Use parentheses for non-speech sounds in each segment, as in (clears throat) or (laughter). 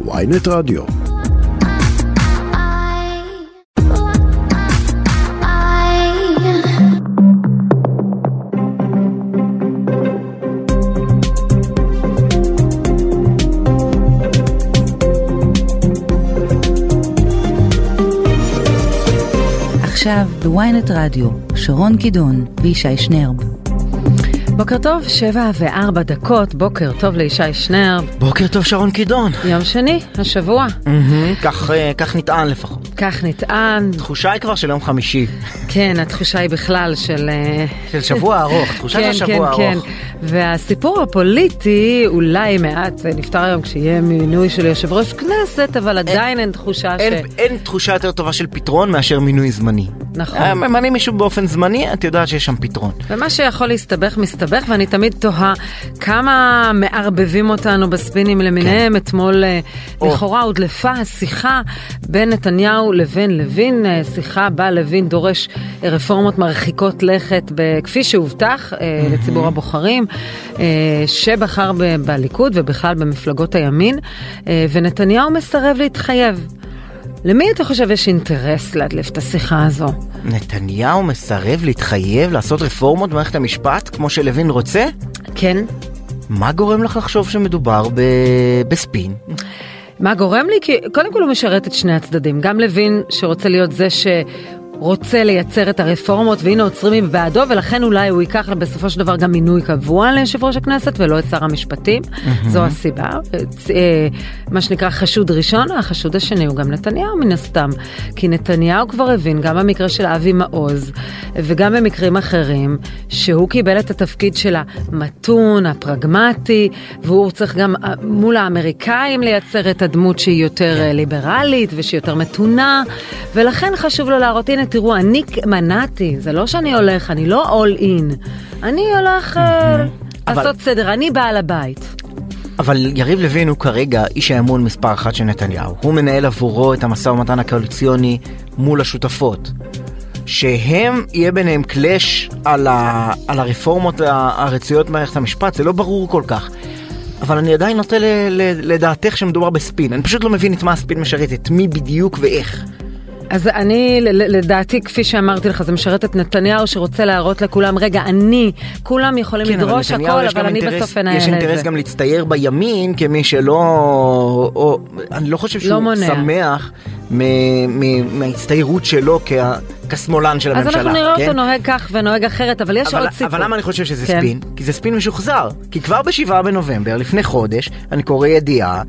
ויינט רדיו. עכשיו בוויינט רדיו, שרון קידון וישי שנרב. בוקר טוב, שבע וארבע דקות, בוקר טוב לישי שנר. בוקר טוב שרון קידון. יום שני, השבוע. כך, אה, כך נטען לפחות. כך נטען. תחושה היא כבר של יום חמישי. כן, התחושה היא בכלל של... אה, של שבוע ארוך, (laughs) תחושה כן, של שבוע כן, ארוך. כן. והסיפור הפוליטי אולי מעט אה, נפתר היום כשיהיה מינוי של יושב ראש כנסת, אבל עדיין אין תחושה ש... אין, אין תחושה יותר טובה של פתרון מאשר מינוי זמני. נכון. אה, ממנים מישהו באופן זמני, את יודעת שיש שם פתרון. ומה שיכול להסתבך מסתבך, ואני תמיד תוהה כמה מערבבים אותנו בספינים למיניהם. כן. אתמול או. לכאורה הודלפה השיחה בין נתניהו לבין לוין, שיחה בה לוין דורש רפורמות מרחיקות לכת, ב- כפי שהובטח אה, לציבור הבוחרים, אה, שבחר ב- בליכוד ובכלל במפלגות הימין, אה, ונתניהו מסרב להתחייב. למי אתה חושב יש אינטרס להדליף את השיחה הזו? נתניהו מסרב להתחייב לעשות רפורמות במערכת המשפט כמו שלוין רוצה? כן? מה גורם לך לחשוב שמדובר ב... בספין? מה גורם לי? כי קודם כל הוא משרת את שני הצדדים. גם לוין שרוצה להיות זה שרוצה לייצר את הרפורמות, והנה עוצרים בעדו, ולכן אולי הוא ייקח בסופו של דבר גם מינוי קבוע ליושב ראש הכנסת ולא את שר המשפטים. זו הסיבה. אה, מה שנקרא חשוד ראשון, החשוד השני הוא גם נתניהו מן הסתם. כי נתניהו כבר הבין, גם במקרה של אבי מעוז, וגם במקרים אחרים, שהוא קיבל את התפקיד של המתון, הפרגמטי, והוא צריך גם אה, מול האמריקאים לייצר את הדמות שהיא יותר אה, ליברלית ושהיא יותר מתונה, ולכן חשוב לו להראות, הנה תראו, אני מנעתי, זה לא שאני הולך, אני לא all in, אני הולך אה, לעשות סדר, אני בעל הבית. אבל יריב לוין הוא כרגע איש האמון מספר אחת של נתניהו. הוא מנהל עבורו את המשא ומתן הקואליציוני מול השותפות. שהם, יהיה ביניהם קלאש על, ה, על הרפורמות הרצויות במערכת המשפט, זה לא ברור כל כך. אבל אני עדיין נוטה לדעתך שמדובר בספין. אני פשוט לא מבין את מה הספין משרת, את מי בדיוק ואיך. אז אני, לדעתי, כפי שאמרתי לך, זה משרת את נתניהו שרוצה להראות לכולם, רגע, אני, כולם יכולים כן, אבל לדרוש נתניהו הכל, יש אבל אני אינטרס- בסוף אנהל את יש זה. אינטרס גם להצטייר בימין כמי שלא... או, אני לא חושב שהוא לא. שמח מההצטיירות שלו כשמאלן של אז הממשלה. אנחנו נראה כן? אותו נוהג כך ונוהג אחרת, אבל יש אבל, עוד סיפור. אבל למה אני חושב שזה כן. ספין? כי זה ספין משוחזר. כי כבר ב-7 בנובמבר, לפני חודש, אני קורא ידיעה,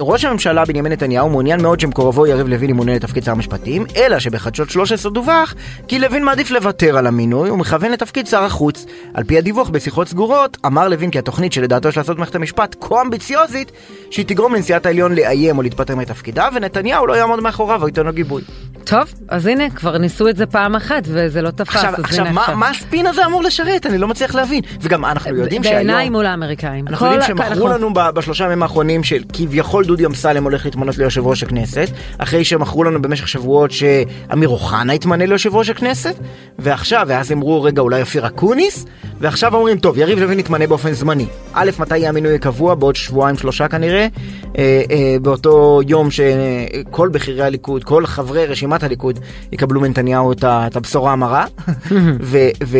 ראש הממשלה בנימין נתניהו מעוניין מאוד שמקורבו יריב לוין ימונה לתפקיד שר המשפטים, אלא שבחדשות 13 דווח כי לוין מעדיף לוותר על המינוי ומכוון לתפקיד שר החוץ. על פי הדיווח בשיחות סגורות, אמר לוין כי התוכנית שלדעתו יש לעשות מערכת המשפט כה אמביציוזית, שהיא תגרום לנשיאת העליון לאיים או להתפטר מתפקידה, ונתניהו לא יעמוד מאחוריו או ייתן לו גיבוי. טוב, אז הנה, כבר ניסו את זה פעם אחת וזה לא תפס, עכשיו, אז עכשיו הנה מה, מה הספין הזה אמור לשרת? אני לא מצליח להבין. וגם אנחנו יודעים שהיום... בעיניי מול האמריקאים. אנחנו יודעים שמכרו נכון. לנו בשלושה ימים האחרונים של כביכול דודי אמסלם הולך להתמנות ליושב ראש הכנסת, אחרי שמכרו לנו במשך שבועות שאמיר אוחנה יתמנה ליושב ראש הכנסת, ועכשיו, ואז אמרו רגע אולי אופיר אקוניס, ועכשיו אומרים טוב יריב לוין יתמנה באופן זמני. א', מתי יהיה המינוי הקבוע? בעוד שבועיים שלושה כנראה, אה, אה, באותו יום שכל בכירי הליכוד, כל חברי רשימת הליכוד יקבלו מנתניהו את הבשורה המרה, ו... ו-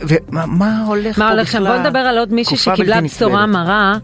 ומה מה הולך פה מה הולך שם? בכלל? בוא נדבר על עוד מישהי שקיבלה בשורה. מרה,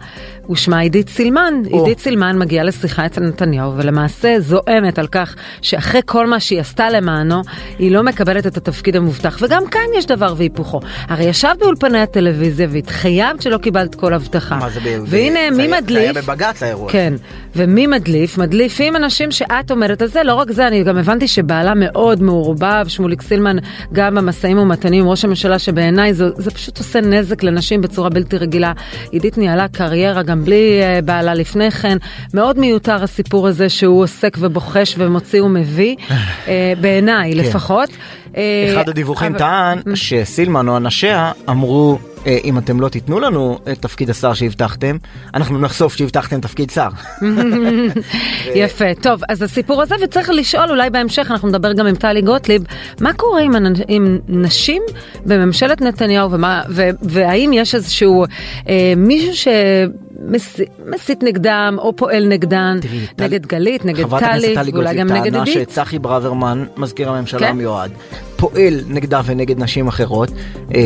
ושמה עידית סילמן. או. עידית סילמן מגיעה לשיחה אצל נתניהו, ולמעשה זועמת על כך שאחרי כל מה שהיא עשתה למענו, היא לא מקבלת את התפקיד המובטח. וגם כאן יש דבר והיפוכו. הרי ישבת באולפני הטלוויזיה והתחייבת שלא קיבלת כל הבטחה. מה זה ב- והנה, זה מי מדליף? זה היה בבג"ץ האירוע. כן, ומי מדליף? מדליפים אנשים שאת עומדת על זה, לא רק זה, אני גם הבנתי שבעלה מאוד מעורבב, שמוליק סילמן, גם במשאים ומתנים עם ראש הממשלה, שבעיניי זה, זה פשוט עושה נזק לנשים בצורה בלתי רגילה. עידית ניהלה קריירה גם בלי אה, בעלה לפני כן, מאוד מיותר הסיפור הזה שהוא עוסק ובוחש ומוציא ומביא, אה, בעיניי לפחות. אה, אחד הדיווחים טען שסילמן או אנשיה אמרו אה, אם אתם לא תיתנו לנו את תפקיד השר שהבטחתם, אנחנו נחשוף שהבטחתם תפקיד שר. (laughs) יפה, טוב, אז הסיפור הזה, וצריך לשאול אולי בהמשך, אנחנו נדבר גם עם טלי גוטליב, מה קורה עם, עם נשים בממשלת נתניהו, ומה, ו, והאם יש איזשהו אה, מישהו מסית נגדם או פועל נגדן, תראי, נגד טל... גלית, נגד טלי, ואולי גם נגד עידית. חברת הכנסת טלי שצחי ברוורמן, מזכיר הממשלה כן? פועל נגדה ונגד נשים אחרות, אה,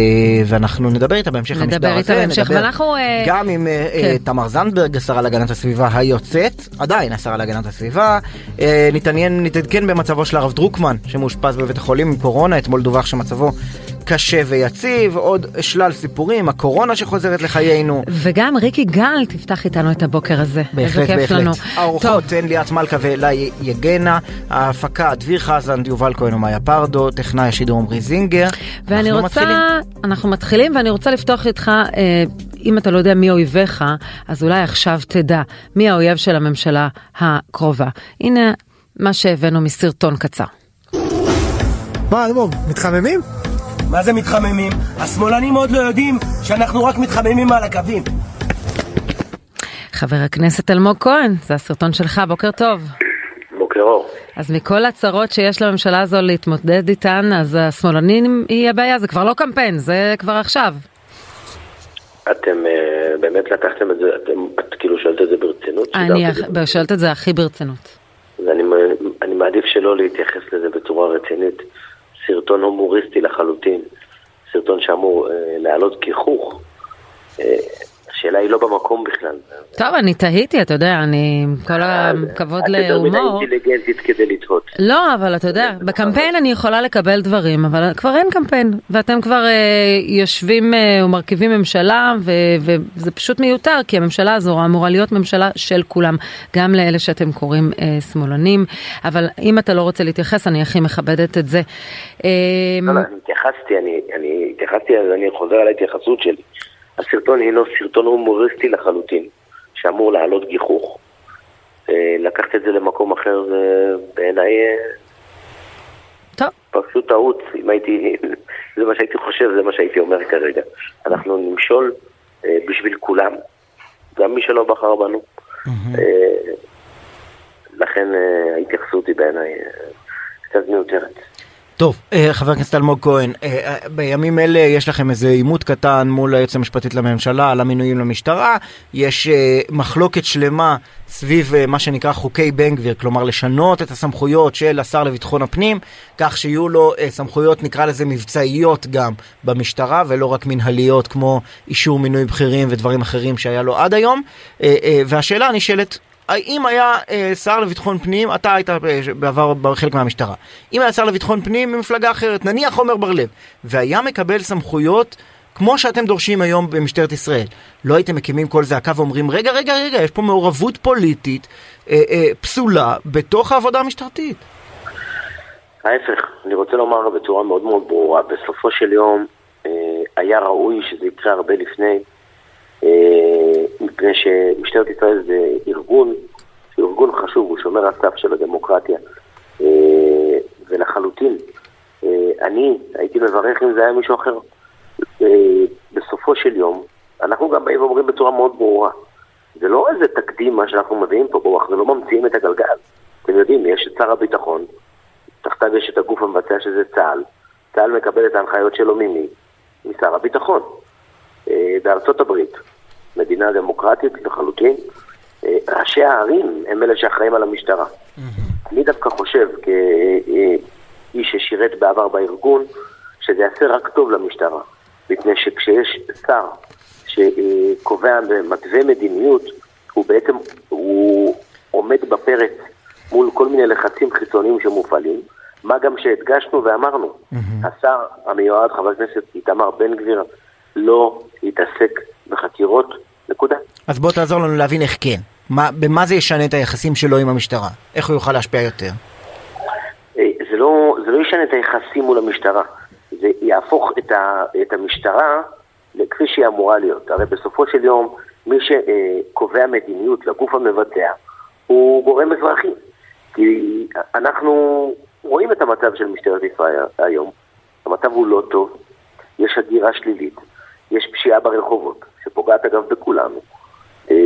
ואנחנו נדבר איתה בהמשך המשדר הזה. נדבר איתה בהמשך, ואנחנו... אה, גם עם אה, כן. תמר זנדברג, השרה להגנת הסביבה היוצאת, עדיין השרה להגנת הסביבה, נתעניין, נתעדכן במצבו של הרב דרוקמן, שמאושפז בבית החולים עם קורונה, אתמול דווח שמצבו קשה ויציב, עוד שלל סיפורים, הקורונה שחוזרת לחיינו. וגם ריקי גל תפתח איתנו את הבוקר הזה. בהחלט, בהחלט. לנו. האורחות הן ליאת מלכה ואלי יגנה, ההפקה דביר חזן, יובל כהן ומאיה פרדו, טכנאי השידור עמרי זינגר. ואני רוצה, מתחילים. אנחנו מתחילים ואני רוצה לפתוח איתך, אה, אם אתה לא יודע מי אויביך, אז אולי עכשיו תדע מי האויב של הממשלה הקרובה. הנה מה שהבאנו מסרטון קצר. מה אלמוג, מתחממים? מה זה מתחממים? השמאלנים עוד לא יודעים שאנחנו רק מתחממים על הקווים. חבר הכנסת אלמוג כהן, זה הסרטון שלך, בוקר טוב. אור. אז מכל הצרות שיש לממשלה הזו להתמודד איתן, אז השמאלנים היא הבעיה, זה כבר לא קמפיין, זה כבר עכשיו. אתם uh, באמת לקחתם את זה, אתם, את כאילו שואלת את זה ברצינות? אני אח... שואלת את זה הכי ברצינות. ואני אני מעדיף שלא להתייחס לזה בצורה רצינית. סרטון הומוריסטי לחלוטין, סרטון שאמור אה, להעלות גיחוך. אה, השאלה היא לא במקום בכלל. טוב, אני תהיתי, אתה יודע, אני, כל אה, הכבוד להומור. את יותר מדי אינטליגנטית כדי לתהות. לא, אבל אתה יודע, בקמפיין אני יכולה לקבל דברים, אבל כבר אין קמפיין, ואתם כבר אה, יושבים אה, ומרכיבים ממשלה, ו, וזה פשוט מיותר, כי הממשלה הזו אמורה להיות ממשלה של כולם, גם לאלה שאתם קוראים אה, שמאלנים, אבל אם אתה לא רוצה להתייחס, אני הכי מכבדת את זה. אה, לא, לא, אני התייחסתי, אני התייחסתי, אז אני חוזר על ההתייחסות שלי. הסרטון הינו סרטון הומוריסטי לחלוטין, שאמור להעלות גיחוך. אה, לקחת את זה למקום אחר זה בעיניי אה, טוב. פשוט טעות, אם הייתי, (laughs) זה מה שהייתי חושב, זה מה שהייתי אומר כרגע. אנחנו נמשול אה, בשביל כולם, גם מי שלא בחר בנו. לכן ההתייחסות היא בעיניי קצת מיותרת. טוב, אה, חבר הכנסת אלמוג כהן, אה, אה, בימים אלה יש לכם איזה עימות קטן מול היועצת המשפטית לממשלה על המינויים למשטרה, יש מחלוקת שלמה סביב מה שנקרא חוקי בן גביר, כלומר לשנות את הסמכויות של השר לביטחון הפנים, כך שיהיו לו סמכויות נקרא לזה מבצעיות גם במשטרה ולא רק מנהליות כמו אישור מינוי בכירים ודברים אחרים שהיה לו עד היום, והשאלה הנשאלת אם היה אה, שר לביטחון פנים, אתה היית אה, בעבר בחלק מהמשטרה, אם היה שר לביטחון פנים ממפלגה אחרת, נניח עומר בר לב, והיה מקבל סמכויות כמו שאתם דורשים היום במשטרת ישראל, לא הייתם מקימים קול זעקה ואומרים, רגע, רגע, רגע, יש פה מעורבות פוליטית אה, אה, פסולה בתוך העבודה המשטרתית. ההפך, אני רוצה לומר לו בצורה מאוד מאוד ברורה, בסופו של יום אה, היה ראוי שזה יקרה הרבה לפני. אה, מפני שמשטרת ישראל זה ארגון, שהוא ארגון חשוב, הוא שומר הסף של הדמוקרטיה. אה, ולחלוטין, אה, אני הייתי מברך אם זה היה מישהו אחר. בסופו של יום, אנחנו גם באים ואומרים בצורה מאוד ברורה, זה לא איזה תקדים מה שאנחנו מביאים פה, בו, אנחנו לא ממציאים את הגלגל. אתם יודעים, יש את שר הביטחון, תחתיו יש את הגוף המבצע שזה צה"ל, צה"ל מקבל את ההנחיות שלו ממי? משר הביטחון. בארצות הברית, מדינה דמוקרטית לחלוטין, אה, ראשי הערים הם אלה שאחראים על המשטרה. אני דווקא חושב, כאיש ששירת בעבר בארגון, שזה יעשה רק טוב למשטרה. מפני שכשיש שר שקובע ומתווה מדיניות, הוא בעצם, הוא עומד בפרץ מול כל מיני לחצים חיצוניים שמופעלים, מה גם שהדגשנו ואמרנו, השר המיועד, חבר הכנסת איתמר בן גביר, לא יתעסק בחקירות, נקודה. אז בוא תעזור לנו להבין איך כן. מה, במה זה ישנה את היחסים שלו עם המשטרה? איך הוא יוכל להשפיע יותר? זה לא, זה לא ישנה את היחסים מול המשטרה. זה יהפוך את, ה, את המשטרה כפי שהיא אמורה להיות. הרי בסופו של יום, מי שקובע מדיניות לגוף המבצע הוא גורם אזרחי. כי אנחנו רואים את המצב של משטרת ישראל היום. המצב הוא לא טוב, יש הגירה שלילית, יש פשיעה ברחובות, שפוגעת אגב בכולנו. אה,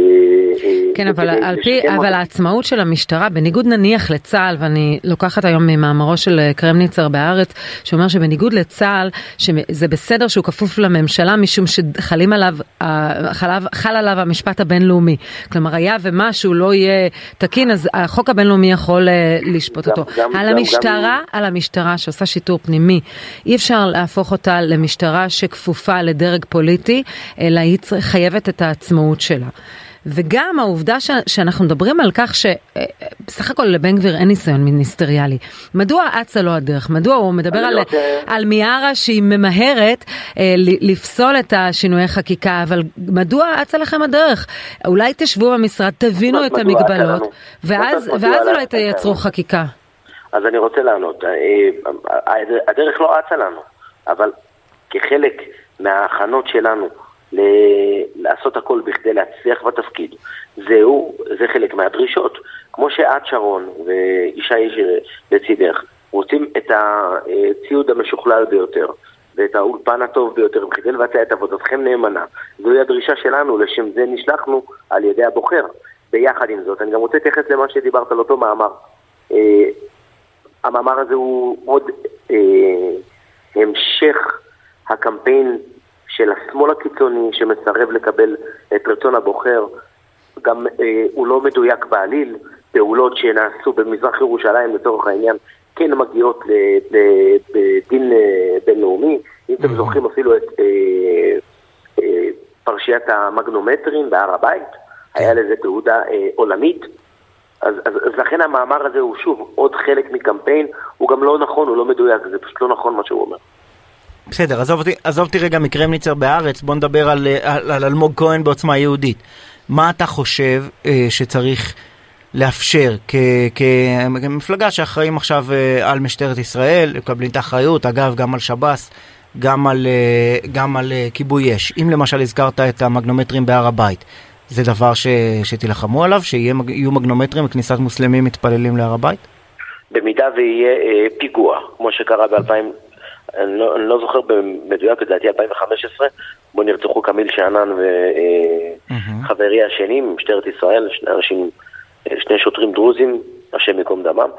אה, כן, אבל, וכדי על פי, אבל. העצמאות של המשטרה, בניגוד נניח לצה"ל, ואני לוקחת היום ממאמרו של אה, קרמניצר בהארץ, שאומר שבניגוד לצה"ל, שזה בסדר שהוא כפוף לממשלה, משום שחלים עליו, אה, חלב, חל עליו המשפט הבינלאומי. כלומר, היה ומשהו לא יהיה תקין, אז החוק הבינלאומי יכול אה, לשפוט גם- אותו. גם- על גם- המשטרה, על המשטרה שעושה שיטור פנימי, אי אפשר להפוך אותה למשטרה שכפופה לדרג פוליטי, אלא היא חייבת את העצמאות שלה. וגם העובדה ש- שאנחנו מדברים על כך שבסך הכל לבן גביר אין ניסיון מיניסטריאלי. מדוע אצה לו הדרך? מדוע הוא מדבר על, רוצה- על מיארה שהיא ממהרת אה, לפסול את השינויי חקיקה, אבל מדוע אצה לכם הדרך? אולי תשבו במשרד, תבינו את המגבלות? ואז, ואז? אולי תייצרו חקיקה. אז אני רוצה לענות. אה, אה, הדרך לא אצה לנו, אבל כחלק מההכנות שלנו ל- לעשות הכל בכדי להצליח בתפקיד, זהו, זה חלק מהדרישות. כמו שאת, שרון, וישי לצידך, רוצים את הציוד המשוכלל ביותר. ואת האולפן הטוב ביותר, בכדי לבצע את עבודתכם נאמנה. זוהי הדרישה שלנו, לשם זה נשלחנו על ידי הבוחר. ביחד עם זאת, אני גם רוצה להתייחס למה שדיברת על אותו מאמר. אה, המאמר הזה הוא עוד אה, המשך הקמפיין של השמאל הקיצוני שמסרב לקבל את רצון הבוחר. גם אה, הוא לא מדויק בעליל, פעולות שנעשו במזרח ירושלים לצורך העניין כן מגיעות לדין אה, בינלאומי. אם אתם זוכרים אפילו את אה, אה, פרשיית המגנומטרים בהר הבית, היה לזה תעודה אה, עולמית. אז, אז, אז לכן המאמר הזה הוא שוב עוד חלק מקמפיין, הוא גם לא נכון, הוא לא מדויק, זה פשוט לא נכון מה שהוא אומר. בסדר, עזוב אותי, עזוב אותי רגע מקרמניצר בארץ, בוא נדבר על, אה, על, על אלמוג כהן בעוצמה יהודית. מה אתה חושב אה, שצריך לאפשר כ, כמפלגה שאחראים עכשיו אה, על משטרת ישראל, מקבלים את האחריות, אגב, גם על שב"ס, גם על, אה, גם על אה, כיבוי אש. אם למשל הזכרת את המגנומטרים בהר הבית, זה דבר ש, שתילחמו עליו, שיהיו מגנומטרים וכניסת מוסלמים מתפללים להר הבית? במידה ויהיה אה, פיגוע, כמו שקרה ב-2000, אני, לא, אני לא זוכר במדויק, לדעתי 2015, בו נרצחו כמיל שאנן וחברי השני ממשטרת ישראל, שני אנשים, אה, שני שוטרים דרוזים, השם ייקום דמם,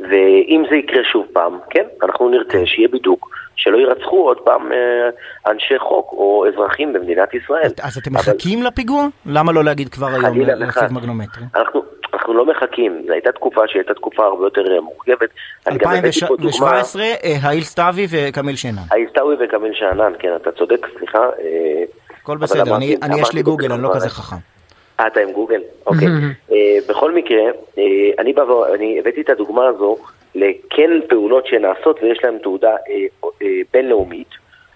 ואם זה יקרה שוב פעם, כן, אנחנו נרצה שיהיה בידוק, שלא יירצחו עוד פעם אה, אנשי חוק או אזרחים במדינת ישראל. אז אתם אבל- מחכים לפיגוע? למה לא להגיד כבר היום להציב וחס. מגנומטרים? אנחנו, אנחנו לא מחכים, זו הייתה תקופה שהייתה תקופה הרבה יותר אה, מורכבת. אני גם הבאתי פה דוגמה, 2017, אה, האיל סתיוי וכמיל שנן. ההיסטאווי וכמיל שאנן, כן, אתה צודק, סליחה. אה, הכל בסדר, אמרתי- אני, אני יש לי גוגל, אני לא. כזה חכם. אה, אתה עם גוגל? אוקיי. (laughs) בכל מקרה, אני בא ואני הבאתי את הדוגמה הזו לכן פעולות שנעשות ויש להן תעודה בינלאומית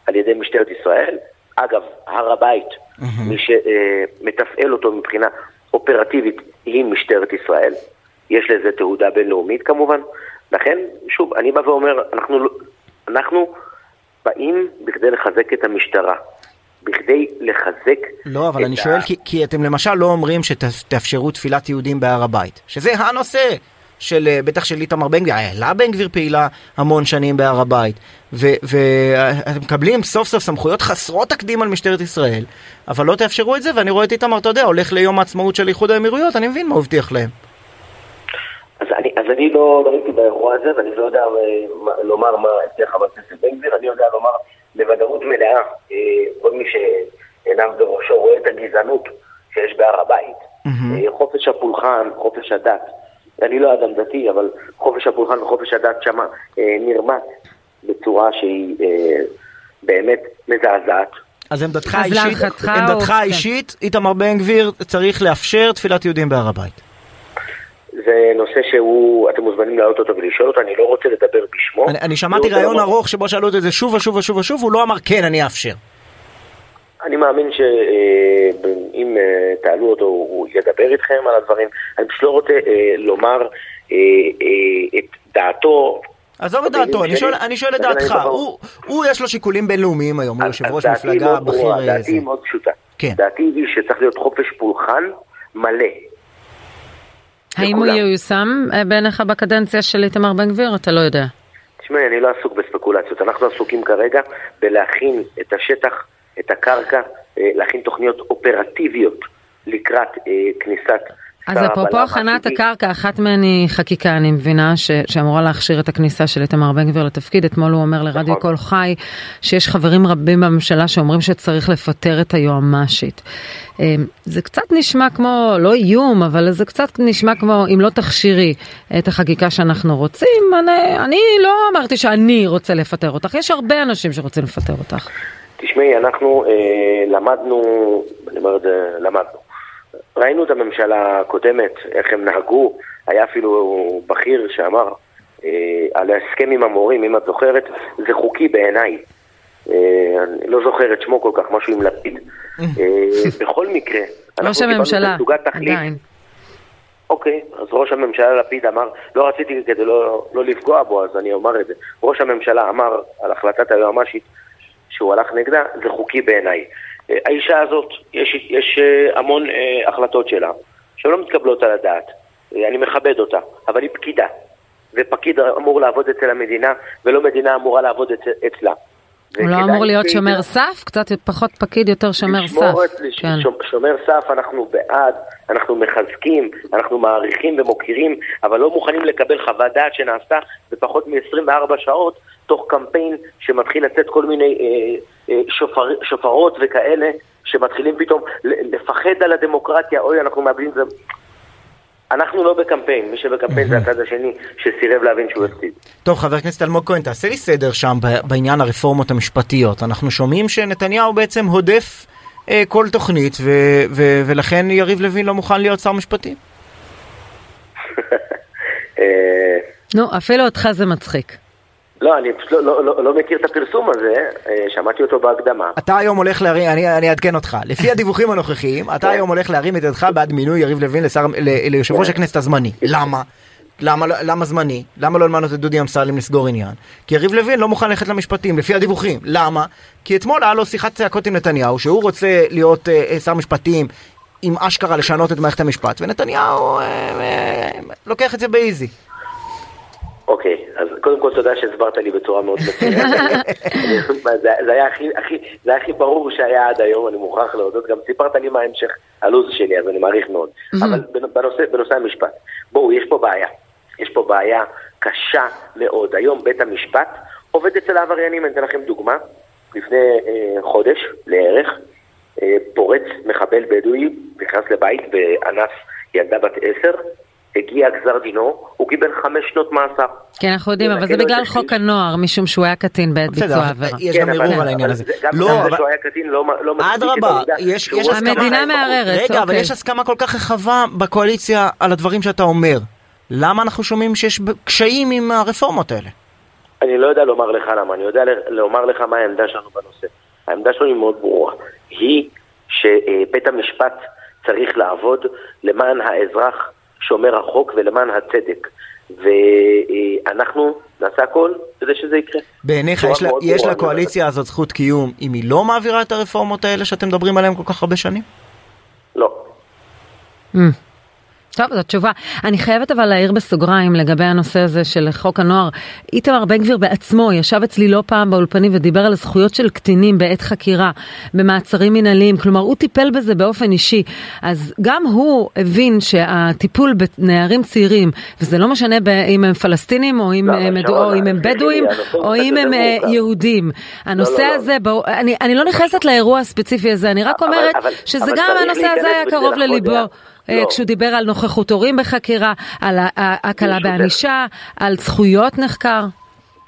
על ידי משטרת ישראל. אגב, הר הבית, מי שמתפעל אותו מבחינה אופרטיבית היא משטרת ישראל. יש לזה תעודה בינלאומית כמובן. לכן, שוב, אני בא ואומר, אנחנו, לא- אנחנו באים בכדי לחזק את המשטרה. בכדי לחזק לא, אבל את אני ה- שואל, כי, כי אתם למשל לא אומרים שתאפשרו תפילת יהודים בהר הבית, שזה הנושא של, אה, בטח של איתמר בן גביר, העלה בן גביר פעילה המון שנים בהר הבית, ואתם מקבלים סוף סוף סמכויות חסרות תקדים על משטרת ישראל, אבל לא תאפשרו את זה, ואני רואה את איתמר, אתה יודע, הולך ליום העצמאות של איחוד האמירויות, אני מבין מה הוא הבטיח להם. אז אני, אז אני לא, לא הייתי באירוע הזה, ואני לא יודע אה, מה, לומר מה הבטיח חבר הכנסת בן גביר, אני יודע לומר בוודאות מלאה, אה, כל מי שעיניו בראשו רואה את הגזענות שיש בהר הבית, אה, חופש הפולחן, חופש הדת, אני לא אדם דתי, אבל חופש הפולחן וחופש הדת שמה אה, נרמט בצורה שהיא אה, באמת מזעזעת. אז עמדתך האישית, עמדתך או- האישית, איתמר בן גביר צריך לאפשר תפילת יהודים בהר הבית. זה נושא שהוא, אתם מוזמנים להעלות אותו ולשאול אותו, אני לא רוצה לדבר בשמו. אני, אני שמעתי ראיון ארוך שבו שאלו את זה שוב ושוב ושוב ושוב, הוא לא אמר כן, אני אאפשר. אני מאמין שאם תעלו אותו הוא ידבר איתכם על הדברים. אני פשוט לא רוצה אה, לומר אה, אה, את דעתו. עזוב את דעתו, אני שואל, אני שואל את דעתך, הוא, הוא יש לו שיקולים בינלאומיים היום, הוא יושב ראש מפלגה בכיר. אה, דעתי. היא מאוד פשוטה. כן. דעתי היא שצריך להיות חופש פולחן מלא. האם הוא. ייושם אה, בעיניך בקדנציה של איתמר בן גביר? אתה לא יודע. תשמעי, אני לא עסוק בספקולציות. אנחנו עסוקים כרגע בלהכין את השטח, את הקרקע, אה, להכין תוכניות אופרטיביות לקראת אה, כניסת אז אפרופו הכנת. הקרקע, אחת מהן היא חקיקה, אני מבינה, ש, שאמורה להכשיר את הכניסה של איתמר בן גביר לתפקיד. אתמול הוא אומר לרדיו נכון. קול חי שיש חברים רבים בממשלה שאומרים שצריך לפטר את היועמ"שית. אה, זה קצת נשמע כמו, לא איום, אבל זה קצת נשמע כמו, אם לא תכשירי את החקיקה שאנחנו רוצים, אני, אני לא אמרתי שאני רוצה לפטר אותך, יש הרבה אנשים שרוצים לפטר אותך. תשמעי, אנחנו אה, למדנו, אני אומר את זה, למדנו. ראינו את הממשלה הקודמת, איך הם נהגו, היה אפילו בכיר שאמר אה, על ההסכם עם המורים, אם את זוכרת, זה חוקי בעיניי. אה, אני לא זוכר את שמו כל כך, משהו עם לפיד. אה, (laughs) בכל מקרה, אנחנו ראש הממשלה. עדיין. אוקיי, אז ראש הממשלה לפיד אמר, לא רציתי כדי לא, לא לפגוע בו, אז אני אומר את זה. ראש הממשלה אמר על החלטת היועמ"שית שהוא הלך נגדה, זה חוקי בעיניי. אה, האישה הזאת, יש, יש אה, המון אה, החלטות שלה, שהן לא מתקבלות על הדעת. אה, אני מכבד אותה, אבל היא פקידה. ופקיד אמור לעבוד אצל המדינה, ולא מדינה אמורה לעבוד אצל, אצלה. הוא לא אמור להיות שהיא- שומר סף? קצת פחות פקיד, יותר שומר סף. את- כן. שומ- שומר סף אנחנו בעד, אנחנו מחזקים, אנחנו מעריכים ומוקירים, אבל לא מוכנים לקבל חוות דעת שנעשתה בפחות מ-24 שעות, תוך קמפיין שמתחיל לצאת כל מיני אה, אה, שופר, שופרות וכאלה, שמתחילים פתאום לפחד על הדמוקרטיה, אוי, אנחנו מאבדים את זה. אנחנו לא בקמפיין, מי שבקמפיין זה הצד השני שסירב להבין שהוא הפסיד. טוב, חבר הכנסת אלמוג כהן, תעשה לי סדר שם בעניין הרפורמות המשפטיות. אנחנו שומעים שנתניהו בעצם הודף אה, כל תוכנית, ו- ו- ולכן יריב לוין לא מוכן להיות שר משפטים. (laughs) אה, נו, אפילו אותך זה מצחיק. לא, אני פשוט לא, לא, לא, לא מכיר את הפרסום הזה, אה, שמעתי אותו בהקדמה. אתה היום הולך להרים, אני, אני אעדכן אותך, לפי הדיווחים הנוכחיים, אתה היום הולך להרים את ידך בעד מינוי יריב לוין לשר, ל, ליושב ראש הכנסת הזמני. למה? למה, לא- למה זמני? למה לא למנות את דודי אמסלם לסגור עניין? כי יריב לוין לא מוכן ללכת למשפטים, לפי הדיווחים. למה? כי אתמול היה לו שיחת צעקות עם נתניהו, שהוא רוצה להיות אה, אה, שר משפטים עם אשכרה לשנות את מערכת המשפט, ונתניהו אה, אה, לוקח את זה באיזי. אוקיי, אז קודם כל תודה שהסברת לי בצורה מאוד מצוינת. (laughs) זה היה הכי- הכי- זה היה הכי ברור שהיה עד היום, אני מוכרח להודות. גם סיפרת לי מה המשך הלו"ז שלי, אז אני מעריך מאוד. אבל בנושא- בנושא המשפט, בואו, יש פה בעיה. יש פה בעיה קשה מאוד. היום בית המשפט עובד אצל העבריינים, אני אתן לכם דוגמה. לפני אה, חודש לערך, אה, פורץ מחבל בדואי, נכנס לבית ואנס ילדה בת עשר, הגיע גזר דינו, הוא קיבל חמש שנות מאסר. כן, אנחנו יודעים, אבל זה ינקה לו בגלל חוק. הנוער, משום שהוא היה קטין בעת ביצוע העבירה. יש כן, גם אבל- ערעור על העניין הזה. זה- גם לא, זה אבל- שהוא היה קטין לא לא מצדיק את אדרבה, יש- הסכמה- המדינה. מערערת. רגע, אבל אוקיי. יש הסכמה כל כך רחבה בקואליציה על הדברים שאתה אומר. למה אנחנו שומעים שיש קשיים עם הרפורמות האלה? אני לא יודע לומר לך למה, אני יודע לומר לך מה העמדה שלנו בנושא. העמדה שלנו היא מאוד ברורה. היא שבית המשפט צריך לעבוד למען האזרח שומר החוק ולמען הצדק. ואנחנו נעשה הכל כדי שזה יקרה. בעיניך יש, לה, מאוד יש לקואליציה הזאת זכות קיום אם היא לא מעבירה את הרפורמות האלה שאתם מדברים עליהן כל כך הרבה שנים? לא. טוב, זו תשובה. אני חייבת אבל להעיר בסוגריים לגבי הנושא הזה של חוק הנוער. איתמר בן גביר בעצמו ישב אצלי לא פעם באולפנים ודיבר על הזכויות של קטינים בעת חקירה, במעצרים מנהליים, כלומר הוא טיפל בזה באופן אישי. אז גם הוא הבין שהטיפול בנערים צעירים, וזה לא משנה אם הם פלסטינים או אם, לא, הם, אבל או אם הם בדואים או אם הם אה. יהודים. הנושא לא, לא. הזה, בוא, אני, אני לא נכנסת לאירוע הספציפי הזה, אני רק אומרת אבל- שזה אבל גם הנושא הזה היה קרוב לליבו. אה, לא. כשהוא דיבר על נוכחות הורים בחקירה, על ה- ה- הקלה ברשותך. בענישה, על זכויות נחקר,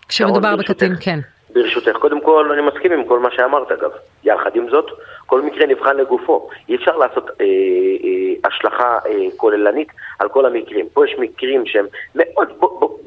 כשמדובר שרון, בקטין. כן. ברשותך, קודם כל אני מסכים עם כל מה שאמרת אגב. יחד עם זאת, כל מקרה נבחן לגופו. אי אפשר לעשות אה, אה, השלכה אה, כוללנית על כל המקרים. פה יש מקרים שהם מאוד... בוא, בוא,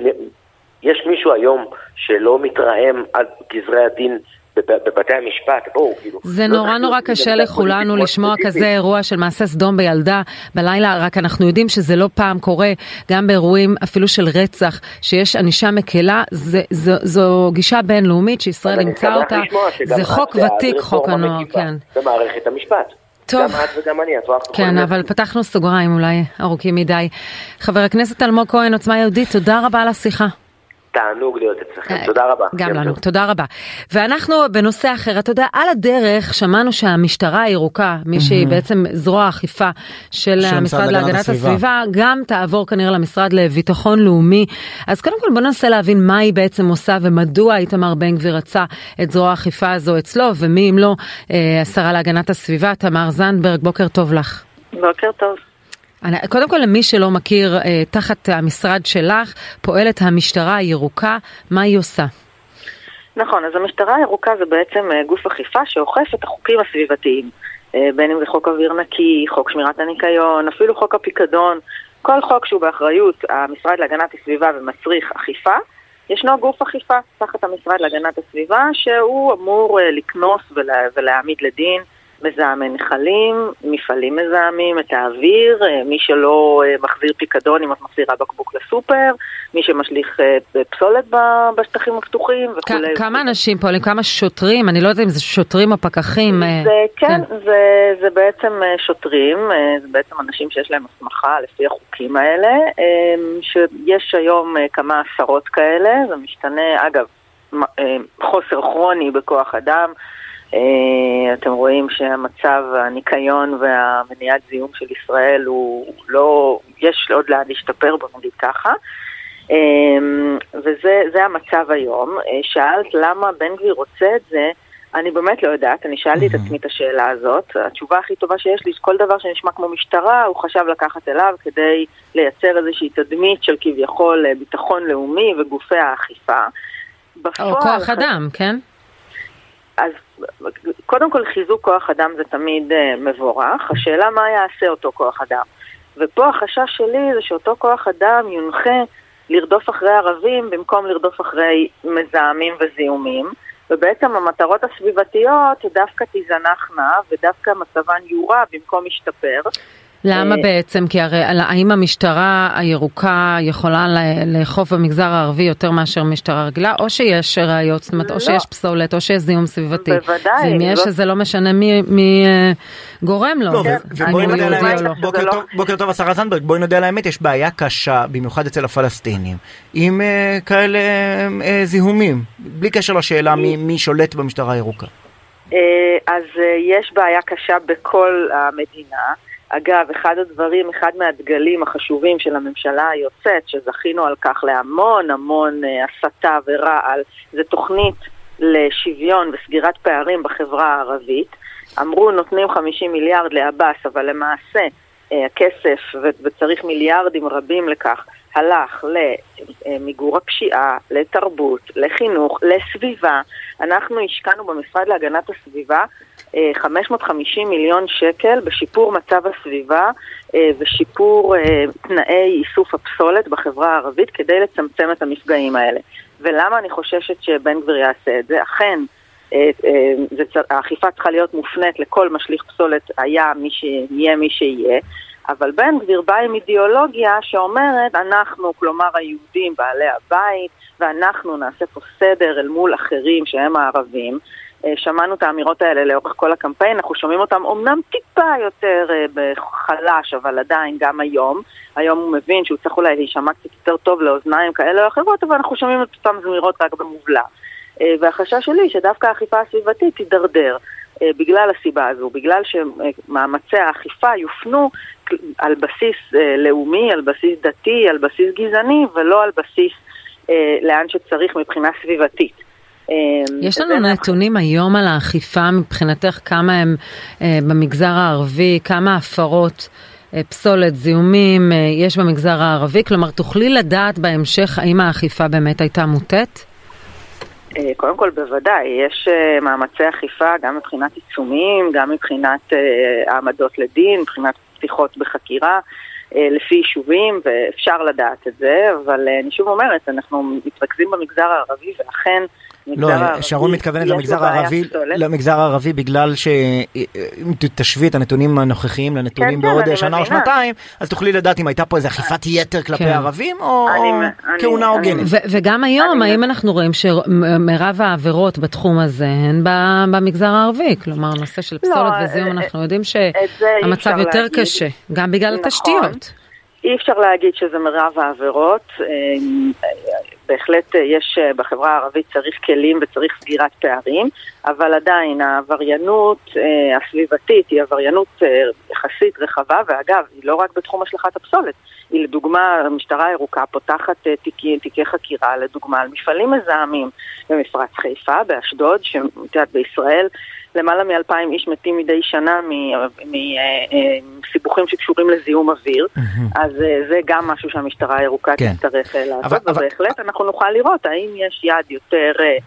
יש מישהו היום שלא מתרעם על גזרי הדין בבתי המשפט, בואו, כאילו. זה לא נורא נורא קשה לכולנו לשמוע כזה. אירוע של מעשה סדום בילדה בלילה, רק אנחנו יודעים שזה לא פעם קורה, גם באירועים אפילו של רצח, שיש ענישה מקלה, זה, זו, זו גישה בינלאומית שישראל אימצה אותה, זה חוק ותיק, חוק הנוער, כן. במערכת המשפט. טוב. גם את וגם אני, את רואה כן, אבל פתחנו סוגריים אולי ארוכים מדי. חבר הכנסת אלמוג כהן, עוצמה יהודית, תודה רבה על השיחה. תענוג להיות אצלכם, אה, תודה רבה. גם לנו, טוב. תודה רבה. ואנחנו בנושא אחר, אתה יודע, על הדרך שמענו שהמשטרה הירוקה, מי שהיא בעצם זרוע האכיפה של של המשרד להגנת הסביבה, גם תעבור כנראה למשרד לביטחון לאומי. אז קודם כל בוא ננסה להבין מה היא בעצם עושה ומדוע איתמר בן גביר רצה את זרוע האכיפה הזו אצלו, ומי אם לא אה, השרה להגנת הסביבה, תמר זנדברג, בוקר טוב לך. בוקר טוב. קודם כל למי שלא מכיר, אה, תחת המשרד שלך פועלת המשטרה הירוקה, מה היא עושה? נכון, אז המשטרה הירוקה זה בעצם אה, גוף אכיפה שאוכף את החוקים הסביבתיים. אה, בין אם זה חוק אוויר נקי, חוק שמירת הניקיון, אפילו חוק הפיקדון, כל חוק שהוא באחריות המשרד להגנת הסביבה ומצריך אכיפה, ישנו גוף אכיפה תחת המשרד להגנת הסביבה שהוא אמור לקנוס ולה, ולהעמיד לדין מזהמי נחלים, מפעלים מזהמים, את האוויר, אה, מי שלא אה, מחזיר פיקדון אם את מחזירה בקבוק לסופר, מי שמשליך אה, פסולת בשטחים הפתוחים כ- וכולי. כמה אנשים פועלים, כמה שוטרים, אני לא יודעת אם זה שוטרים או פקחים. זה כן, זה, זה בעצם שוטרים, זה בעצם אנשים שיש להם הסמכה לפי החוקים האלה, שיש היום כמה עשרות כאלה, זה משתנה, אגב, חוסר כרוני בכוח אדם, אתם רואים שהמצב, הניקיון והמניעת זיהום של ישראל הוא לא, יש עוד לאן להשתפר, בוא נגיד ככה. אמ, וזה זה המצב היום. אה, שאלת למה בן גביר רוצה את זה, אני באמת לא יודעת, אני שאלתי את עצמי את השאלה הזאת. התשובה הכי טובה שיש לי, שכל דבר שנשמע כמו משטרה, הוא חשב לקחת אליו כדי לייצר איזושהי תדמית של כביכול אה, ביטחון לאומי וגופי האכיפה. או בפועל, כוח אדם, כן? אז קודם כל חיזוק כוח אדם זה תמיד uh, מבורך, השאלה מה יעשה אותו כוח אדם. ופה החשש שלי זה שאותו כוח אדם יונחה לרדוף אחרי ערבים במקום לרדוף אחרי מזהמים וזיהומים, ובעצם המטרות הסביבתיות דווקא תיזנחנה ודווקא מצבן יורע במקום ישתפר. למה אה, בעצם? כי הרי האם המשטרה הירוקה יכולה לאכוף במגזר הערבי יותר מאשר משטרה רגילה, או שיש ראיות, זאת אומרת, או לא. שיש פסולת, או שיש זיהום סביבתי. בוודאי, ואם יש, אז זה לא משנה מי- אה, גורם לו. לא, לא. בוקר טוב- לא- בוקר טוב השרה זנדברג, בואי נודה על האמת, יש בעיה קשה, במיוחד אצל הפלסטינים, עם אה, כאלה זיהומים, בלי קשר לשאלה מי- מי שולט במשטרה הירוקה. אז יש בעיה קשה בכל המדינה. אגב, אחד הדברים, אחד מהדגלים החשובים של הממשלה היוצאת, שזכינו על כך להמון המון אה, הסתה ורעל, זה תוכנית לשוויון וסגירת פערים בחברה הערבית. אמרו נותנים 50 מיליארד לעבאס, אבל למעשה אה, הכסף, וצריך מיליארדים רבים לכך, הלך למיגור הפשיעה, לתרבות, לחינוך, לסביבה. אנחנו השקענו במשרד להגנת הסביבה 550 מיליון שקל בשיפור מצב הסביבה אה, ושיפור אה, תנאי איסוף הפסולת בחברה הערבית כדי לצמצם את המפגעים האלה. ולמה אני חוששת שבן גביר יעשה את זה? אכן, אה, האכיפה צריכה להיות מופנית לכל משליך פסולת, היה מי שיהיה מי שיהיה. אבל בן גביר בא עם אידיאולוגיה שאומרת, אנחנו, כלומר היהודים, בעלי הבית, ואנחנו נעשה פה סדר אל מול אחרים שהם הערבים. אה, שמענו את האמירות האלה לאורך כל הקמפיין, אנחנו שומעים אותם אומנם טיפה יותר אה, בחלש, אבל עדיין גם היום. היום הוא מבין שהוא צריך אולי להישמע קצת יותר טוב לאוזניים כאלה או אחרות, אבל אנחנו שומעים את אותן זמירות רק במובלע. אה, והחשש שלי שדווקא האכיפה הסביבתית תידרדר. בגלל הסיבה הזו, בגלל שמאמצי האכיפה יופנו על בסיס לאומי, על בסיס דתי, על בסיס גזעני, ולא על בסיס לאן שצריך מבחינה סביבתית. אה, יש לנו אנחנו- נתונים היום על האכיפה מבחינתך, כמה הם אה, במגזר הערבי, כמה הפרות אה, פסולת, זיהומים אה, יש במגזר הערבי? כלומר, תוכלי לדעת בהמשך האם האכיפה באמת הייתה מוטית? קודם כל, בוודאי, יש מאמצי אכיפה גם מבחינת עיצומים, גם מבחינת העמדות לדין, מבחינת פתיחות בחקירה. לפי יישובים, ואפשר לדעת את זה, אבל אני שוב אומרת, אנחנו מתרכזים במגזר הערבי, ואכן, לא, שרון מתכוונת למגזר הערבי, פסולת. למגזר הערבי בגלל שאם תשווי את הנתונים הנוכחיים לנתונים כן, בעוד אני שנה או. שנתיים, אז תוכלי לדעת אם הייתה פה איזו אכיפת יתר כלפי כן. ערבים או כהונה הוגנת. ו- וגם היום, אני- האם אנחנו רואים שמרב העבירות בתחום הזה הן ב- במגזר הערבי? כלומר, נושא של פסולת אה, וזיהום, אה, אנחנו יודעים זה אי שהמצב יותר להגיד. קשה, גם בגלל נכון. התשתיות. אי אפשר להגיד שזה מרב העבירות. אה, בהחלט אה, יש אה, בחברה הערבית צריך כלים וצריך סגירת פערים, אבל עדיין העבריינות הסביבתית היא עבריינות יחסית רחבה, ואגב, היא לא רק בתחום השלכת הפסולת, היא לדוגמה, המשטרה הירוקה פותחת תיקי, תיקי חקירה, לדוגמה, על מפעלים מזהמים במפרץ חיפה, באשדוד, שאת יודעת, בישראל למעלה מאלפיים איש מתים מדי שנה מסיבוכים שקשורים לזיהום אוויר, אז אה, זה גם משהו שהמשטרה הירוקה כן. תצטרך אה, אבל- לעשות, ובהחלט אנחנו נוכל לראות האם יש יד יותר... אה,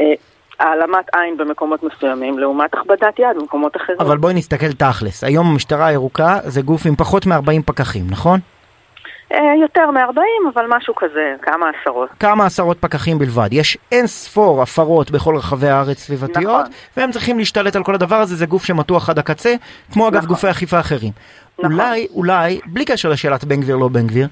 אה, העלמת עין במקומות מסוימים לעומת הכבדת יד במקומות אחרים. אבל בואי נסתכל תכלס, היום המשטרה הירוקה זה גוף עם פחות מ-40 פקחים, נכון? אה, יותר מ-40, אבל משהו כזה, כמה עשרות. כמה עשרות פקחים בלבד. יש אין ספור הפרות בכל רחבי הארץ סביבתיות, נכון. והם צריכים להשתלט על כל הדבר הזה, זה גוף שמתוח עד הקצה, כמו אגב נכון. גופי אכיפה אחרים. נכון. אולי, אולי, בלי קשר לשאלת בן גביר לא בן גביר,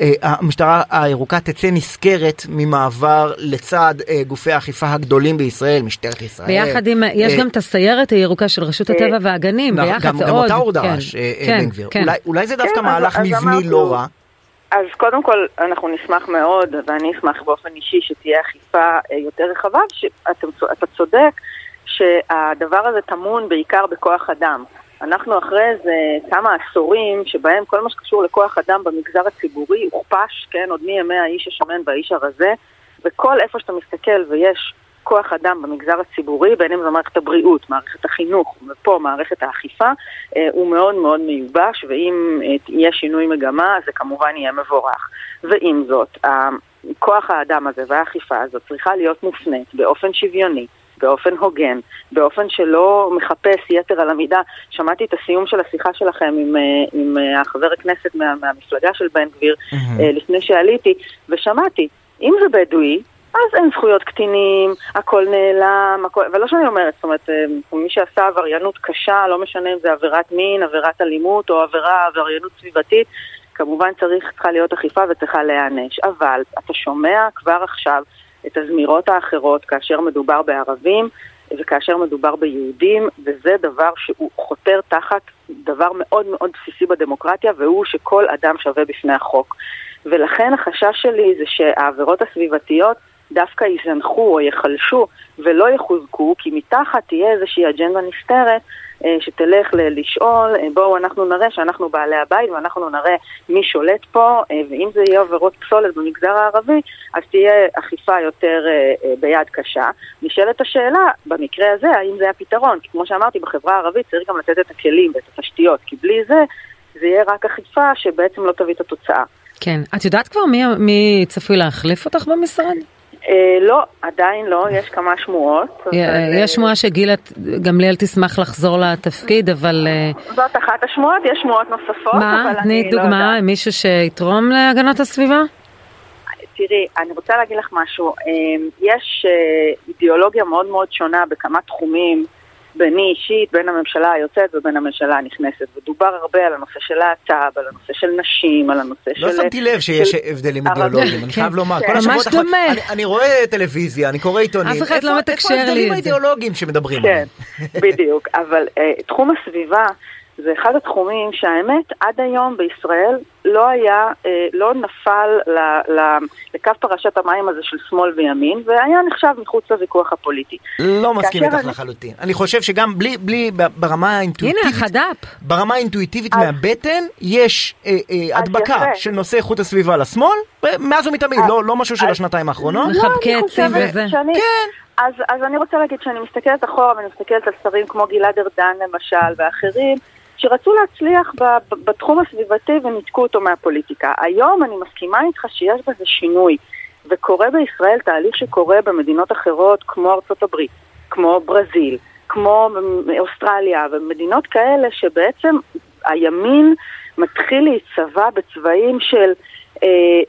אה, המשטרה הירוקה תצא נשכרת ממעבר לצד אה, גופי האכיפה הגדולים בישראל, משטרת ישראל. ביחד עם, יש אה, גם את הסיירת הירוקה של רשות הטבע והגנים, נכון, ביחד גם, זה גם עוד. אותה הוא כן, דרש, כן, בן גביר. כן. אולי, אולי זה דווקא כן, מהלך אז מבני לא רע. אז קודם כל, אנחנו נשמח מאוד, ואני אשמח באופן אישי שתהיה אכיפה אה, יותר רחבה, שאתה צודק שהדבר הזה טמון בעיקר בכוח אדם. אנחנו אחרי איזה כמה עשורים שבהם כל מה שקשור לכוח אדם במגזר הציבורי הוכפש, כן, עוד מימי האיש השמן והאיש הרזה, וכל איפה שאתה מסתכל ויש כוח אדם במגזר הציבורי, בין אם זו מערכת הבריאות, מערכת החינוך, ופה מערכת האכיפה, אה, הוא מאוד מאוד מיובש, ואם אה, יהיה שינוי מגמה, זה כמובן יהיה מבורך. ועם זאת, כוח האדם הזה והאכיפה הזאת צריכה להיות מופנית באופן שוויוני. באופן הוגן, באופן שלא מחפש יתר על המידה. שמעתי את הסיום של השיחה שלכם עם, אה, עם החבר הכנסת מה, מהמפלגה של בן גביר אה, לפני שעליתי, ושמעתי, אם זה בדואי, אז אין זכויות קטינים, הכל נעלם, הכל... ולא שאני אומרת, זאת אומרת, אה, מי שעשה עבריינות קשה, לא משנה אם זה עבירת מין, עבירת אלימות או עבירה, עבריינות סביבתית, כמובן צריך, צריכה להיות אכיפה וצריכה להיענש. אבל אתה שומע כבר עכשיו את הזמירות האחרות כאשר מדובר בערבים וכאשר מדובר ביהודים, וזה דבר שהוא חותר תחת דבר מאוד מאוד בסיסי בדמוקרטיה, והוא שכל אדם שווה בפני החוק. ולכן החשש שלי זה שהעבירות הסביבתיות דווקא יזנחו או יחלשו ולא יחוזקו, כי מתחת תהיה איזושהי אג'נדה נסתרת אה, שתלך לשאול, אה, בואו אנחנו נראה שאנחנו בעלי הבית ואנחנו נראה מי שולט פה, אה, ואם זה יהיה עבירות פסולת במגזר הערבי, אז תהיה אכיפה יותר ביד קשה. נשאלת השאלה, במקרה הזה, האם זה הפתרון? כי כמו שאמרתי, בחברה הערבית צריך גם לתת את הכלים ואת התשתיות, כי בלי זה, זה יהיה רק אכיפה שבעצם לא תביא את התוצאה. כן. את יודעת כבר מי, מי צפוי להחליף אותך במשרד? אה, לא, עדיין לא, יש כמה שמועות. אה, יש שמועה שגילה גמליאל תשמח לחזור לתפקיד, אבל אה, זאת אחת השמועות, יש שמועות נוספות, מה? אבל תני אני לא דוגמה, יודעת. מישהו שיתרום להגנת הסביבה? תראי, אני רוצה להגיד לך משהו. אה, יש אה, אידיאולוגיה מאוד מאוד שונה בכמה תחומים, ביני אישית, בין הממשלה היוצאת ובין הממשלה הנכנסת. ודובר הרבה על הנושא של להט"ב, על הנושא של נשים, על הנושא של... לא שמתי לב שיש של הבדלים. אידיאולוגיים, אני כן. חייב לומר. כן. כל ממש האחרונים- דומה. אני- אני רואה טלוויזיה, אני קורא עיתונים. אף אחד לא איפה- מתקשר איפה לי ההבדלים את זה. האידיאולוגיים שמדברים כן, עליהם? בדיוק. אבל אה, תחום הסביבה זה אחד התחומים שהאמת עד היום בישראל לא היה, אה, לא נפל ל, ל, לקו פרשת המים הזה של שמאל וימין, והיה נחשב מחוץ לוויכוח הפוליטי. לא מסכים איתך אני- לחלוטין. אני חושב שגם בלי, בלי, ברמה הנה, האינטואיטיבית, החד"פ. ברמה האינטואיטיבית אז- מהבטן, יש אה, אה, הדבקה יפה. של נושא איכות הסביבה לשמאל, מאז ומתמיד, אז- לא לא משהו של אז- השנתיים האחרונות. מחבקי לא, אני עצים חושבת וזה. שאני- כן. אז, אז אני רוצה להגיד שאני מסתכלת אחורה ואני מסתכלת על שרים כמו גלעד ארדן למשל ואחרים שרצו להצליח בתחום הסביבתי וניתקו אותו מהפוליטיקה. היום אני מסכימה איתך שיש בזה שינוי וקורה בישראל תהליך שקורה במדינות אחרות כמו ארצות הברית, כמו ברזיל, כמו אוסטרליה ומדינות כאלה שבעצם הימין מתחיל להיצבע בצבעים של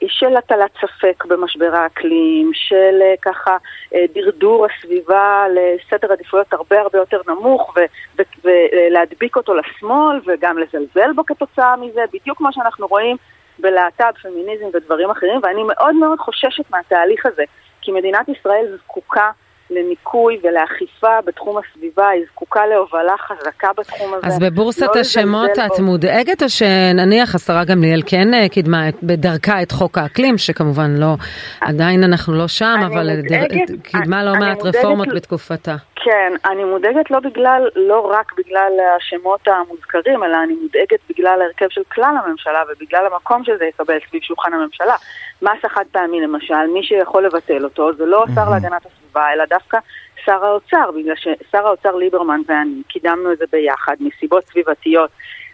של הטלת ספק במשבר האקלים, של אה, ככה אה, דרדור הסביבה לסדר עדיפויות הרבה הרבה יותר נמוך ו- ו- ולהדביק אותו לשמאל וגם לזלזל בו כתוצאה מזה, בדיוק כמו שאנחנו רואים בלהט"ב, פמיניזם ודברים אחרים, ואני מאוד מאוד חוששת מהתהליך הזה, כי מדינת ישראל זקוקה לניקוי ולאכיפה בתחום הסביבה, היא זקוקה להובלה חזקה בתחום הזה. אז בבורסת לא השמות את בו. מודאגת, או שנניח השרה גמליאל כן אה, קידמה בדרכה את חוק האקלים, שכמובן לא, עדיין אנחנו לא שם, אבל מודאגת- קידמה לא מעט רפורמות ל- בתקופתה. כן, אני מודאגת לא בגלל, לא רק בגלל השמות המוזכרים, אלא אני מודאגת בגלל ההרכב של כלל הממשלה ובגלל המקום שזה יקבל סביב שולחן הממשלה. מס החד פעמי למשל, מי שיכול לבטל אותו זה לא השר להגנת הסביבה, אלא דווקא שר האוצר, בגלל ששר האוצר ליברמן ואני קידמנו את זה ביחד מסיבות סביבתיות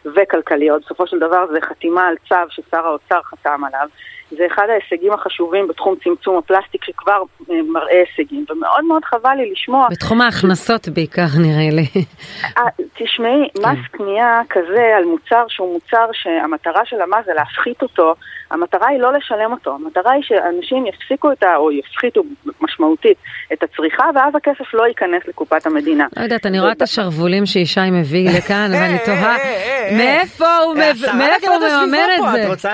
וכלכליות. בסופו של דבר זה חתימה על צו ששר האוצר חתם עליו. זה אחד ההישגים החשובים בתחום צמצום הפלסטיק שכבר אה, מראה הישגים, ומאוד מאוד חבל לי לשמוע בתחום ההכנסות בעיקר נראה לי. אה, תשמעי, מס קנייה כזה על מוצר שהוא מוצר שהמטרה של המס זה להפחית אותו, המטרה היא לא לשלם אותו, המטרה היא שאנשים יפסיקו את ה... או יפחיתו משמעותית את הצריכה, ואז הכסף לא ייכנס לקופת המדינה. לא יודעת, אני רואה את השרוולים שישי מביא (laughs) לכאן, ואני תוהה, מאיפה הוא אה, השרה מאיפה הוא מממן את זה?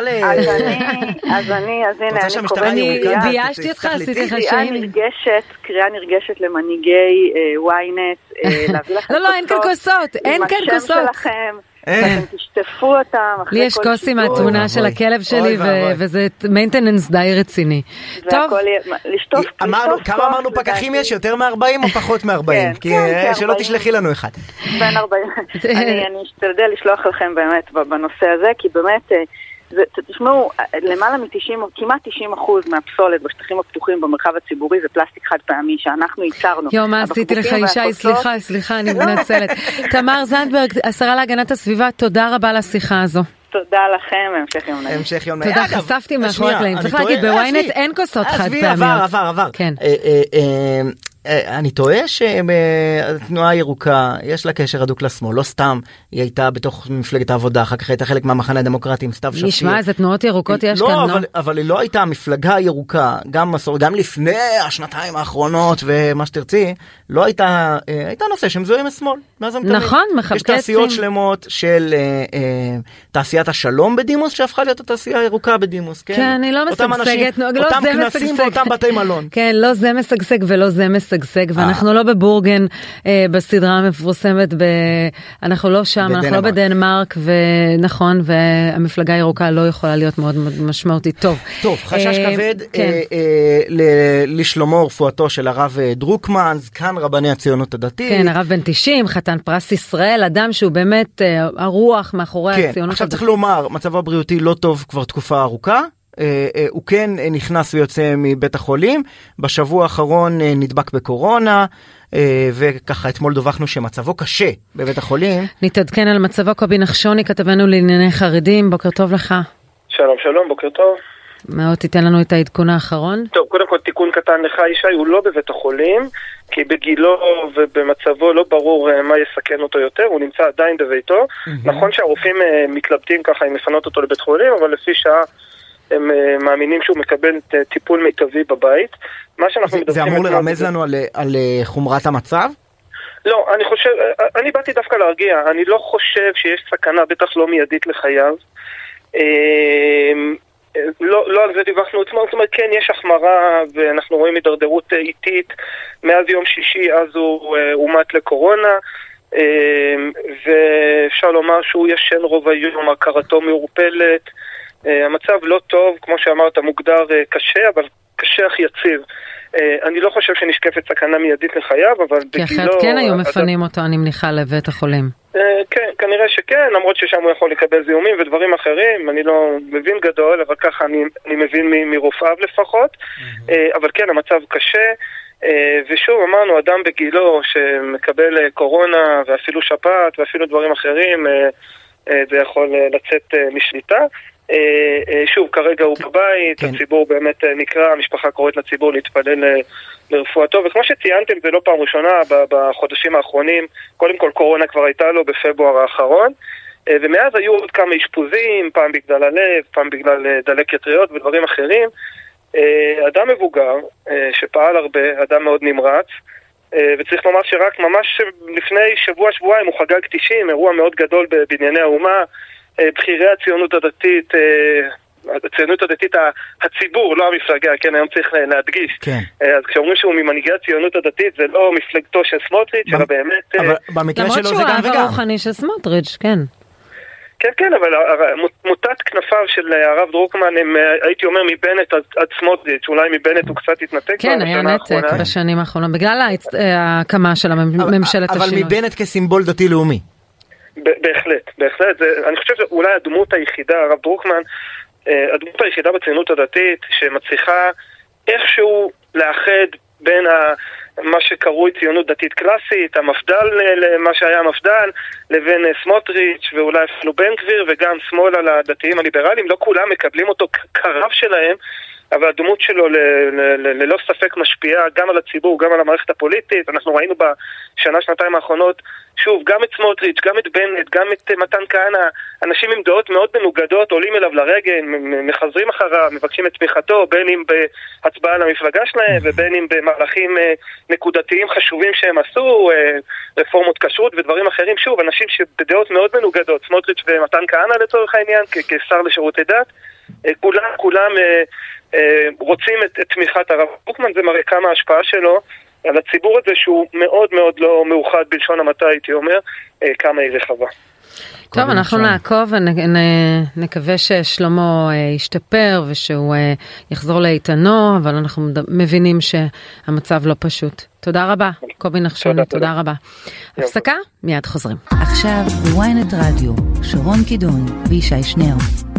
(laughs) אז אני, אז הנה, אני קוראת? קריאה- ביישתי אותך, לי עשיתי. לך קריאה שיימינג. נרגשת, קריאה נרגשת למנהיגי אה, ynet, אה, (laughs) להביא לכם לא, לא, אין כאן כוסות, אין כאן עם השם כוסות. שלכם. אתם תשטפו אותם אחרי לי יש כל כוס עם שידור. התמונה של. הכלב שלי. וזה maintenance די רציני. טוב, לשטוף, כמה אמרנו פקחים יש? יותר מ-40 או פחות מ-40? כן, כי כן, אה, שלא כ-40. תשלחי לנו אחד. בין 40. אני אני אשתדל לשלוח לכם באמת בנושא הזה, כי באמת, זה, תשמעו, אה, למעלה מ-90, כמעט 90 אחוז מהפסולת בשטחים הפתוחים במרחב הציבורי זה פלסטיק חד פעמי שאנחנו ייצרנו. יואו, מה עשיתי לך ישי? סליחה, סליחה, אני מתנצלת. תמר זנדברג, השרה להגנת הסביבה, תודה רבה על השיחה הזו. תודה לכם, המשך יום נעים. המשך יום נעים. תודה, אגב, חשפתי מאחורי שנייה, הקלעים. צריך להגיד, אה, בוויינט עזבי. אין כוסות עזבי, חד עבר, פעמיות. עבר, עבר. כן. אה, אה, אה, אה, אני טועה שהתנועה הירוקה יש לה קשר הדוק לשמאל, לא סתם היא הייתה בתוך מפלגת העבודה, אחר כך הייתה חלק מהמחנה הדמוקרטי עם סתיו שפיר. נשמע איזה תנועות ירוקות יש לא, כאן, לא? אבל, אבל היא לא הייתה המפלגה הירוקה, גם מסור, גם לפני השנתיים האחרונות ומה שתרצי, לא הייתה, אה, הייתה נושא שמזוהה עם השמאל. נכון, מחבקי יש תעשיות. שלמות של אה, אה, תעשיית השלום בדימוס, שהפכה להיות התעשייה הירוקה בדימוס, כן? כן, אני לא אותם אנשים, משגשגת, לא, לא אותם כנסים. ואותם בתי מלון. (laughs) כן, לא זה משגשג ולא זה משגשג, ואנחנו לא בבורגן אה, בסדרה המפורסמת, ב... אנחנו לא שם, אנחנו לא בדנמרק. בדנמרק, ונכון, והמפלגה הירוקה לא יכולה להיות מאוד משמעותית. טוב, טוב, חשש אה, כבד כן. אה, אה, ל- לשלומו ורפואתו של הרב אה, דרוקמן, זקן רבני הציונות הדתית. כן, הרב בן 90, חתן פרס ישראל, אדם שהוא באמת אה, הרוח מאחורי כן, הציונות עכשיו צריך הדתית. לומר, מצבו הבריאותי לא טוב כבר תקופה ארוכה. אה, אה, הוא כן אה, נכנס ויוצא מבית החולים, בשבוע האחרון נדבק בקורונה, וככה אתמול דווחנו שמצבו קשה בבית החולים. נתעדכן על מצבו קובי נחשוני, כתבנו לענייני חרדים, בוקר טוב לך. שלום שלום, בוקר טוב. מאוד תיתן לנו את העדכון האחרון. טוב, קודם כל תיקון קטן לך ישי, הוא לא בבית החולים, כי בגילו ובמצבו לא ברור מה יסכן אותו יותר, הוא נמצא עדיין בביתו. נכון שהרופאים מתלבטים ככה אם לפנות אותו לבית חולים, אבל לפי שעה הם אה, מאמינים שהוא מקבל אה, טיפול מיטבי בבית. מה שאנחנו זה, זה אמור לרמז לנו על, אה, על אה, חומרת המצב? לא, אני חושב, אני באתי דווקא להרגיע, אני לא חושב שיש סכנה, בטח לא מיידית לחייו. לא, לא על זה דיווחנו אתמול, זאת אומרת כן יש החמרה ואנחנו רואים הידרדרות אה, איטית מאז יום שישי אז הוא אה, אומת לקורונה ואפשר לומר שהוא ישן רוב היום, הכרתו מעורפלת אה, המצב לא טוב, כמו שאמרת מוגדר אה, קשה אבל קשה אך יציב אה, אני לא חושב שנשקפת סכנה מיידית לחייו אבל כי בגילו... אחרת כן היו אדם- מפנים אותו, אני מניחה, לבית החולים. אה, כן, כנראה שכן, למרות ששם הוא יכול לקבל זיהומים ודברים אחרים, אני לא מבין גדול, אבל ככה אני, אני מבין מרופאיו לפחות, אה, אבל כן, המצב קשה, אה, ושוב אמרנו, אדם בגילו שמקבל אה, קורונה ואפילו שפעת ואפילו דברים אחרים, אה, אה, זה יכול אה, לצאת אה, משליטה. אה, אה, שוב, כרגע הוא בבית, כן. הציבור באמת אה, נקרא, המשפחה קוראת לציבור להתפלל לרפואתו, וכמו שציינתם, זה לא פעם ראשונה בחודשים האחרונים, קודם כל קורונה כבר הייתה לו בפברואר האחרון, ומאז היו עוד כמה אשפוזים, פעם בגלל הלב, פעם בגלל דלקת ריאות ודברים אחרים. אדם מבוגר, שפעל הרבה, אדם מאוד נמרץ, וצריך לומר שרק ממש לפני שבוע-שבועיים הוא חגג 90, אירוע מאוד גדול בבנייני האומה. אה, בכירי הציונות הדתית אה, הציונות הדתית, הציבור, לא המפלגה, כן, היום צריך להדגיש. כן. אה, אז כשאומרים שהוא ממנהיגי הציונות הדתית, זה לא מפלגתו של סמוטריץ', אלא באמת... אבל במקרה למרות שלו שהוא זה גם האב וגם. הרוחני של סמוטריץ', כן. כן, כן, אבל מוטת כנפיו של הרב דרוקמן הם, הייתי אומר, מבנט עד, עד סמוטריץ', אולי מבנט הוא קצת התנתק כן, היה נתק. בשנים האחרונות, בגלל ההקמה של אבל- ממשלת אבל השינוי. מבנט כסימבול דתי-לאומי. בהחלט, בהחלט. זה, אני חושב שאולי הדמות היחידה, הרב דרוקמן, אה, הדמות היחידה בציונות הדתית שמצליחה איכשהו לאחד בין ה, מה שקרוי ציונות דתית קלאסית, המפד"ל ל- למה שהיה המפד"ל, לבין אה, סמוטריץ' ואולי אפילו בן גביר וגם שמאלה לדתיים הליברליים. לא כולם מקבלים אותו כרב שלהם. אבל הדמות שלו ל- ל- ל- ללא ספק משפיעה גם על הציבור, גם על המערכת הפוליטית. אנחנו ראינו בשנה, שנתיים האחרונות, שוב, גם את סמוטריץ', גם את בנט, גם את אה, מתן כהנא, אנשים עם דעות מאוד מנוגדות עולים אליו לרגל, מחזרים אחריו, מבקשים את תמיכתו, בין אם בהצבעה למפלגה שלהם ובין אם במהלכים אה, נקודתיים חשובים שהם עשו, אה, רפורמות כשרות ודברים אחרים. שוב, אנשים שבדעות מאוד מנוגדות, סמוטריץ' ומתן כהנא לצורך העניין, כ- כשר לשירותי דת, כולם, כולם אה, אה, רוצים את, את תמיכת הרב דרוקמן, זה מראה כמה ההשפעה שלו על הציבור הזה שהוא מאוד מאוד לא מאוחד בלשון המעטה הייתי אומר, אה, כמה היא רחבה. טוב, אנחנו שם. נעקוב ונקווה ששלמה ישתפר ושהוא יחזור לאיתנו, אבל אנחנו מבינים שהמצב לא פשוט. תודה רבה, קובי נחשוני, תודה, תודה תודה. רבה. הפסקה, מיד חוזרים. עכשיו בוויינט רדיו, שרון קידון וישי שנר.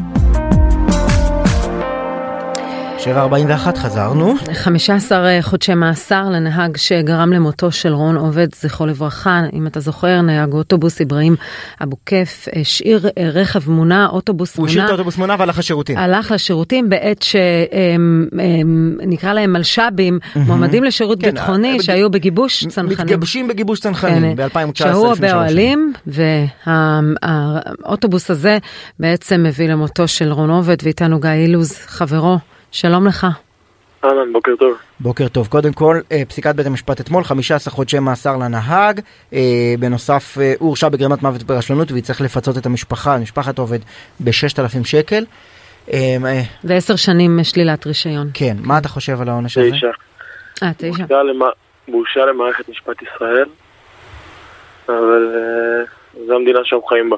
741 חזרנו. 15 חודשי מאסר לנהג שגרם למותו של רון עובד, זכרו לברכה. אם אתה זוכר, נהג אוטובוס אברהים אבו כיף השאיר אה, רכב מונע, אוטובוס הוא מונע. השאיר את האוטובוס מונע והלך לשירותים. הלך לשירותים בעת שנקרא להם מלש"בים, מועמדים לשירות כן, ביטחוני אה, שהיו בגיבוש צנחנים. מתגבשים בגיבוש צנחנים כן, ב-2019 שהו. באוהלים, והאוטובוס הזה בעצם מביא למותו של רון עובד, ואיתנו גיא אילוז, חברו. שלום לך. אהלן, בוקר טוב. בוקר טוב. קודם כל, אה, פסיקת בית המשפט אתמול, 15 חודשי מאסר לנהג. אה, בנוסף, אה, הוא הורשע בגרימת מוות ברשלנות ויצטרך לפצות את המשפחה, משפחת עובד, ב-6,000 שקל. ועשר שנים שלילת רישיון. כן, מה אתה חושב על העונש הזה? תשע. אה, תשע. בושה למ- בושה למערכת משפט ישראל, אבל זו המדינה שאנחנו חיים בה.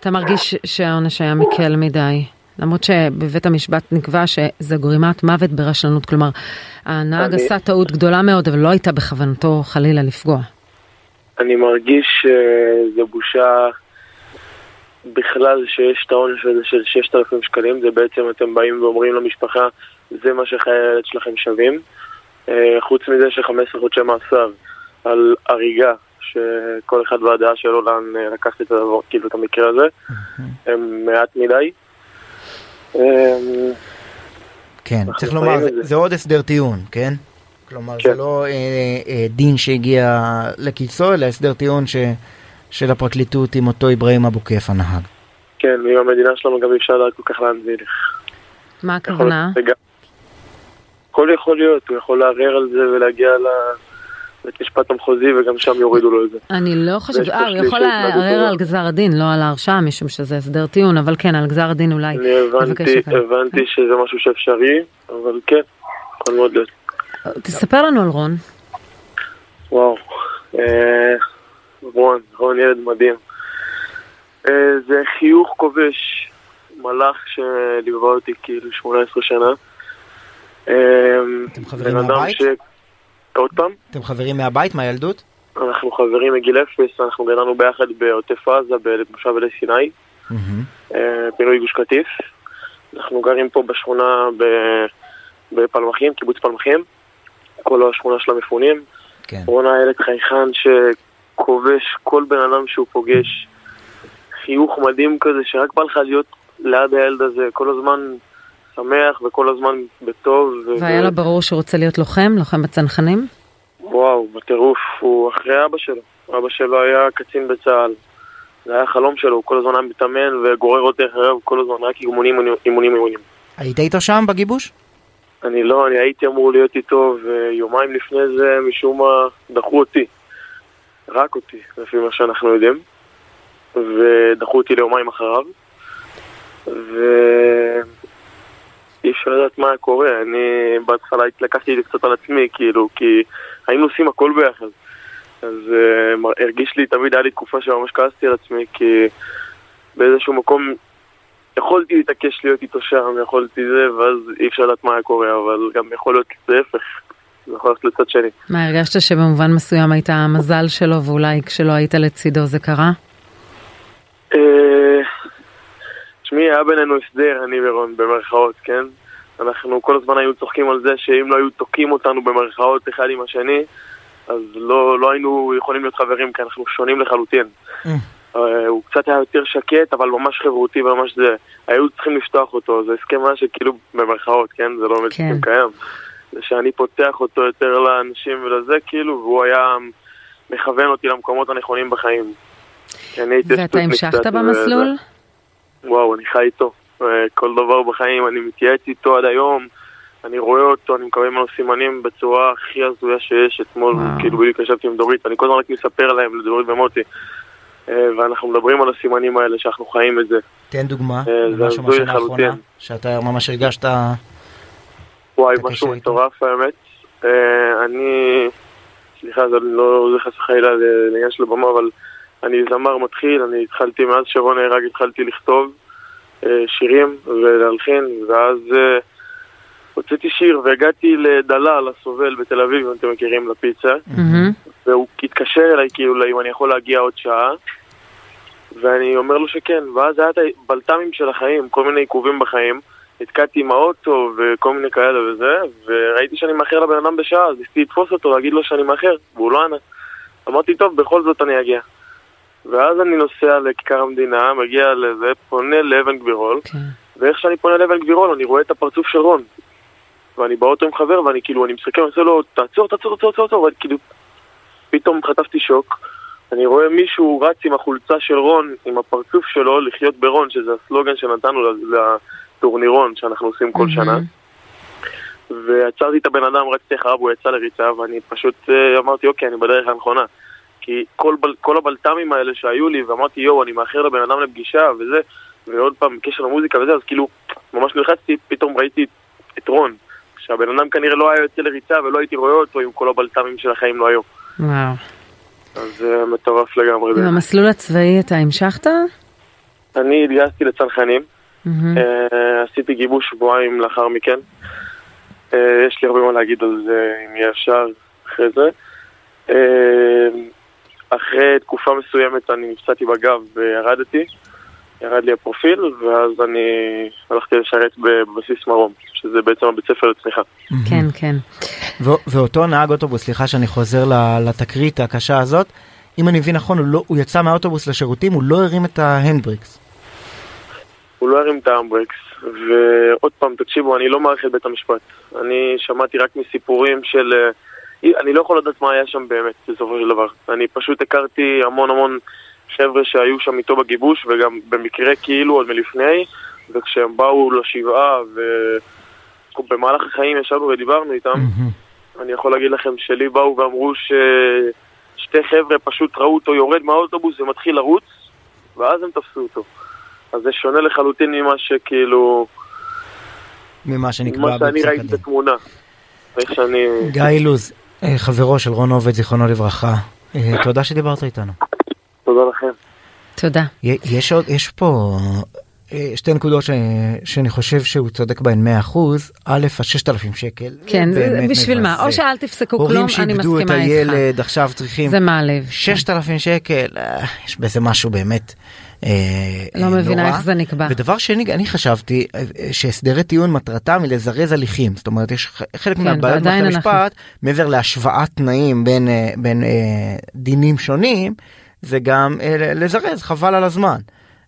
אתה מרגיש שהעונש היה מקל מדי. למרות שבבית המשפט נקבע שזה גרימת מוות ברשלנות, כלומר, הנהג אני- עשה טעות גדולה מאוד, אבל לא הייתה בכוונתו חלילה לפגוע. אני מרגיש שזה בושה בכלל שיש את העונש הזה של 6,000 שקלים, זה בעצם אתם באים ואומרים למשפחה, זה מה שחיי הילד שלכם שווים. אה, חוץ מזה ש-15 חודשי מאסר על הריגה, שכל אחד והדעה שלו לאן אה, לקחת את הדבר, כאילו את המקרה הזה, הם מעט מדי. אה, כן, צריך לומר, זה- עוד הסדר טיעון, כן? כלומר, זה כן. לא אה, אה, דין שהגיע לקיצו, אלא הסדר טיעון ש- של הפרקליטות עם אותו אברהים אבו כיף הנהג. כן, ועם המדינה שלנו גם אי אפשר לדעת כל כך לאן זה ילך. מה הכוונה? הכל יכול להיות, הוא יכול לערער על זה ולהגיע לבית משפט המחוזי וגם שם יורידו לו את זה. אני לא חושבת, אה, הוא יכול לערער על גזר הדין, לא על ההרשעה, משום שזה הסדר טיעון, אבל כן, על גזר הדין אולי. אני הבנתי. הבנתי שזה משהו שאפשרי, אבל כן, יכול מאוד להיות. תספר לנו על רון. וואו. אה, רון, רון ילד מדהים. אה, זה חיוך כובש, מלאך שליווה אותי כאילו 18 שנה. אה, אתם חברים מהבית? עוד פעם? אתם חברים מהבית, מהילדות? אנחנו חברים מגיל אפס, אנחנו גדלנו ביחד בעוטף עזה, במושב אלי סיני, מהמם. אה, פינוי גוש קטיף. אנחנו גרים פה בשכונה בפלמחים, קיבוץ פלמחים, כל השכונה של המפונים. כן. רון היה ילד חייכן שכובש כל בן אדם שהוא פוגש. חיוך מדהים כזה, שרק בא לך להיות ליד הילד הזה, כל הזמן שמח וכל הזמן בטוב. ו- והיה לו ברור שהוא רוצה להיות לוחם, לוחם בצנחנים? וואו, בטירוף, הוא אחרי אבא שלו. אבא שלו היה קצין בצה"ל. זה היה החלום שלו, הוא כל הזמן היה מתאמן וגורר אותי אחריו כל הזמן, רק אימונים, אימונים, אימונים. היית איתו שם בגיבוש? אני לא, אני הייתי אמור להיות איתו, ויומיים לפני זה משום מה דחו אותי. רק אותי, לפי מה שאנחנו יודעים. ודחו אותי ליומיים אחריו. ואי אפשר לדעת מה קורה. אני בהתחלה לקחתי את זה קצת על עצמי, כאילו, כי היינו עושים הכל ביחד. אז uh, הרגיש לי, תמיד היה לי תקופה שממש כעסתי על עצמי, כי באיזשהו מקום יכולתי להתעקש להיות איתו שם, יכולתי זה, ואז אי אפשר לדעת מה היה קורה, אבל גם יכול להיות להפך. זה יכול ללכת לצד שני. מה, הרגשת שבמובן מסוים היית המזל שלו, ואולי כשלא היית לצידו זה קרה? אה, תשמעי, היה בינינו הסדר, אני ורון, במרכאות, כן? אנחנו כל הזמן היינו צוחקים על זה שאם לא היו תוקעים אותנו במרכאות אחד עם השני, אז לא, לא היינו יכולים להיות חברים, כי אנחנו שונים לחלוטין. אה. אה, הוא קצת היה יותר שקט, אבל ממש חברותי וממש זה. היו צריכים לפתוח אותו, זה הסכם מה שכאילו במרכאות, כן? זה לא באמת כן. הסכם קיים. זה שאני פותח אותו יותר לאנשים ולזה, כאילו, והוא היה מכוון אותי למקומות הנכונים בחיים. הייתי ואתה המשכת במסלול? וזה. וואו, אני חי איתו. אה, כל דבר בחיים, אני מתייעץ איתו עד היום. אני רואה אותו, אני מקבל ממנו סימנים בצורה הכי הזויה שיש. אתמול, וואו. כאילו, בדיוק ישבתי עם דורית, אני כל הזמן רק מספר להם, לדורית ומוטי. אה, ואנחנו מדברים על הסימנים האלה, שאנחנו חיים את זה. תן דוגמה, אה, זה משהו הזוי מהשנה האחרונה. שאתה ממש הרגשת... וואי, משהו? מטורף האמת. אה, אני, סליחה, זה לא חס וחלילה לעניין של הבמה, אבל אני זמר מתחיל, אני התחלתי, מאז שרון נהרג התחלתי לכתוב אה, שירים ולהלחין, ואז אה, הוצאתי שיר והגעתי לדלל, הסובל בתל אביב, אם אתם מכירים, לפיצה, מהמם. והוא התקשר אליי כאילו אם אני יכול להגיע עוד שעה, ואני אומר לו שכן, ואז היה את הבלת"מים של החיים, כל מיני עיכובים בחיים. נתקעתי עם האוטו וכל מיני כאלה וזה, וראיתי שאני מאחר לבן אדם בשעה, אז ניסיתי לתפוס אותו, להגיד לו שאני מאחר, והוא לא ענה. אמרתי, טוב, בכל זאת אני אגיע. ואז אני נוסע לכיכר המדינה, מגיע לזה, פונה לאבן גבירול, כן. ואיך שאני פונה לאבן גבירול, אני רואה את הפרצוף של רון. ואני באוטו עם חבר, ואני כאילו, אני מסתכל, אני עושה לו, תעצור, תעצור, תעצור, תעצור, ואני כאילו, פתאום חטפתי שוק. אני רואה מישהו רץ עם החולצה של רון, עם הפרצוף שלו, לחיות ברון, שזה הסלוגן שנתנו לטורנירון שאנחנו עושים כל שנה. ועצרתי את הבן אדם, רצתי אחריו, הוא יצא לריצה, ואני פשוט אה, אמרתי, אוקיי, אני בדרך הנכונה. כי כל, בל- כל הבלת"מים האלה שהיו לי, ואמרתי, יואו, אני מאחר לבן אדם לפגישה, וזה, ועוד פעם, בקשר למוזיקה וזה, אז כאילו, ממש נלחצתי, פתאום ראיתי את רון. שהבן אדם כנראה לא היה יוצא לריצה ולא הייתי רואה אותו אם כל הבלת"מים של החיים לא היו. וואו. אז זה מטורף לגמרי. עם המסלול הצבאי אתה המשכת? אני התגייסתי לצנחנים. אה, עשיתי גיבוש שבועיים לאחר מכן. אה, יש לי הרבה מה להגיד על זה, אם יהיה אפשר, אחרי זה. אחרי תקופה מסוימת אני נפצעתי בגב וירדתי, ירד לי הפרופיל, ואז אני הלכתי לשרת בבסיס מרום, שזה בעצם הבית ספר לצמיחה. כן, כן. ואותו נהג אוטובוס, סליחה שאני חוזר לתקרית הקשה הזאת, אם אני מבין נכון, הוא, לא, הוא יצא מהאוטובוס לשירותים, הוא לא הרים את ההנדבריקס. הוא לא הרים את האמברקס, ועוד פעם, תקשיבו, אני לא מעריך את בית המשפט. אני שמעתי רק מסיפורים של... אה, אני לא יכול לדעת מה היה שם באמת, בסופו של דבר. אני פשוט הכרתי המון המון חבר'ה שהיו שם איתו בגיבוש, וגם במקרה כאילו עוד מלפני, וכשהם באו לשבעה, ובמהלך החיים ישבנו ודיברנו איתם, אני יכול להגיד לכם שלי באו ואמרו ששתי חבר'ה פשוט ראו אותו יורד מהאוטובוס ומתחיל לרוץ, ואז הם תפסו אותו. אז זה שונה לחלוטין ממה שכאילו, ממה שנקבע ממה שאני בפסק ראיתי את הדין. התמונה. איך שאני... גיא אילוז, אה, חברו של רון עובד, זיכרונו לברכה, אה, תודה שדיברת איתנו. תודה לכם. תודה. יש עוד, יש פה אה, שתי נקודות ש- שאני חושב שהוא צודק בהן 100 א', ה-6,000 שקל. כן, בשביל מה? או שאל תפסקו הורים כלום, אני שאיבדו את מסכימה איתך. הילד עכשיו צריכים זה מעליב. 6,000 שקל, אה, יש בזה משהו באמת. אה, לא אה, מבינה נורא. איך זה נקבע. ודבר שני, אני חשבתי אה, שהסדרי טיעון מטרתם היא לזרז הליכים. זאת אומרת, יש חלק כן, מהבעיות במערכת המשפט, מעבר להשוואת תנאים בין, בין אה, דינים שונים, זה גם לזרז, חבל על הזמן.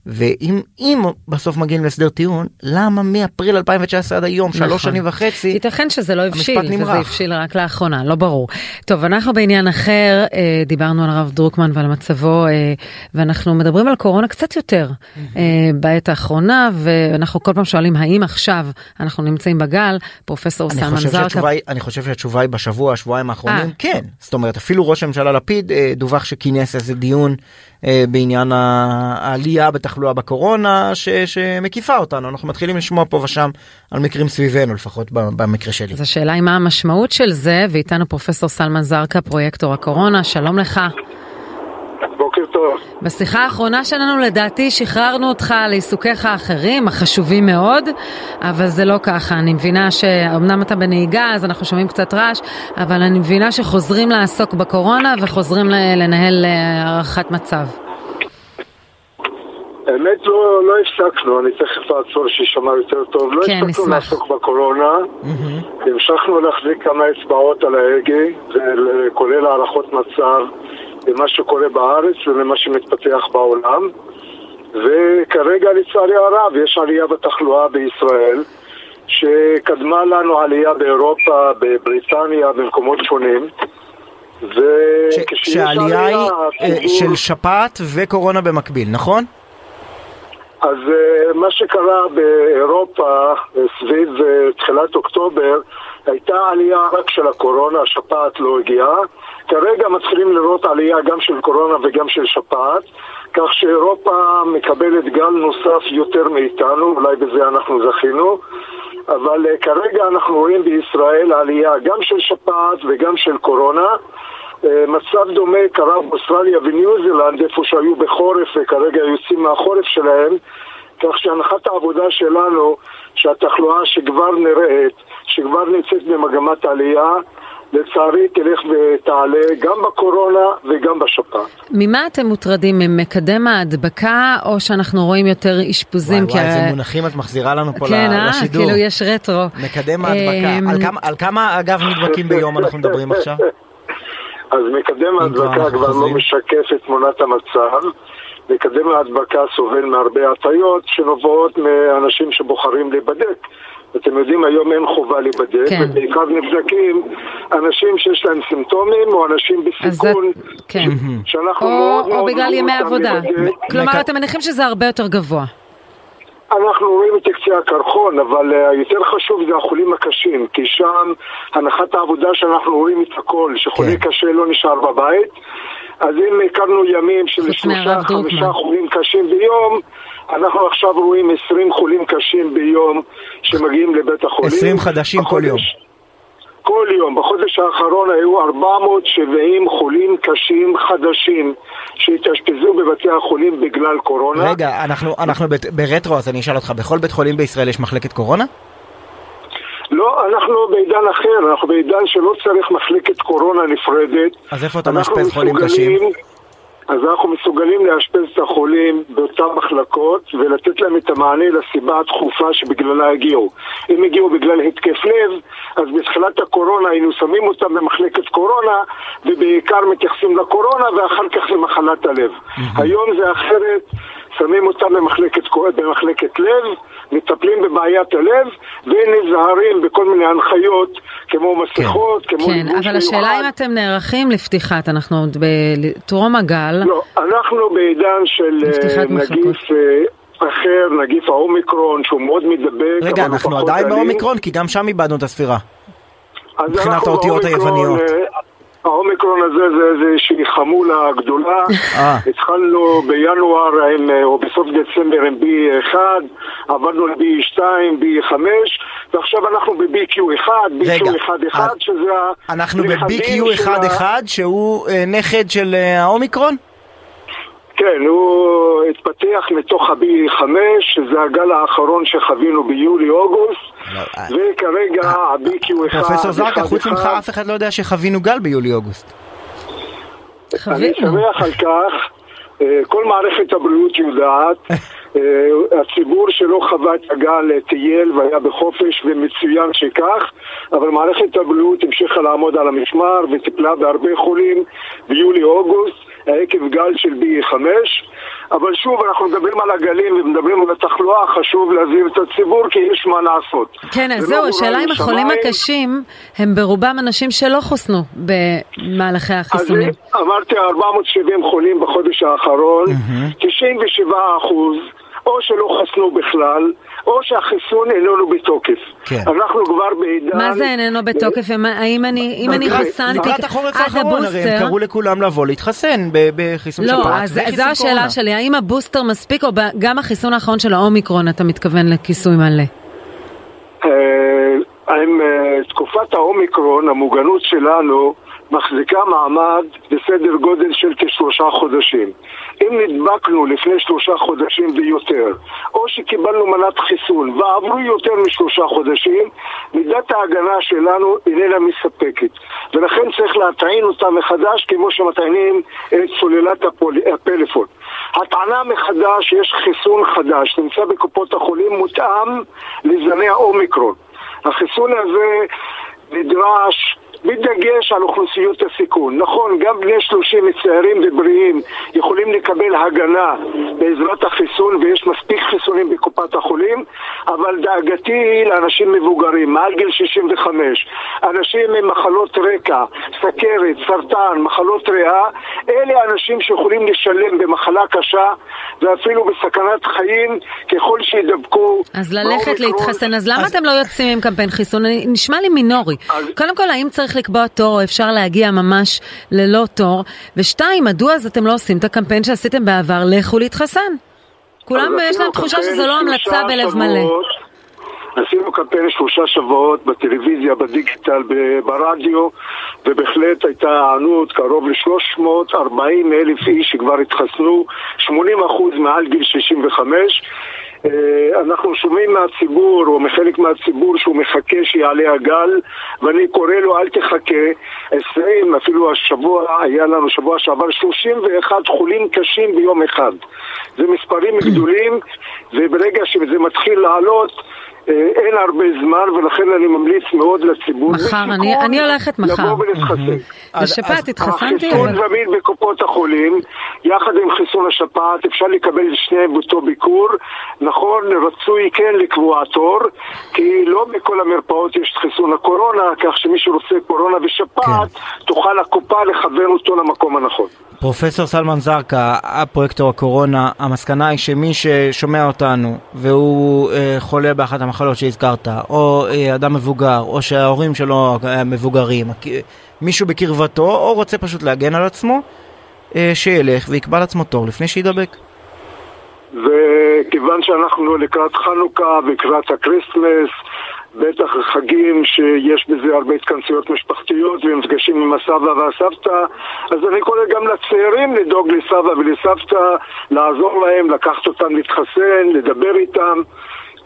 ואם אם בסוף מגיעים להסדר טיעון, למה מאפריל 2019 עד היום, נכון. שלוש שנים וחצי, ייתכן שזה לא הבשיל, וזה נמרח. הבשיל רק לאחרונה, לא ברור. טוב, אנחנו בעניין אחר, אה, דיברנו על הרב דרוקמן ועל מצבו, אה, ואנחנו מדברים על קורונה קצת יותר אה, בעת האחרונה, ואנחנו כל פעם שואלים האם עכשיו אנחנו נמצאים בגל, פרופסור סלמן זרקא. היא- אני חושב שהתשובה היא בשבוע, השבועיים האחרונים, אה. כן. זאת אומרת, אפילו ראש הממשלה לפיד אה, דווח שכינס איזה דיון בעניין ה- העלייה בתחלואה בקורונה ש, שמקיפה אותנו. אנחנו מתחילים לשמוע פה ושם על מקרים סביבנו, לפחות במקרה שלי. אז השאלה היא מה המשמעות של זה, ואיתנו פרופסור סלמן זרקא, פרויקטור הקורונה, שלום לך. בשיחה האחרונה שלנו לדעתי שחררנו אותך לעיסוקיך האחרים, החשובים מאוד, אבל זה לא ככה. אני מבינה שאומנם אתה בנהיגה, אז אנחנו שומעים קצת רעש, אבל אני מבינה שחוזרים לעסוק בקורונה וחוזרים לנהל אה, הערכת מצב. האמת לא, לא הפסקנו, אני תכף אעצור שישמע יותר טוב. לא כן, הפסקנו נשמח. לעסוק בקורונה, המשכנו להחזיק כמה אצבעות על ההגה, כולל הערכות מצב למה שקורה בארץ ולמה שמתפתח בעולם. וכרגע לצערי הרב יש עלייה בתחלואה בישראל שקדמה לנו עלייה באירופה, בבריטניה, במקומות שונים. ש- וכשיש שהעלייה היא אה, הציבור- של שפעת וקורונה במקביל, נכון? אז אה, מה שקרה באירופה אה, סביב תחילת אוקטובר הייתה עלייה רק של הקורונה, השפעת לא הגיעה. כרגע מתחילים לראות עלייה גם של קורונה וגם של שפעת, כך שאירופה מקבלת גל נוסף יותר מאיתנו, אולי בזה אנחנו זכינו. אבל אה, כרגע אנחנו רואים בישראל עלייה גם של שפעת וגם של קורונה. אה, מצב דומה קרה באוסטרליה וניו זילנד, איפה שהיו בחורף וכרגע יוצאים מהחורף שלהם, כך שהנחת העבודה שלנו, שהתחלואה שכבר נראית, שכבר נמצאת במגמת עלייה, לצערי תלך ותעלה גם בקורונה וגם בשפעת. ממה אתם מוטרדים, ממקדם ההדבקה, או שאנחנו רואים יותר אשפוזים? וואי וואי, כי איזה מונחים את מחזירה לנו פה כן, ל- אה? לשידור. כאילו יש רטרו. מקדם אמ, ההדבקה. על כמה- על כמה אגב נדבקים ביום אנחנו מדברים עכשיו? (laughs) אז מקדם ההדבקה כבר לא. משקף את תמונת המצב. מקדם ההדבקה סובל מהרבה הטיות שנובעות מאנשים שבוחרים להיבדק. אתם יודעים, היום אין חובה להיבדק, כן. ובעיקר נבדקים אנשים שיש להם סימפטומים או אנשים בסיכון, כן. שאנחנו או, מאוד או מאוד בגלל רוצים ימי עבודה. להיבדק. כלומר, מק- אתם מניחים שזה הרבה יותר גבוה. אנחנו רואים את קצה הקרחון, אבל uh, יותר חשוב זה החולים הקשים, כי שם הנחת העבודה שאנחנו רואים את הכל, שחולה כן. קשה לא נשאר בבית, אז אם הכרנו ימים של שלושה, חמישה. חולים קשים ביום, אנחנו עכשיו רואים 20 חולים קשים ביום שמגיעים לבית החולים. 20 חדשים כל יום. כל יום. בחודש האחרון היו 470 חולים קשים חדשים שהתאשפזו בבתי החולים בגלל קורונה. רגע, אנחנו, אנחנו בת- ברטרו, אז אני אשאל אותך, בכל בית חולים בישראל יש מחלקת קורונה? לא, אנחנו בעידן אחר, אנחנו בעידן שלא צריך מחלקת קורונה נפרדת. אז איפה אתה מאשפז חולים קשים? אז אנחנו מסוגלים לאשפז את החולים באותן מחלקות ולתת להם את המענה לסיבה הדחופה שבגללה הגיעו. אם הגיעו בגלל התקף לב, אז בתחילת הקורונה היינו שמים אותם במחלקת קורונה ובעיקר מתייחסים לקורונה ואחר כך למחלת הלב. היום זה אחרת, שמים אותם במחלקת, במחלקת לב, מטפלים בבעיית הלב ונזהרים בכל מיני הנחיות כמו מסכות, כמו כן, אבל השאלה מיוחד. אם אתם נערכים לפתיחת, אנחנו עוד בטרום הגל. לא, אנחנו בעידן של אה, נגיף אה, אחר, נגיף האומיקרון, שהוא מאוד מידבק. רגע, אנחנו עדיין. באומיקרון, כי גם שם איבדנו את הספירה. מבחינת אנחנו האותיות היווניות. האומיקרון הזה זה איזושהי חמולה גדולה. (laughs) אה. התחלנו בינואר עם, אה, או בסוף דצמבר עם B1, עברנו ל-B2, B5, ועכשיו אנחנו ב-BQ1, רגע, BQ11, אז שזה ה... אנחנו נכדים של ה- ב-BQ11 שהוא אה, נכד של האומיקרון? כן, הוא התפתח מתוך ה-B5, שזה הגל האחרון שחווינו ביולי-אוגוסט, לא, אה, וכרגע ה-BQ1... פרופסור זרקא, חוץ ממך. אף אחד לא יודע שחווינו גל ביולי-אוגוסט. אני. שמח על כך, אה, כל מערכת הבריאות יודעת, (laughs) אה, הציבור שלא חווה את הגל אה, טייל והיה בחופש ומצוין שכך, אבל מערכת הבריאות המשיכה לעמוד על המשמר וטיפלה בהרבה חולים ביולי-אוגוסט עקב גל של B5, אבל שוב אנחנו מדברים על הגלים ומדברים על התחלואה, חשוב להזהיר את הציבור כי יש מה לעשות. כן, אז זה זהו, השאלה אם החולים. הקשים הם ברובם אנשים שלא חוסנו במהלכי החיסונים. אז אמרתי 470 חולים בחודש האחרון, 97 אחוז או שלא חסנו בכלל, או שהחיסון איננו בתוקף. כן. אנחנו כבר בעידן... מה זה איננו בתוקף? האם אני אם אני לקראת- חסנתי לקראת החורף עד האחרון, הרי הם הבוסטר... קראו לכולם לבוא להתחסן בחיסון לא, שפעת. אז וחיסון זו השאלה קורונה. שלי, האם הבוסטר מספיק או גם החיסון האחרון של האומיקרון אתה מתכוון לכיסוי מלא? אה, עם אה, תקופת האומיקרון, המוגנות שלנו מחזיקה מעמד בסדר גודל של כשלושה חודשים. אם נדבקנו לפני שלושה חודשים ויותר, או שקיבלנו מנת חיסון ועברו יותר משלושה חודשים, מידת ההגנה שלנו איננה מספקת. ולכן צריך להטעין אותה מחדש כמו שמטעינים את סוללת הפול... הפלאפון. הטענה מחדש, יש חיסון חדש, נמצא בקופות החולים, מותאם לזני האומיקרון. החיסון הזה נדרש בדגש על אוכלוסיות הסיכון. נכון, גם בני 30 צעירים ובריאים יכולים לקבל הגנה בעזרת החיסון ויש מספיק חיסונים בקופת החולים, אבל דאגתי היא לאנשים מבוגרים, מעל גיל 65, אנשים עם מחלות רקע, סכרת, סרטן, מחלות ריאה, אלה האנשים שיכולים לשלם במחלה קשה ואפילו בסכנת חיים ככל שידבקו. אז ללכת. להתחסן, אז למה אז- אתם לא יוצאים עם קמפיין חיסון? נשמע לי מינורי. קודם כל, האם צריך לקבוע תור או אפשר להגיע ממש ללא תור? ושתיים, מדוע אז אתם לא עושים את הקמפיין שעשיתם בעבר, לכו להתחסן? כולם, יש להם תחושה שזו לא המלצה בלב מלא. עשינו קמפיין שלושה שבועות בטלוויזיה, בדיגיטל, ברדיו, ובהחלט הייתה היענות, קרוב ל-340 אלף איש שכבר התחסנו, 80 אחוז מעל גיל 65. אה, אנחנו שומעים מהציבור, או מחלק מהציבור, שהוא מחכה שיעלה הגל, ואני קורא לו, אל תחכה. 20, אפילו השבוע, היה לנו שבוע שעבר 31 חולים קשים ביום אחד. זה מספרים גדולים, וברגע שזה מתחיל לעלות, אין הרבה זמן, ולכן אני ממליץ מאוד לציבור. מחר, אני- אני הולכת מחר. לבוא ולהתחסן. לשפעת התחסנתי, החיסון אבל... זמין בקופות החולים, יחד עם חיסון השפעת, אפשר לקבל את שניהם באותו ביקור. נכון, רצוי כן לקבוע תור, כי לא בכל המרפאות יש את חיסון הקורונה, כך שמי שרוצה קורונה ושפעת, תוכל הקופה לכוון אותו למקום הנכון. פרופסור סלמן זרקא, הפרויקטור הקורונה, המסקנה היא שמי ששומע אותנו והוא אה, חולה באחת המחלות שהזכרת, או אה, אדם מבוגר, או שההורים שלו אה, מבוגרים, מישהו בקרבתו, או רוצה פשוט להגן על עצמו, אה, שילך ויקבע לעצמו תור לפני שידבק. וכיוון שאנחנו לקראת חנוכה ולקראת ה Christmas, בטח חגים שיש בזה הרבה התכנסויות משפחתיות ומפגשים עם הסבא והסבתא, אז אני קורא גם לצעירים לדאוג לסבא ולסבתא, לעזור להם, לקחת אותם להתחסן, לדבר איתם.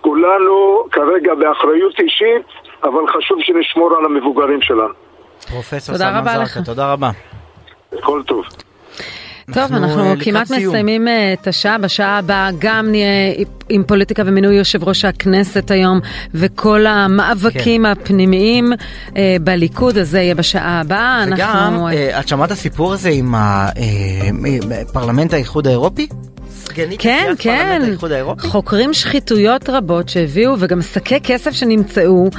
כולנו כרגע באחריות אישית, אבל חשוב שנשמור על המבוגרים שלנו. פרופסור תודה סלמן זרקא, לך. תודה רבה. כל טוב. טוב, אנחנו, אנחנו אה, כמעט סיום. מסיימים אה, את השעה, בשעה הבאה גם נהיה עם פוליטיקה ומינוי יושב ראש הכנסת היום, וכל המאבקים כן. הפנימיים אה, בליכוד, אז זה יהיה בשעה הבאה. וגם, אנחנו... אה, אה, את שמעת הסיפור הזה עם אה, פרלמנט האיחוד האירופי? סגנית כן, נשיאת כן, פרלמנט האיחוד האירופי? חוקרים שחיתויות רבות שהביאו וגם שקי כסף שנמצאו אה,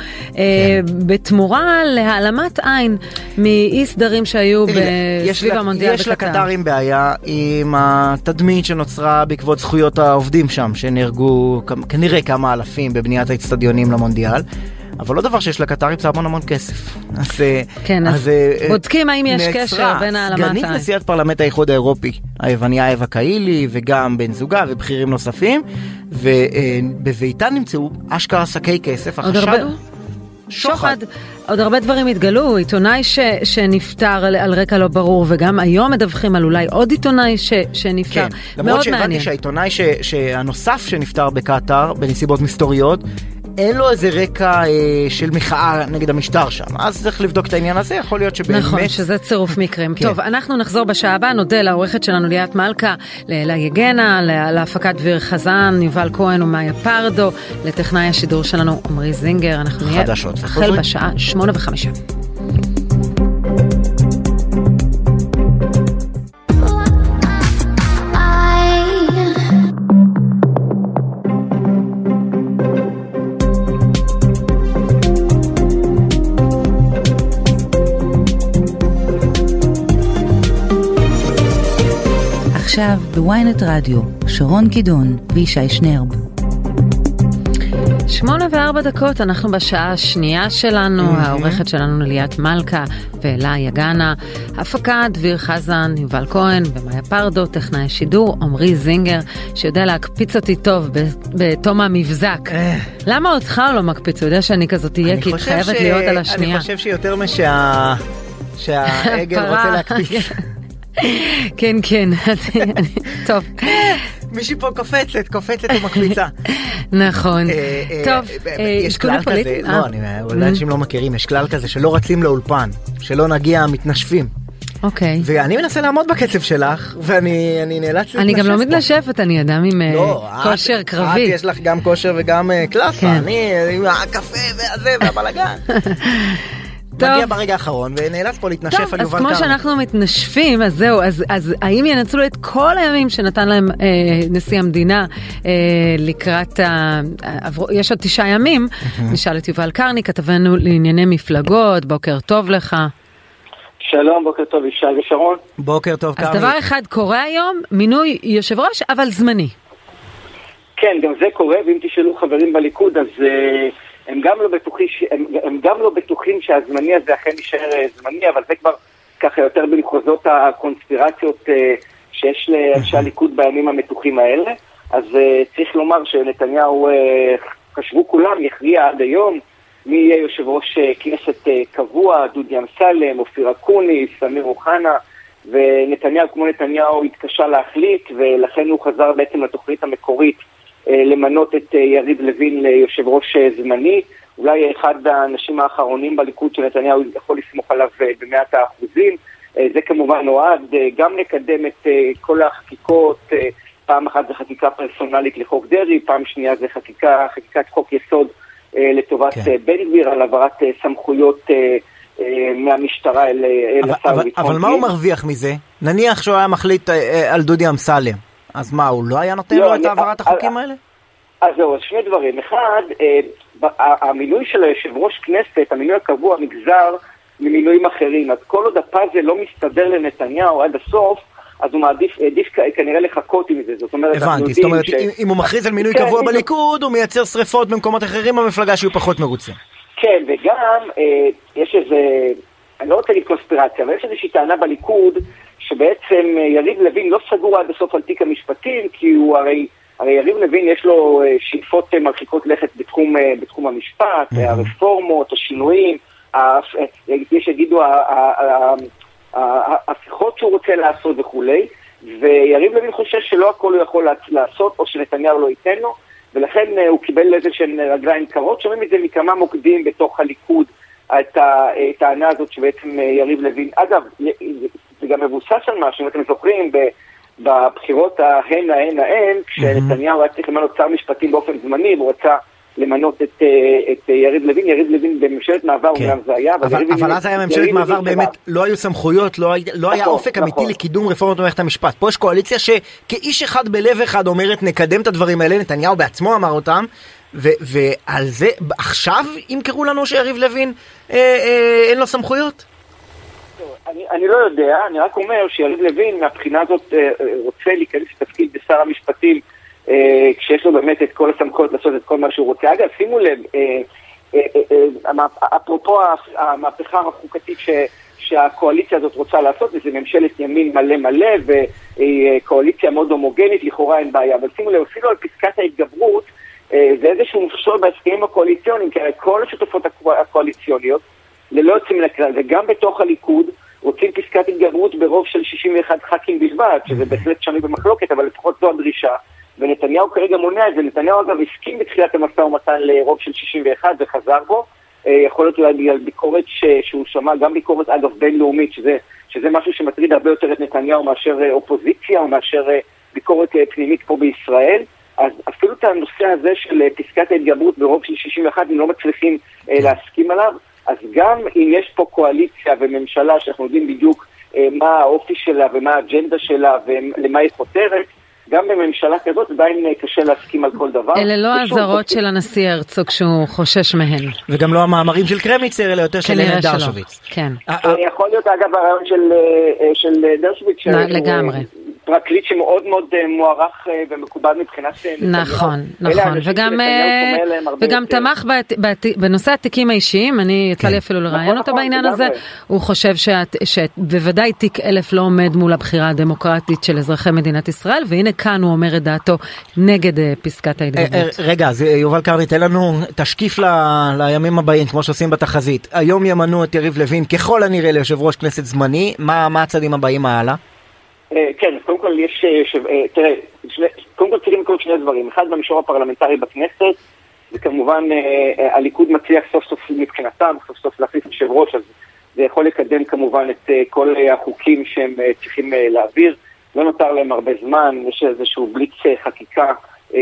כן. בתמורה להעלמת עין מאי סדרים שהיו תראי, יש סביב לה- המונדיאל יש בקטר. לקטרים בעיה עם התדמית שנוצרה בעקבות זכויות העובדים שם, שנהרגו כנראה כמה אלפים בבניית האצטדיונים למונדיאל. אבל לא דבר שיש לקטרים זה המון המון כסף. אז, אה, כן, אז אה, אה, בודקים האם יש קשר בין העלמת סגנית העין. נשיאת פרלמנט האיחוד האירופי, היווניה אווה קאילי, וגם בן זוגה ובכירים נוספים, ובביתה נמצאו אשכרה שקי כסף, החשד. שוחד. עוד הרבה דברים התגלו, עיתונאי ש, שנפטר על, על רקע לא ברור, וגם היום מדווחים על אולי עוד עיתונאי ש, שנפטר. כן, למרות מאוד שהבנתי מעניין. שהעיתונאי ש, שהנוסף שנפטר בקטאר בנסיבות מסתוריות, אין לו איזה רקע אה, של מחאה נגד המשטר שם. אז צריך לבדוק את העניין הזה, יכול להיות שבאמת... נכון, שזה צירוף מקרים. כן. טוב, אנחנו נחזור בשעה הבאה, נודה לעורכת שלנו ליאת מלכה, לאלה יגנה, לה- להפקת דביר חזן, יובל כהן ומאיה פרדו, לטכנאי השידור שלנו עמרי זינגר. אנחנו נהיה חדשות החל וחוזרים. בשעה שמונה וחמישה. בוויינט רדיו, שרון קידון וישי שנרב. שמונה וארבע דקות, אנחנו בשעה השנייה שלנו, העורכת שלנו ליאת מלכה ואלה יגנה, הפקה דביר חזן, יובל כהן ומאיה פרדו, טכנאי השידור, עמרי זינגר, שיודע להקפיץ אותי טוב בתום המבזק. למה אותך הוא לא מקפיץ? הוא יודע שאני כזאת אני יקית, חושב חייבת ש- להיות על השנייה. אני חושב שיותר משה... (laughs) שהעגל. רוצה להקפיץ. (laughs) כן, כן, טוב, מישהי פה קופצת, קופצת ומקפיצה. נכון. אה, טוב, אה, אה, יש כלל כזה. לא, אני- אולי אנשים לא מכירים, יש כלל כזה שלא רצים לאולפן, שלא נגיע מתנשפים. אוקיי. ואני מנסה לעמוד בקצב שלך, ואני אני נאלץ להתנשף אני גם לא. מתנשפת, אני אדם עם לא, כושר קרבי. את יש לך גם כושר וגם קלאסה, כן. אני עם הקפה והזה והבלאגן. (laughs) טוב. מגיע ברגע האחרון ונאלץ פה להתנשף טוב, על אז יובל כמו קרני. שאנחנו מתנשפים, אז זהו, אז, אז האם ינצלו את כל הימים שנתן להם אה, נשיא המדינה אה, לקראת ה... עברו, יש עוד תשעה ימים, נשאל את יובל קרני, כתבנו לענייני מפלגות, בוקר טוב לך. שלום, בוקר טוב, ישי ושרון. בוקר טוב אז קרני. דבר אחד קורה היום, מינוי יושב ראש, אבל זמני. כן, גם זה קורה, ואם תשאלו חברים בליכוד, אז uh, הם, גם לא בטוחים, ש... הם, הם גם לא בטוחים שהזמני הזה אכן יישאר uh, זמני, אבל זה כבר ככה יותר במחוזות הקונספירציות uh, שיש לאנשי הליכוד בימים המתוחים האלה. אז uh, צריך לומר שנתניהו, חשבו כולם, יכריע עד היום מי יהיה יושב ראש כנסת קבוע, דודי אמסלם, אופיר אקוניס, אמיר אוחנה. ונתניהו, כמו נתניהו, התקשה להחליט, ולכן הוא חזר בעצם לתוכנית המקורית אה, למנות את אה, יריב לוין ליושב ראש אה, זמני. אולי אחד האנשים האחרונים בליכוד שנתניהו יכול לסמוך עליו אה, במאת האחוזים. אה, זה כמובן נועד אה, גם לקדם את אה, כל החקיקות, אה, פעם אחת זה חקיקה פרסונלית לחוק דרעי, פעם שנייה זה חקיקה, חקיקת חוק יסוד אה, לטובת כן. אה, בן גביר על העברת אה, סמכויות אה, אה, מהמשטרה אל אבל- השר אבל- לביטחון אבל מה. הוא מרוויח מזה? נניח שהוא היה מחליט אה, אה, על דודי אמסלם. אז מה, הוא לא היה נותן לא, לו את אני- העברת אה, החוקים אה, האלה? אז זהו, אז שני דברים. אחד, אה, המינוי של היושב ראש כנסת, המינוי הקבוע, נגזר ממינויים אחרים. אז כל עוד הפאזל לא מסתדר לנתניהו עד הסוף, אז הוא מעדיף, העדיף כנראה לחכות עם זה. זאת אומרת, הבנתי, זאת אומרת, ש- אם- אם הוא מכריז על מינוי כן, קבוע. בליכוד, הוא מייצר שריפות במקומות אחרים במפלגה שיהיו פחות מרוצים. כן, וגם אה, יש איזה, אני לא רוצה להגיד קונספירציה, אבל יש איזושהי טענה בליכוד שבעצם אה, יריב לוין לא סגור עד הסוף על תיק המשפטים, כי הוא הרי, הרי יריב לוין יש לו אה, שאיפות אה, מרחיקות לכת בתחום, בתחום המשפט, אה, הרפורמות, השינויים, יש שיגידו ההפיכות שהוא רוצה לעשות וכולי, ויריב לוין חושש שלא הכל הוא יכול לעשות, או שנתניהו לא ייתן לו, ולכן הוא קיבל איזה שהן רגליים קרות, שומעים את זה מכמה מוקדים בתוך הליכוד, את הטענה הזאת שבעצם יריב לוין, אגב, גם מבוסס על משהו, אם אתם זוכרים, בבחירות ההן ההן ההן, כשנתניהו היה צריך למנות שר משפטים באופן זמני, והוא רצה למנות את, אה, את אה, יריב לוין, יריב לוין בממשלת מעבר, כן. אומנם זה היה, אבל אבל לוין- אז היה ממשלת מעבר באמת, סבבה. לא היו סמכויות, לא היה- לא היה נכון, אופק אמיתי נכון. לקידום רפורמות במערכת המשפט. פה יש קואליציה שכאיש אחד בלב אחד אומרת נקדם את הדברים האלה, נתניהו בעצמו אמר אותם, ו- ועל זה עכשיו ימכרו לנו שיריב לוין אה, אה, אין לו סמכויות? אני, אני לא יודע, אני רק אומר שיריב לוין מהבחינה הזאת אה, אה, רוצה להיכנס לתפקיד בשר המשפטים אה, כשיש לו באמת את כל הסמכויות לעשות את כל מה שהוא רוצה. אגב, שימו לב, אפרופו המהפכה החוקתית. שהקואליציה הזאת רוצה לעשות, וזה ממשלת ימין מלא מלא, והיא אה, קואליציה מאוד הומוגנית, לכאורה אין בעיה. אבל שימו לב, אפילו על פסקת ההתגברות, זה איזשהו מכשול בהסכמים הקואליציוניים, כי הרי כל השותפות הקו- הקואליציוניות, ללא יוצא מן הכלל, וגם בתוך הליכוד, רוצים פסקת התגברות ברוב של 61 ח"כים בלבד, שזה בהחלט שנוי במחלוקת, אבל לפחות זו הדרישה. ונתניהו כרגע מונע את זה. נתניהו אגב הסכים בתחילת המשא ומתן לרוב של 61 וחזר בו. אה, יכול להיות אולי בגלל ביקורת ש... שהוא שמע, גם ביקורת אגב בינלאומית, שזה, שזה משהו שמטריד הרבה יותר את נתניהו מאשר אה, אופוזיציה או מאשר אה, ביקורת פנימית פה בישראל. אז אפילו את הנושא הזה של פסקת ההתגברות ברוב של 61, הם לא מצליחים להסכים עליו. אז גם אם יש פה קואליציה וממשלה שאנחנו יודעים בדיוק אה, מה האופי שלה ומה האג'נדה שלה ולמה היא חותרת, גם בממשלה כזאת עדיין אה, קשה להסכים על כל דבר. אלה לא האזהרות של הנשיא הרצוג שהוא חושש מהן. וגם לא המאמרים של קרמיצר, אלא יותר של. דרשוביץ. כן. אה, יכול להיות אגב הרעיון של, נ- לגמרי. פרקליט שמאוד מאוד אה, מוערך אה, ומקובל מבחינת אה. נכון, נכון, וגם, וגם. תמך בת- בת- בנושא התיקים האישיים, אני יצא לי אפילו לראיין אותו נכון, בעניין הזה. הוא חושב שאת- שבוודאי תיק אלף לא עומד מול הבחירה הדמוקרטית של אזרחי מדינת ישראל, והנה כאן הוא אומר את דעתו נגד פסקת ההתגברות. רגע, אז יובל קרני, תן לנו תשקיף ל- לימים הבאים, כמו שעושים בתחזית. היום ימנו את יריב לוין ככל הנראה ליושב ראש כנסת זמני, מה מה הצעדים הבאים הלאה? אה, כן, קודם כל יש, אה, אה, תראה, קודם כל צריכים לקרות שני דברים, אחד במישור הפרלמנטרי בכנסת, וכמובן הליכוד מצליח סוף סוף מבחינתם, סוף סוף להחליף יושב ראש, אז זה יכול לקדם כמובן את כל החוקים שהם צריכים להעביר, לא נותר להם הרבה זמן, יש איזשהו בליץ חקיקה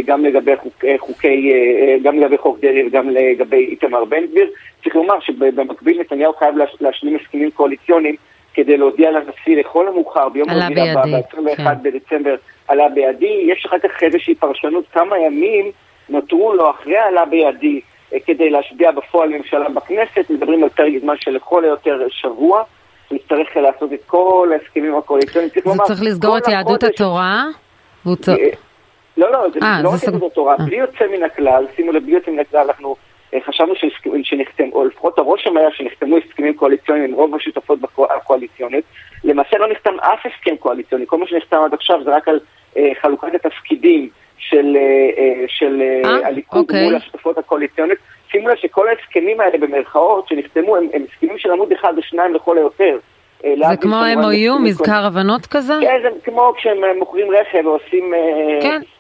גם לגבי חוק, חוקי, אה, גם לגבי חוק דרעי וגם לגבי איתמר בן גביר. צריך לומר שבמקביל נתניהו חייב להש- להשלים הסכמים קואליציוניים כדי להודיע לנשיא לכל המאוחר ביום רביעי הבא, בידי, ב-21 כן. בדצמבר, עלה בידי. יש אחר כך איזושהי פרשנות כמה ימים נותרו לו אחרי עלה בידי אה, כדי להשביע בפועל ממשלה בכנסת. מדברים על פרק זמן של לכל היותר שבוע. נצטרך לעשות את כל ההסכמים הקואליציוניים. צריך זה לומר, צריך לסגור את יהדות התורה, אה, לא, לא, זה אה, לא רק יהדות התורה. בלי יוצא מן הכלל, שימו לב, בלי יוצא מן הכלל, אנחנו חשבנו שהסכמים- שנחתם, או לפחות הרושם היה שנחתמו הסכמים קואליציוניים עם רוב השותפות הקואליציונית. למעשה לא נחתם אף הסכם קואליציוני, כל מה שנחתם עד עכשיו זה רק על אה, חלוקת התפקידים של, אה, אה, של אה, אה, הליכוד אוקיי. מול השותפות הקואליציוניות. שימו לב שכל ההסכמים האלה במרכאות שנחתמו הם, הם הסכמים של עמוד אחד ושניים לכל היותר. אה, זה כמו MOU, מזכר הבנות כזה? כן, זה כמו כשהם אה, מוכרים רכב ועושים אה, כן, אה.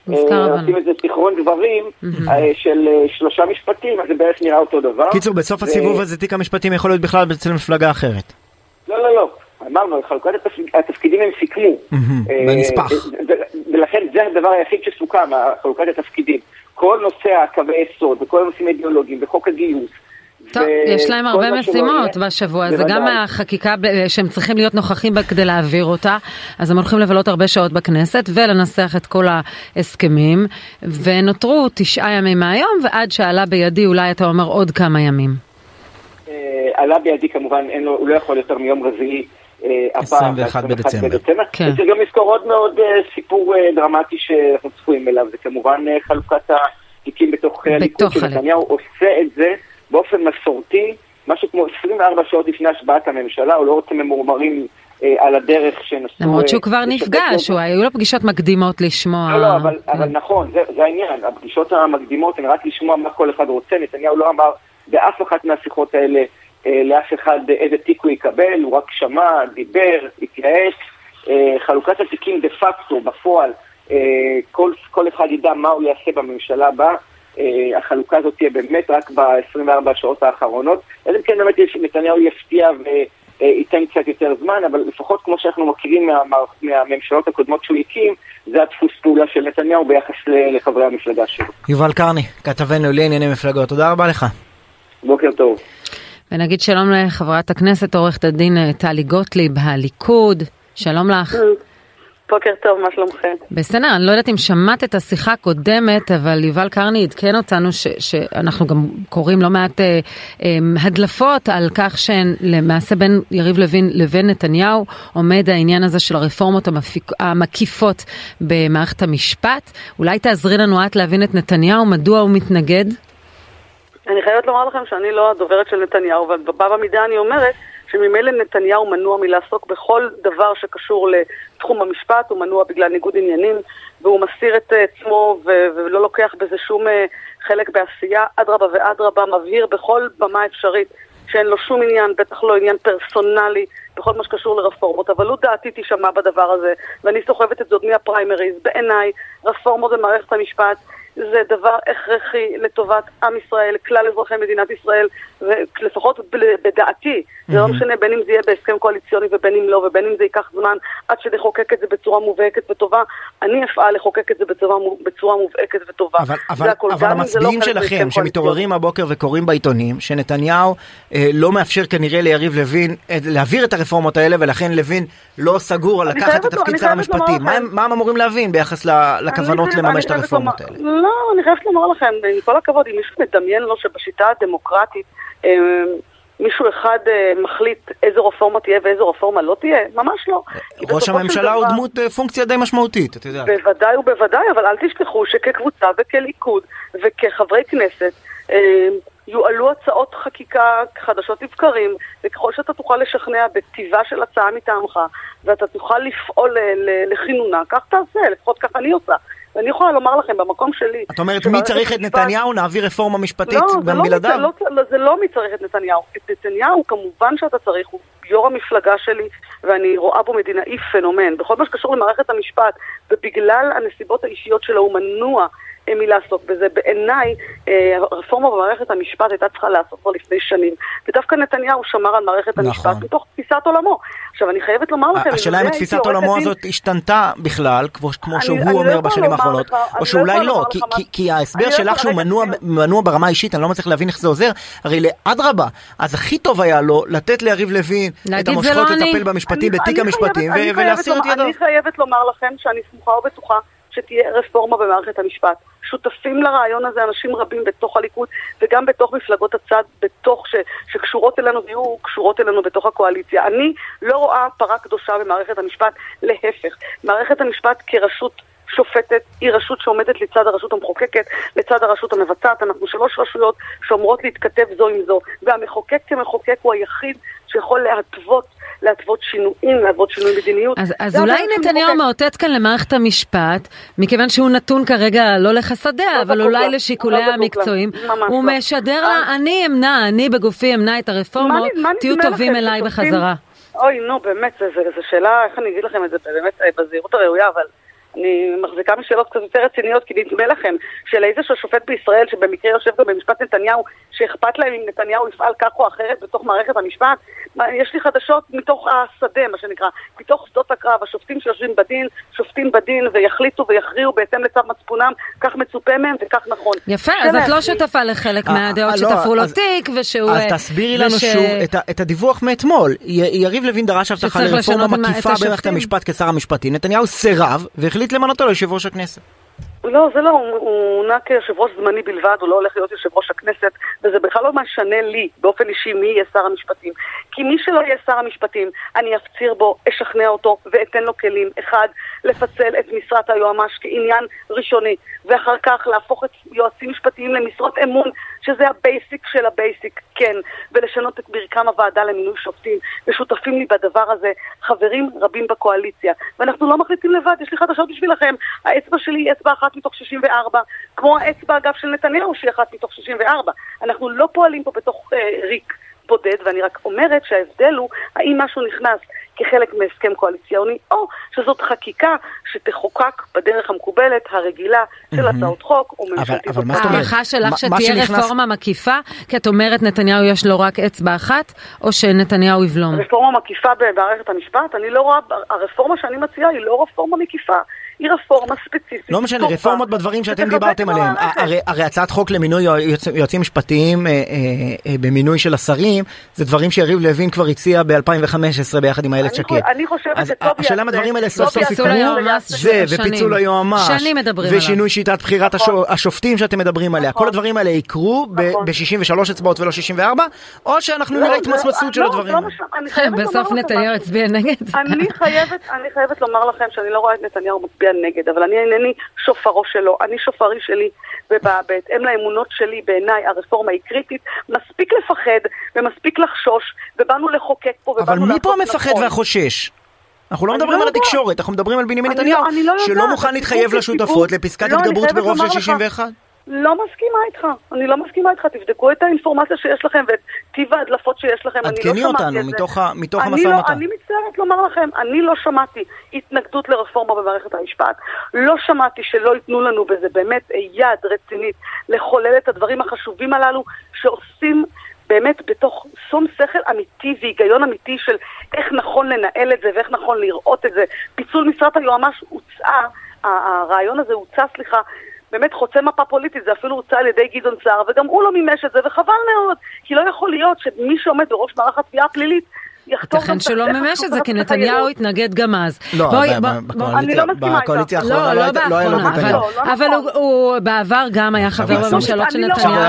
עושים איזה זיכרון דברים אה, של אה, שלושה משפטים, אז זה בערך נראה אותו דבר. קיצור, בסוף הסיבוב הזה תיק המשפטים יכול להיות בכלל אצל מפלגה אחרת. לא, לא, לא. אמרנו, חלוקת התפקיד- התפקידים הם סיכמו. אה, בנספח. ולכן זה הדבר היחיד שסוכם, חלוקת התפקידים. כל נושא הקווי יסוד וכל הנושאים האידיאולוגיים וחוק הגיוס. טוב, ו- יש להם הרבה משימות בשבוע הזה. גם החקיקה שהם צריכים להיות נוכחים בה כדי להעביר אותה, אז הם הולכים לבלות הרבה שעות בכנסת ולנסח את כל ההסכמים, ונותרו תשעה ימים מהיום, ועד שעלה בידי אולי אתה אומר עוד כמה ימים. אה, עלה בידי כמובן, אין לו, הוא לא יכול יותר מיום רביעי אה, הבא, 21 ב- בדצמבר. כן. וצריך גם לזכור עוד מאוד אה, סיפור אה, דרמטי שאנחנו צפויים אליו, זה כמובן אה, חלוקת התיקים בתוך אה, הליכוד, שנתניהו עושה את זה באופן מסורתי, משהו כמו 24 שעות לפני השבעת הממשלה, הוא לא רוצה ממורמרים אה, על הדרך שנסו... למרות אה, שהוא כבר נפגש. הוא- היו לו פגישות מקדימות לשמוע. לא, לא, אבל, כן. אבל נכון, זה, זה העניין. הפגישות המקדימות הן רק לשמוע מה כל אחד רוצה. נתניהו לא אמר באף אחת מהשיחות האלה אה, לאף אחד איזה תיק הוא יקבל, הוא רק שמע, דיבר, התייעץ. אה, חלוקת התיקים דה פקטו, בפועל, אה, כל, כל אחד ידע מה הוא יעשה בממשלה הבאה. אה, החלוקה הזאת תהיה באמת רק ב-24 השעות האחרונות. אלא אם כן באמת נתניהו יפתיע וייתן קצת יותר זמן, אבל לפחות כמו שאנחנו מכירים מה, מהממשלות הקודמות שהוא הקים, זה הדפוס פעולה של נתניהו ביחס לחברי המפלגה שלו. יובל קרני, כתבנו לענייני מפלגות, תודה רבה לך. בוקר טוב. ונגיד שלום לחברת הכנסת עורכת הדין אה, טלי גוטליב, הליכוד, שלום לך. בוקר טוב, מה שלומכם? בסדר, אני לא יודעת אם שמעת את השיחה הקודמת, אבל יובל קרני עדכן אותנו ש, שאנחנו גם קוראים לא מעט אה, אה, הדלפות על כך שלמעשה בין יריב לוין לבין נתניהו עומד העניין הזה של הרפורמות המפיק, המקיפות במערכת המשפט. אולי תעזרי לנו את להבין את נתניהו, מדוע הוא מתנגד? אני חייבת לומר לכם שאני לא הדוברת של נתניהו, אבל בבא במידה אני אומרת שממילא נתניהו מנוע מלעסוק בכל דבר שקשור לתחום המשפט, הוא מנוע בגלל ניגוד עניינים, והוא מסיר את עצמו ו- ולא לוקח בזה שום אה, חלק בעשייה, אדרבה ואדרבה, מבהיר בכל במה אפשרית שאין לו שום עניין, בטח לא עניין פרסונלי, בכל מה שקשור לרפורמות, אבל לו דעתי תישמע בדבר הזה, ואני סוחבת את זאת מהפריימריז. בעיניי, רפורמות במערכת המשפט זה דבר הכרחי לטובת עם ישראל, כלל אזרחי מדינת ישראל, ולפחות ב- בדעתי, זה לא משנה בין אם זה יהיה בהסכם קואליציוני ובין אם לא, ובין אם זה ייקח זמן עד שנחוקק את זה בצורה מובהקת וטובה, אני אפעל לחוקק את זה בצורה, בצורה מובהקת וטובה. אבל, אבל, הכל, אבל לא המצביעים מהסכם שלכם. שמתעוררים הבוקר וקוראים בעיתונים שנתניהו אה, לא מאפשר כנראה ליריב לוין אה, להעביר את הרפורמות האלה ולכן לוין לא סגור על לקחת את תפקיד שר המשפטים. מה מה הם אמורים להבין ביחס לכוונות לממש את הרפורמות האלה? לא, אני חייבת לומר לכם, עם כל הכבוד, אם מישהו מדמיין לו שבשיטה הדמוקרטית, אה, מישהו אחד אה, מחליט איזו רפורמה תהיה ואיזו רפורמה לא תהיה? ממש לא. ראש הממשלה הוא דמות אה, פונקציה די משמעותית, את יודעת. בוודאי ובוודאי, אבל אל תשכחו שכקבוצה וכליכוד וכחברי כנסת אה, יועלו הצעות חקיקה חדשות לבקרים, וככל שאתה תוכל לשכנע בטיבה של הצעה מטעמך, ואתה תוכל לפעול ל- לכינונה, כך תעשה, לפחות כך אני עושה. ואני יכולה לומר לכם, במקום שלי... את אומרת, מי צריך את נתניהו, נעביר רפורמה משפטית לא, גם לא בלעדיו? לא, זה לא מי צריך את נתניהו. את נתניהו כמובן שאתה צריך, הוא יו"ר המפלגה שלי, ואני רואה בו מדינאי פנומן. בכל מה שקשור למערכת המשפט, ובגלל הנסיבות האישיות שלו הוא מנוע מלעסוק בזה. בעיניי, אה, הרפורמה במערכת המשפט הייתה צריכה לעשות כבר לפני שנים. ודווקא נתניהו שמר על מערכת נכון. המשפט מתוך תפיסת עולמו. עכשיו, אני חייבת לומר לכם... השאלה אם תפיסת עולמו עורכת דין- הזאת השתנתה בכלל, כמו כמו אני- שהוא אני לא אומר יכולה בשנים האחרונות, או שאולי לא, לומר כי- כי- כי ההסבר לא שלך שהוא רגע, מנוע- מנוע ברמה האישית, אני לא מצליח להבין איך זה עוזר, הרי לאדרבה, אז הכי טוב היה לו לתת ליריב לוין את להגיד, "זה המושכות לא אני". לטפל במשפטים, בתיק המשפטים, ולהסיר את ידו. אני חייבת לומר לכם שאני סמוכה ובטוחה שתהיה רפורמה במערכת המשפט. שותפים לרעיון הזה אנשים רבים בתוך הליכוד וגם בתוך מפלגות הצד, בתוך ש, שקשורות אלינו ויהיו קשורות אלינו בתוך הקואליציה. אני לא רואה פרה קדושה במערכת המשפט, להפך. מערכת המשפט כרשות שופטת היא רשות שעומדת לצד הרשות המחוקקת, לצד הרשות המבצעת. אנחנו שלוש רשויות שאומרות להתכתב זו עם זו, והמחוקק כמחוקק הוא היחיד שיכול להתוות, להתוות שינויים, להתוות שינוי מדיניות. אז, אז אולי נתניהו. מאותת כאן למערכת המשפט, מכיוון שהוא נתון כרגע לא לחסדיה, אבל זקוק אולי לשיקוליה לא המקצועיים, הוא לא. משדר לה, אני אמנע, אני בגופי אמנע את הרפורמות, מה- מה תהיו נדמה טובים אליי בחזרה. אוי, נו, באמת, זו שאלה, איך אני אגיד לכם את זה באמת אה, בזהירות הראויה, אבל אני מחזיקה משאלות קצת יותר רציניות, כי נדמה לכם שלאיזשהו שופט בישראל, שבמקרה יושב גם במשפט נתניהו, שאכפת להם אם נתניהו יפעל כך או אחרת בתוך מערכת המשפט, יש לי חדשות מתוך השדה, מה שנקרא, מתוך שדות הקרב, השופטים שיושבים בדין, שופטים בדין ויחליטו ויכריעו בהתאם לצו מצפונם, כך מצופה מהם וכך נכון. יפה, אז את לא. שותפה לחלק אה, מהדעות אה, לא, שתפרו לו תיק, ושהוא... אז אה, תסבירי לנו שוב את הדיווח מאתמול. יריב לוין דרש הבטחה לרפורמה מקיפה במערכת. המשפט כשר המשפטים. נתניהו סירב והחליט למנותו ליושב ראש הכנסת. לא, זה לא, הוא מונה כיושב ראש זמני בלבד, הוא לא הולך להיות יושב ראש הכנסת, וזה בכלל לא משנה לי, באופן אישי, מי יהיה שר המשפטים. כי מי שלא יהיה שר המשפטים, אני אפציר בו, אשכנע אותו, ואתן לו כלים. אחד, לפצל את משרת היועמ"ש כעניין ראשוני, ואחר כך להפוך את יועצים משפטיים למשרות אמון, שזה ה basic של ה basic, כן, ולשנות את מרקם הוועדה למינוי שופטים, ושותפים לי בדבר הזה חברים רבים בקואליציה. ואנחנו לא מחליטים לבד, יש לי חדשות בשבילכם, האצבע שלי היא אצבע אחת מתוך 64, כמו האצבע אגב של נתניהו שהיא אחת מתוך 64. אנחנו לא פועלים פה בתוך אה, ריק. בודד, ואני רק אומרת שההבדל הוא האם משהו נכנס כחלק מהסכם קואליציוני, או שזאת חקיקה שתחוקק בדרך המקובלת, הרגילה, של. הצעות חוק או ממשלתית. אבל מה זאת אומרת? ההערכה מה- שלך מה שתהיה רפורמה מקיפה? כי את אומרת נתניהו יש לו רק אצבע אחת, או שנתניהו יבלום? רפורמה מקיפה במערכת המשפט, אני לא רואה, הרפורמה שאני מציעה היא לא רפורמה מקיפה, היא רפורמה ספציפית. לא משנה, טובה, רפורמות בדברים שאתם דיברתם את עליהם. הרי, הרי הצעת חוק למינוי יועצ- יועצים משפטיים אה, אה, אה, במינוי של השרים, זה דברים שיריב לוין כבר הציע ב-2015 ביחד עם איילת שקד. אני חושבת אז שטוב השאלה אם יעשה- הדברים האלה סוף סוף יעשה יקרו, היועמ"ש זה. ופיצול היועמ"ש. ושינוי שיטת בחירת השו- השופטים שאתם מדברים עליה, נכון. כל הדברים האלה יקרו ב-63 אצבעות ולא 64, או שאנחנו לא, נראה זה- התמצמצות של לא, הדברים לא חייבת לומר בסוף נתניהו. הצביע נגד. אני חייבת, אני חייבת לומר לכם שאני לא רואה את נתניהו מצביע נגד, אבל אני אינני שופרו שלו, אני שופרי שלי, ובהתאם לאמונות שלי, בעיניי הרפורמה היא קריטית. מספיק לפחד ומספיק לחשוש, ובאנו לחוקק פה, ובאנו אבל מי לעשות פה המפחד נכון. והחושש? אנחנו לא מדברים לא על. התקשורת, אנחנו מדברים על בנימין אני נתניהו, לא- לא שלא יודעת, מוכן להתחייב לשותפות לפסקת לא, התגברות ברוב של לומר לך. 61. לא מסכימה איתך, אני לא מסכימה איתך, תבדקו את האינפורמציה שיש לכם ואת טיב ההדלפות שיש לכם, אני לא עדכני שמעתי אותנו. מתוך ה- מתוך אני המשא לא- ומתן. אני מצטערת לומר לכם, אני לא שמעתי התנגדות לרפורמה במערכת המשפט, לא שמעתי שלא ייתנו לנו בזה באמת יד רצינית לחולל את הדברים החשובים הללו שעושים באמת בתוך שום שכל אמיתי והיגיון אמיתי של איך נכון לנהל את זה ואיך נכון לראות את זה. פיצול משרת היועמ"ש הוצעה, הרעיון הזה הוצע, סליחה, באמת חוצה מפה פוליטית, זה אפילו הוצע על ידי גדעון סער, וגם הוא לא מימש את זה, וחבל מאוד, כי לא יכול להיות שמי שעומד בראש מערך התביעה הפלילית ייתכן לא תחת מימש את זה, כי נתניהו. התנגד גם אז. לא, בקואליציה לא. האחרונה לא, לא לא הייתה- לא היה לו נתניהו. אבל- לא, לא אבל נכון. הוא- בעבר גם היה חבר בממשלות של לא- נתניהו. לא, לא,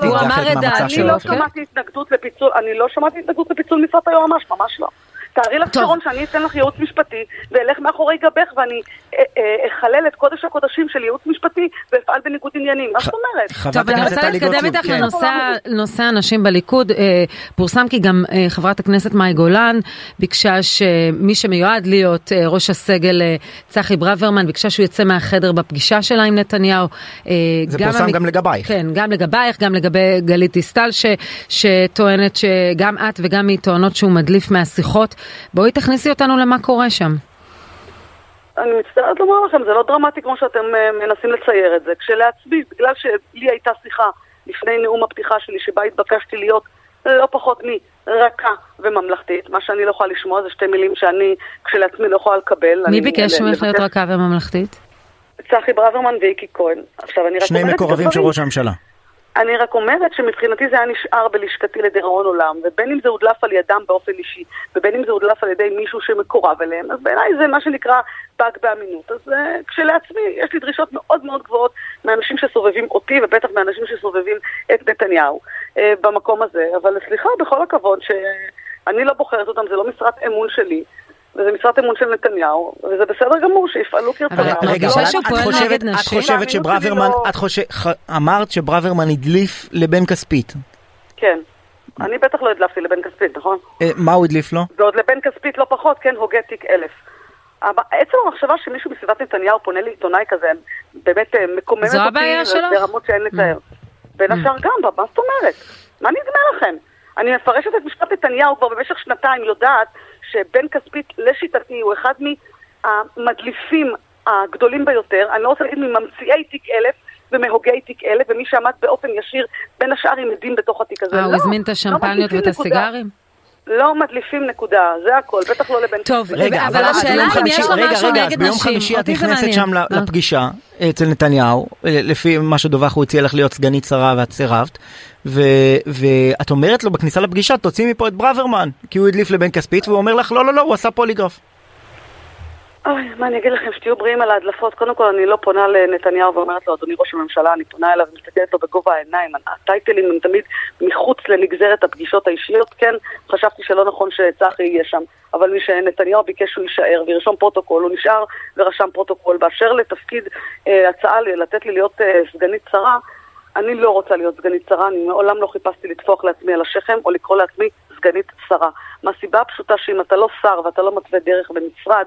לא, הוא אמר את לא. כן? לפיצול, אני לא שמעתי התנגדות לפיצול משרת היועמ"ש, ממש לא. תארי לך. שרון שאני אתן לך ייעוץ משפטי ואלך מאחורי גבך ואני אה, אה, אחלל את קודש הקודשים של ייעוץ משפטי ואפעל בניגוד עניינים, מה זאת אומרת? טוב, אני רוצה להתקדם איתך כן. לנושא נושא הנשים בליכוד. אה, פורסם כי גם חברת הכנסת מאי גולן ביקשה שמי שמיועד להיות ראש הסגל, צחי ברוורמן, ביקשה שהוא יצא מהחדר בפגישה שלה עם נתניהו. זה פורסם המק- גם לגבייך. כן, גם לגבייך, גם לגבי גלית דיסטל, ש, שטוענת שגם את וגם היא טוענות שהוא מדליף מהשיחות. בואי תכניסי אותנו למה קורה שם. אני מצטערת לומר לכם, זה לא דרמטי כמו שאתם אה, מנסים לצייר את זה. כשלעצמי, בגלל שלי הייתה שיחה לפני נאום הפתיחה שלי, שבה התבקשתי להיות לא פחות מרכה וממלכתית, מה שאני לא יכולה לשמוע זה שתי מילים שאני כשלעצמי לא יכולה לקבל. מי אני- ביקש ממך להיות רכה וממלכתית? צחי ברוורמן ואיקי כהן. עכשיו, אני רק שני אומרת את מקורבים של. ראש הממשלה. אני רק אומרת שמבחינתי זה היה נשאר בלשכתי לדיראון עולם, ובין אם זה הודלף על ידם באופן אישי, ובין אם זה הודלף על ידי מישהו שמקורב אליהם, אז בעיניי זה מה שנקרא באג באמינות. אז uh, כשלעצמי יש לי דרישות מאוד מאוד גבוהות מאנשים שסובבים אותי, ובטח מאנשים שסובבים את נתניהו uh, במקום הזה. אבל סליחה, בכל הכבוד, שאני לא בוחרת אותם, זה לא משרת אמון שלי. וזה משרת אמון של נתניהו, וזה בסדר גמור, שיפעלו כרצונם. רגע, אבל את חושבת- נגד את? חושבת שברוורמן, לא- את אמרת שברוורמן הדליף לבן כספית. כן. אני בטח לא הדלפתי לבן כספית, נכון? אה, מה הוא הדליף לו? ועוד לבן כספית לא פחות, כן, הוגה תיק אלף. אבל עצם המחשבה שמישהו מסביבת נתניהו פונה לעיתונאי כזה, באמת אה, מקוממת זו אותי הבעיה שלך? ברמות שאין לתאר. בין השאר גם, מה זאת אומרת? מה נדמה לכם? אני מפרשת את משפט נתניהו כבר במשך שנתיים, יודעת שבן כספית, לשיטתי, הוא אחד מהמדליפים הגדולים ביותר, אני לא רוצה להגיד מממציאי תיק אלף ומהוגי תיק אלף, ומי שעמד באופן ישיר בין השאר עם עדים בתוך התיק הזה. אה, הוא לא, הזמין את לא השמפניות ואת. הסיגרים? לא מדליפים נקודה, זה הכל, בטח לא לבן טוב. רגע, אבל השאלה ביום אם חמישי, יש לו רגע, משהו רגע, נגד אז ביום נשים. חמישי את נכנסת. שם. לפגישה אצל נתניהו, אה, לפי מה שדווח הוא הציע לך להיות סגנית שרה ואת סירבת, ו- ואת אומרת לו בכניסה לפגישה, תוציא מפה את ברוורמן, כי הוא הדליף לבן כספית, והוא אומר לך, לא, לא, לא, הוא עשה פוליגרף. אוי, מה אני אגיד לכם, שתהיו בריאים על ההדלפות. קודם כל, אני לא פונה לנתניהו ואומרת לו, אדוני ראש הממשלה, אני פונה אליו ומסתכלת לו בגובה העיניים. הטייטלים הם תמיד מחוץ לנגזרת הפגישות האישיות. כן, חשבתי שלא נכון שצחי יהיה שם, אבל משנתניהו ביקש שהוא יישאר וירשום פרוטוקול, הוא נשאר ורשם פרוטוקול. באשר לתפקיד, אה, הצעה לתת לי להיות אה, סגנית שרה, אני לא רוצה להיות סגנית שרה, אני מעולם לא חיפשתי לטפוח לעצמי על השכם או לקרוא לעצמי סגנית שרה. מהסיבה הפשוטה שאם אתה לא שר ואתה לא מתווה דרך במשרד,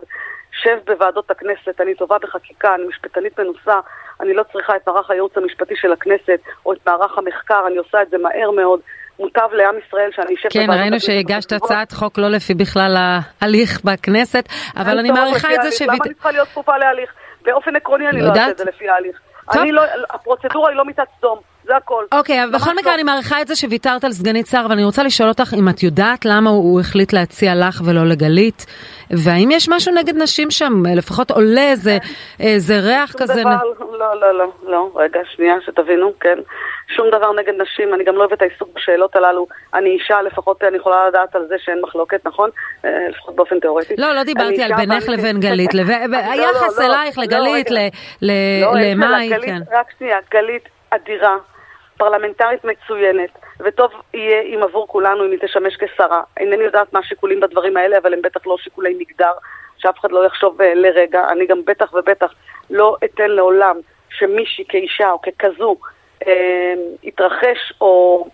שב בוועדות הכנסת, אני טובה בחקיקה, אני משפטנית מנוסה, אני לא צריכה את מערך הייעוץ המשפטי של הכנסת או את מערך המחקר, אני עושה את זה מהר מאוד. מוטב לעם ישראל שאני אשב כן, בוועדות ראינו הכנסת שהגשת החשובות. הצעת חוק לא לפי בכלל ההליך בכנסת, אבל אני מעריכה את זה ההליך. שווית... למה אני צריכה להיות כפופה להליך? באופן עקרוני אני לא אעשה. את זה לפי ההליך. אני לא, הפרוצדורה היא לא מיטת סדום, זה הכל. אוקיי, אבל בכל מקרה לא. אני מעריכה את זה שוויתרת על סגנית שר, ואני רוצה לשאול אותך אם את יודעת למה הוא החליט להציע לך ולא לגלית, והאם יש משהו נגד נשים שם, לפחות עולה איזה, ריח כזה. לא, לא, לא, לא, רגע, שנייה, שתבינו, כן. שום דבר נגד נשים, אני גם לא אוהבת את העיסוק בשאלות הללו. אני אישה, לפחות אני יכולה לדעת על זה שאין מחלוקת, נכון? אה, לפחות באופן תיאורטי. לא, לא דיברתי אני על בינך לבין גלית, (laughs) לא, היחס לא, לא, אלייך, לגלית, למאי, כן. רק שנייה, גלית אדירה, פרלמנטרית מצוינת, וטוב יהיה אם עבור כולנו אם היא תשמש כשרה. אינני יודעת מה השיקולים בדברים האלה, אבל הם בטח לא שיקולי מגדר, שאף אחד לא יחשוב אה, לרגע. אני גם בטח ובטח לא אתן לעולם שמישהי כאישה או ככזו אה, יתרחש או...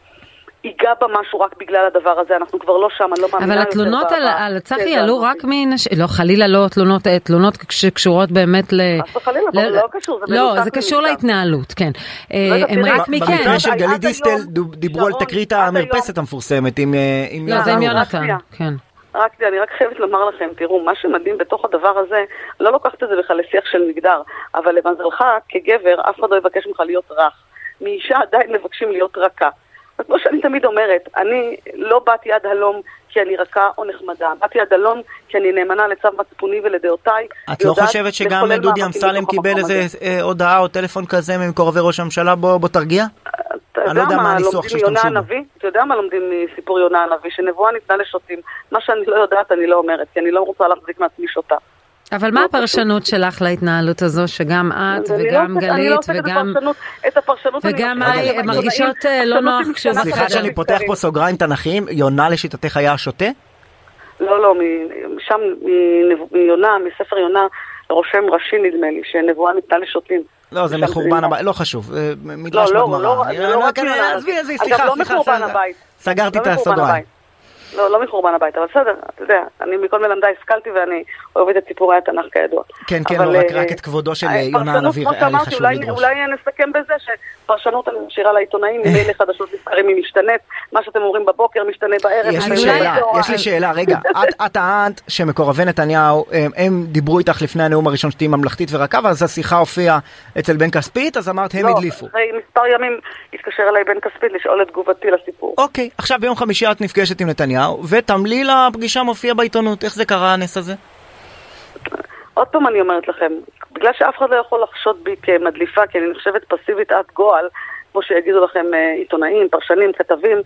ייגע בה משהו רק בגלל הדבר הזה, אנחנו כבר לא שם, אני לא מאמינה אבל התלונות על, ב- על צחי תזה עלו. רק מנשים, לא חלילה לא תלונות, אה, תלונות שקשורות באמת ל... חס וחלילה, ל- לא קשור, זה לא, זה קשור. להתנהלות, כן. אה, יודעת, הם רק מכן. במקרה של גלית דיסטל דיברו על תקרית המרפסת המפורסמת עם אה, לא, זה עם יונתן. כן. רק אני רק חייבת לומר לכם, תראו, מה שמדהים בתוך הדבר הזה, לא לוקחת את זה בכלל לשיח של מגדר, אבל למזלך, כגבר, אף אחד לא יבקש ממך להיות רך. מאישה עדיין מבקשים להיות רכה. אז כמו שאני תמיד אומרת, אני לא באתי עד הלום כי אני רכה או נחמדה, באתי עד הלום כי אני נאמנה לצו מצפוני ולדעותיי. את לא חושבת שגם דודי אמסלם קיבל איזה. אה, הודעה או טלפון כזה ממקורבי ראש הממשלה בוא תרגיע? אני לא יודע מה הניסוח שהשתמשו בו. אתה יודע מה לומדים מסיפור יונה הנביא? שנבואה ניתנה לשוטים. מה שאני לא יודעת אני לא אומרת, כי אני לא רוצה להחזיק מעצמי שוטה. אבל מה הפרשנות שלך להתנהלות הזו, שגם את אני לא וגם לא גלית וגם... וגם מאי, בעיתונאים. מרגישות, אה, לא נוח כשזה סליחה. שאני פותח פה סוגריים תנכיים, יונה לשיטתך היה שוטה? לא, לא, שם, מיונה, מספר יונה, רושם ראשי נדמה לי, שנבואה ניתנה לשוטים. לא, זה מחורבן הבית, לא חשוב, אה, מדרש לא, לא, בגמרא. לא, אני- זה לא רק אני- מיונה. עזבי, עזבי, אגב, סליחה, לא סליחה, מחורבן סליחה. הבית. סגרתי לא את מחורבן הסוגריים. לא, לא מחורבן הבית, אבל בסדר, אתה יודע, אני מכל מלמדיי השכלתי ואני אוהבת את סיפורי התנ"ך כידוע. כן, כן, אבל, לא, רק- אה, רק את כבודו של אה, יונה פרשנות, הנביא היה לי חשוב אולי- לדרוש. אולי נסכם בזה שפרשנות אני משאירה לעיתונאים, ממילא חדשות לבקרים היא משתנית, מה שאתם אומרים בבוקר משתנה בערב. יש לי משתנה שאלה. יש לי שאלה, רגע, את- טענת שמקורבי נתניהו, הם- הם דיברו איתך לפני הנאום הראשון שתהיי ממלכתית ורכה, ואז השיחה הופיעה אצל בן כספית, אז אמרת הם לא, הדליפו. אחרי מספר ימים התקשר אליי בן כספית לשאול את תגובתי לסיפור. אוקיי, עכשיו ביום חמישי את נפגשת עם נתניהו, ותמליל הפגישה מופיע בעיתונות, איך זה קרה הנס הזה? עוד פעם אני אומרת לכם, בגלל שאף אחד לא יכול לחשוד בי כמדליפה, כי אני נחשבת פסיבית עד גועל, כמו שיגידו לכם אה, עיתונאים, פרשנים, כתבים,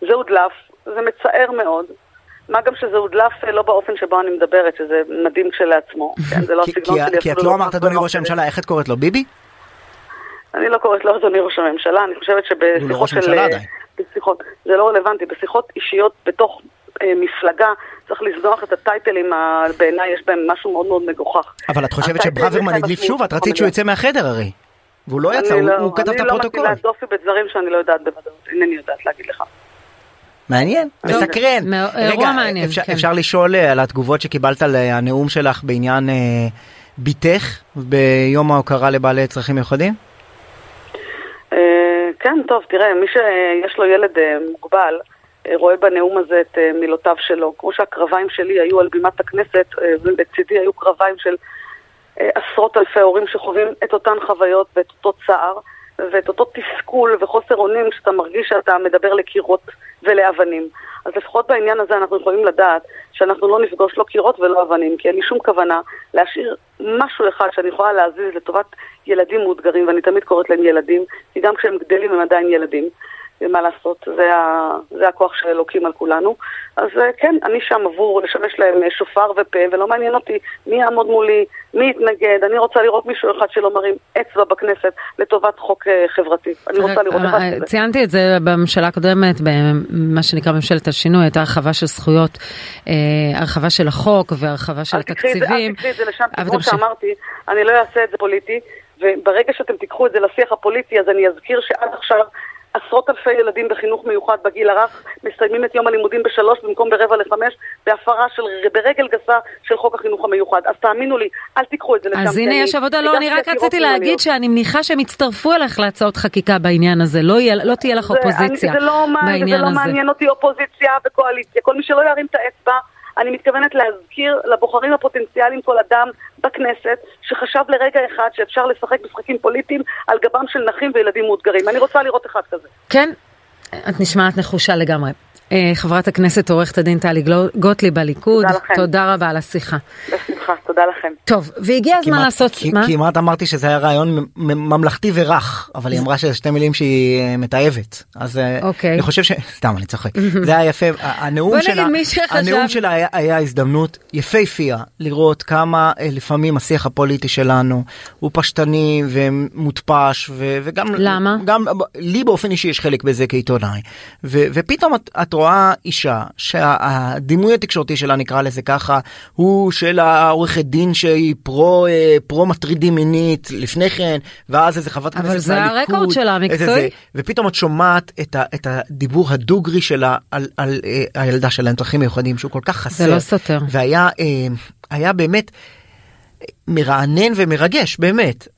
זה הודלף, זה מצער מאוד. מה גם שזה הודלף אה, לא באופן שבו אני מדברת, שזה מדהים כשלעצמו. (laughs) כן, זה לא הסגנון שלי. כי את אפילו לא אמרת אדוני ראש. הממשלה, איך את קוראת לו, ביבי? אני לא קוראת לו אדוני ראש הממשלה, אני חושבת הוא לא שבשיחות ראש של... הממשלה אה, עדיין. בשיחות, זה לא רלוונטי, בשיחות אישיות בתוך אה, מפלגה צריך לזנוח את הטייטלים, ה- בעיניי יש בהם משהו מאוד מאוד מגוחך. אבל את חושבת שברוורמן הדליף שוב? את רצית שהוא יצא מהחדר הרי. והוא לא יצא, אני הוא- לא- הוא כתב את אני לא הפרוטוקול. מטילה דופי בדברים שאני לא יודעת בוודאות, אינני יודעת להגיד לך. מעניין. מסקרן. רגע, אירוע מעניין, אפשר- כן. אפשר לשאול אה, על התגובות שקיבלת על אה, הנאום שלך בעניין אה, בתך ביום ההוקרה לבעלי צרכים מיוחדים? אה, כן, טוב, תראה, מי שיש לו ילד אה, מוגבל, אה, רואה בנאום הזה את מילותיו שלו. כמו שהקרביים שלי היו על בימת הכנסת, ולצידי היו קרביים של עשרות אלפי הורים שחווים את אותן חוויות ואת אותו צער ואת אותו תסכול וחוסר אונים שאתה מרגיש שאתה מדבר לקירות ולאבנים. אז לפחות בעניין הזה אנחנו יכולים לדעת שאנחנו לא נפגוש לא קירות ולא אבנים, כי אין לי שום כוונה להשאיר משהו אחד שאני יכולה להזיז לטובת ילדים מאותגרים, ואני תמיד קוראת להם ילדים, כי גם כשהם גדלים הם עדיין ילדים. ומה לעשות, זה, ה, זה הכוח של אלוקים על כולנו. אז אה, כן, אני שם עבור לשמש להם אה, שופר ופה, ולא מעניין אותי מי יעמוד מולי, מי יתנגד. אני רוצה לראות מישהו אחד שלא מרים אצבע בכנסת לטובת חוק אה, חברתי. אני רוצה לראות אחד כזה. ציינתי את זה בממשלה הקודמת, במה שנקרא ממשלת השינוי, הייתה הרחבה של זכויות, הרחבה של החוק והרחבה של התקציבים. אל תקחי את זה לשם, כמו. שאמרתי, אני לא אעשה את זה פוליטי, וברגע שאתם תיקחו את זה לשיח הפוליטי, אז אני אזכיר שעד עכשיו עשרות אלפי ילדים בחינוך מיוחד בגיל הרך מסיימים את יום הלימודים בשלוש במקום ברבע לחמש, בהפרה של, ברגל גסה של חוק החינוך המיוחד. אז תאמינו לי, אל תיקחו את זה לשם. אז הנה אני יש עבודה, לא, אני רק רציתי. להגיד שאני מניחה שהם יצטרפו אליך להצעות חקיקה בעניין הזה, לא יהיה- לא תהיה לך זה- אופוזיציה אני, זה לא, מעניין- בעניין זה לא הזה. מעניין אותי אופוזיציה וקואליציה. כל מי שלא ירים את האצבע, אני מתכוונת להזכיר לבוחרים הפוטנציאליים כל אדם בכנסת שחשב לרגע אחד שאפשר לשחק משחקים פוליטיים על גבם של נכים וילדים מאותגרים. אני רוצה לראות אחד כזה. כן, את נשמעת נחושה לגמרי. אה, חברת הכנסת עורכת הדין טלי גוטליב בליכוד, תודה לכם. תודה רבה על השיחה. בשמחה, תודה לכם. טוב, והגיע הזמן כמעט- לעשות, כ- מה? כמעט אמרתי שזה היה רעיון ממלכתי ורך, אבל היא אמרה שזה שתי מילים שהיא אה, מתעבת. אז אה, אוקיי. אני חושב ש... (laughs) סתם, אני צוחק. זה היה יפה. הנאום בוא נגיד, שלה, מי שחשב- הנאום שלה היה- היה הזדמנות יפהפייה לראות כמה לפעמים השיח הפוליטי שלנו הוא פשטני ומוטפש ו- וגם למה? גם לי באופן אישי יש חלק בזה כעיתונאי ו- ופתאום את, את רואה אישה שהדימוי התקשורתי שלה נקרא לזה ככה הוא של העורכת דין שהיא פרו אה, פרו מטרידים מינית לפני כן ואז איזה חברת אבל כנסת זה מהליכוד, הרקורד שלה, המקצועי. זה, ופתאום את שומעת את, ה, את הדיבור הדוגרי שלה על, על אה, הילדה שלה עם צרכים מיוחדים שהוא כל כך חסר זה לא סותר. והיה אה, היה באמת מרענן ומרגש באמת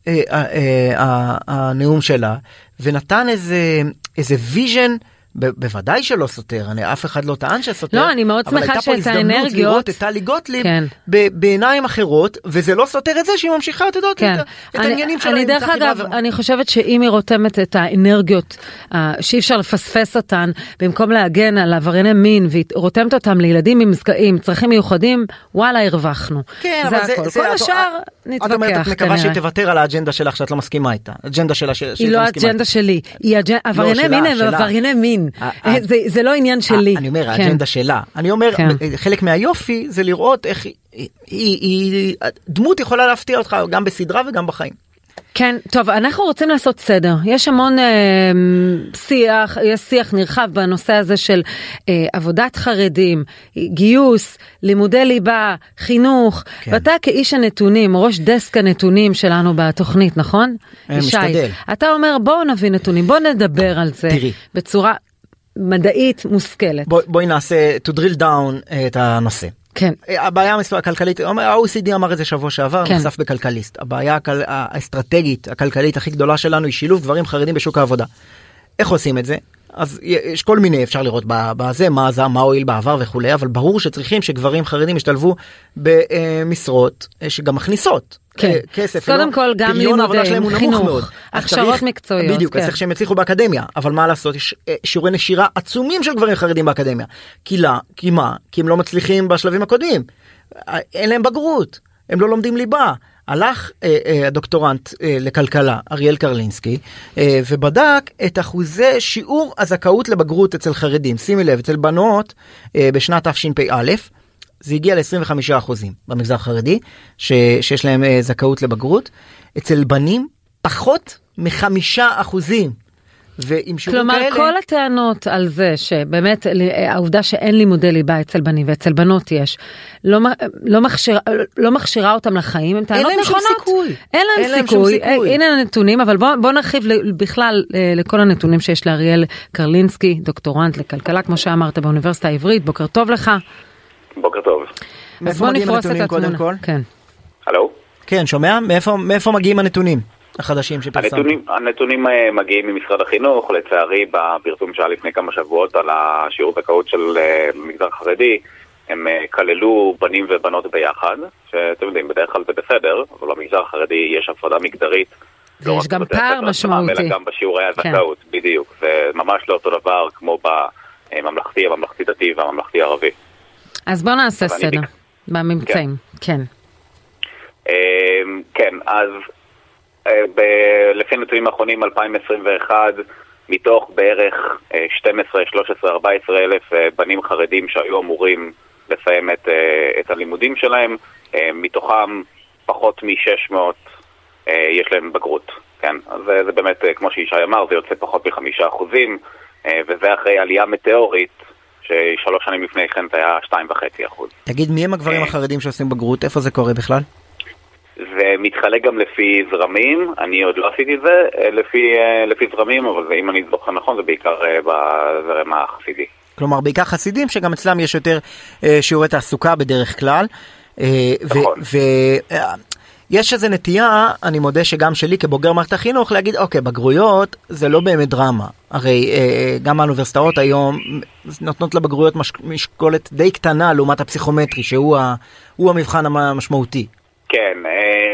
הנאום שלה ונתן איזה איזה vision בוודאי שלא סותר, אני, אף אחד לא טען שסותר. לא, אני מאוד אבל שמחה הייתה פה שאת הזדמנות האנרגיות- לראות את טלי גוטליב כן. בעיניים אחרות, וזה לא סותר את זה שהיא ממשיכה, את יודעת, כן. את, את אני- העניינים שלה. אני דרך אגב, ברוורמן. אני חושבת שאם היא רותמת את האנרגיות אה, שאי אפשר לפספס אותן, במקום להגן על עברייני מין, והיא רותמת אותם לילדים עם עם צרכים מיוחדים, וואלה הרווחנו. כן, זה אבל זה, הכל. זה, כל את- השאר את אומרת, נתווכח את מקווה שהיא כנראה. תוותר על האג'נדה שלך שאת לא מסכימה איתה. אג'נדה שלה ש- היא לא מסכימה האג'נדה שלי, היא אג'נ- עברייני מין הם. עברייני מין, אה. זה- זה לא עניין שלי. אני אומר, כן. האג'נדה שלה. אני אומר, כן. חלק מהיופי זה לראות איך היא, דמות יכולה להפתיע אותך גם בסדרה וגם בחיים. כן, טוב, אנחנו רוצים לעשות סדר. יש המון אה, שיח, יש שיח נרחב בנושא הזה של אה, עבודת חרדים, גיוס, לימודי ליבה, חינוך, כן. ואתה כאיש הנתונים, ראש דסק הנתונים שלנו בתוכנית, נכון? אה, ישי, משתדל. אתה אומר בואו נביא נתונים, בואו נדבר על זה תראי. בצורה מדעית מושכלת. בוא, בואי נעשה to drill down אה, את הנושא. כן. אה, הבעיה המספר הכלכלית, ה-OECD אמר את זה שבוע שעבר, כן. נחשף בכלכליסט. הבעיה הכל- האסטרטגית הכלכלית הכי גדולה שלנו היא שילוב גברים חרדים בשוק העבודה. איך עושים את זה? אז יש כל מיני אפשר לראות בזה מה עזר מה הועיל בעבר וכולי אבל ברור שצריכים שגברים חרדים ישתלבו במשרות אה, שגם מכניסות כן. אה, כסף. קודם כל, גם לימודים, חינוך, הכשרות מקצועיות, בדיוק, אז כן. צריך שהם יצליחו באקדמיה אבל מה לעשות יש אה, שיעורי נשירה עצומים של גברים חרדים באקדמיה. כי לא, כי מה? כי הם לא מצליחים בשלבים הקודמים. אה, אין להם בגרות, הם לא לומדים ליבה. הלך אה, אה, הדוקטורנט אה, לכלכלה אריאל קרלינסקי אה, ובדק את אחוזי שיעור הזכאות לבגרות אצל חרדים שימי לב אצל בנות אה, בשנת תשפ"א זה הגיע ל-25% במגזר החרדי ש, שיש להם אה, זכאות לבגרות אצל בנים פחות מחמישה אחוזים. ועם שיעורים כלומר, כאלה כל הטענות על זה שבאמת ל- העובדה שאין לימודי ליבה אצל בנים ואצל בנות יש, לא, מ- לא, מכשירה, לא מכשירה אותם לחיים, הן טענות להם שום נכונות. סיכוי. אין להם אין להם שום סיכוי. סיכוי. אה, הנה הנתונים, אבל בוא, בוא נרחיב בכלל אה, לכל הנתונים שיש לאריאל קרלינסקי, דוקטורנט לכלכלה, כמו שאמרת, באוניברסיטה העברית. בוקר טוב לך. בוקר טוב. אז מאיפה בוא מגיעים נפרוס את הנתונים קודם התמונה. כל? כן. הלו? כן שומע מאיפה מאיפה מגיעים הנתונים החדשים שפרסמת. הנתונים, הנתונים אה, מגיעים ממשרד החינוך, לצערי בפרסום שהיה לפני כמה שבועות על השיעור זכאות של אה, מגזר חרדי, הם אה, כללו בנים ובנות ביחד, שאתם יודעים, בדרך כלל זה בסדר, אבל במגזר החרדי יש הפרדה מגדרית. לא גם פער משמעותי. אלא גם בשיעורי כן. הזכאות, בדיוק. זה ממש לא אותו דבר כמו בממלכתי, הממלכתי דתי והממלכתי ערבי. אז בוא נעשה אני סדר בממצאים. כן. אמ, כן, אז אה, ב- לפי הנתונים האחרונים 2021, מתוך בערך אה, 12, 13, 14 אלף אה, בנים חרדים שהיו אמורים לסיים את, אה, את הלימודים שלהם, מתוכם פחות מ-600 יש להם בגרות, כן? אז זה, זה באמת, כמו שישי אמר, זה יוצא פחות מחמישה אחוזים, וזה אחרי עלייה מטאורית, ששלוש שנים לפני כן זה היה 2.5 אחוז. תגיד מי הם הגברים החרדים שעושים בגרות איפה זה קורה בכלל? זה מתחלק גם לפי זרמים, אני עוד לא עשיתי את זה אה, לפי, אה, לפי זרמים, אבל זה, אם אני זוכר נכון זה בעיקר אה, בזרם החסידי. כלומר בעיקר חסידים שגם אצלם יש יותר אה, שיעורי תעסוקה בדרך כלל. נכון. ויש איזה נטייה, אני מודה שגם שלי כבוגר מערכת החינוך, להגיד אוקיי בגרויות זה לא באמת דרמה. הרי אה, גם האוניברסיטאות היום נותנות לבגרויות מש, משקולת די קטנה לעומת הפסיכומטרי שהוא ה, המבחן המשמעותי. כן, אמ,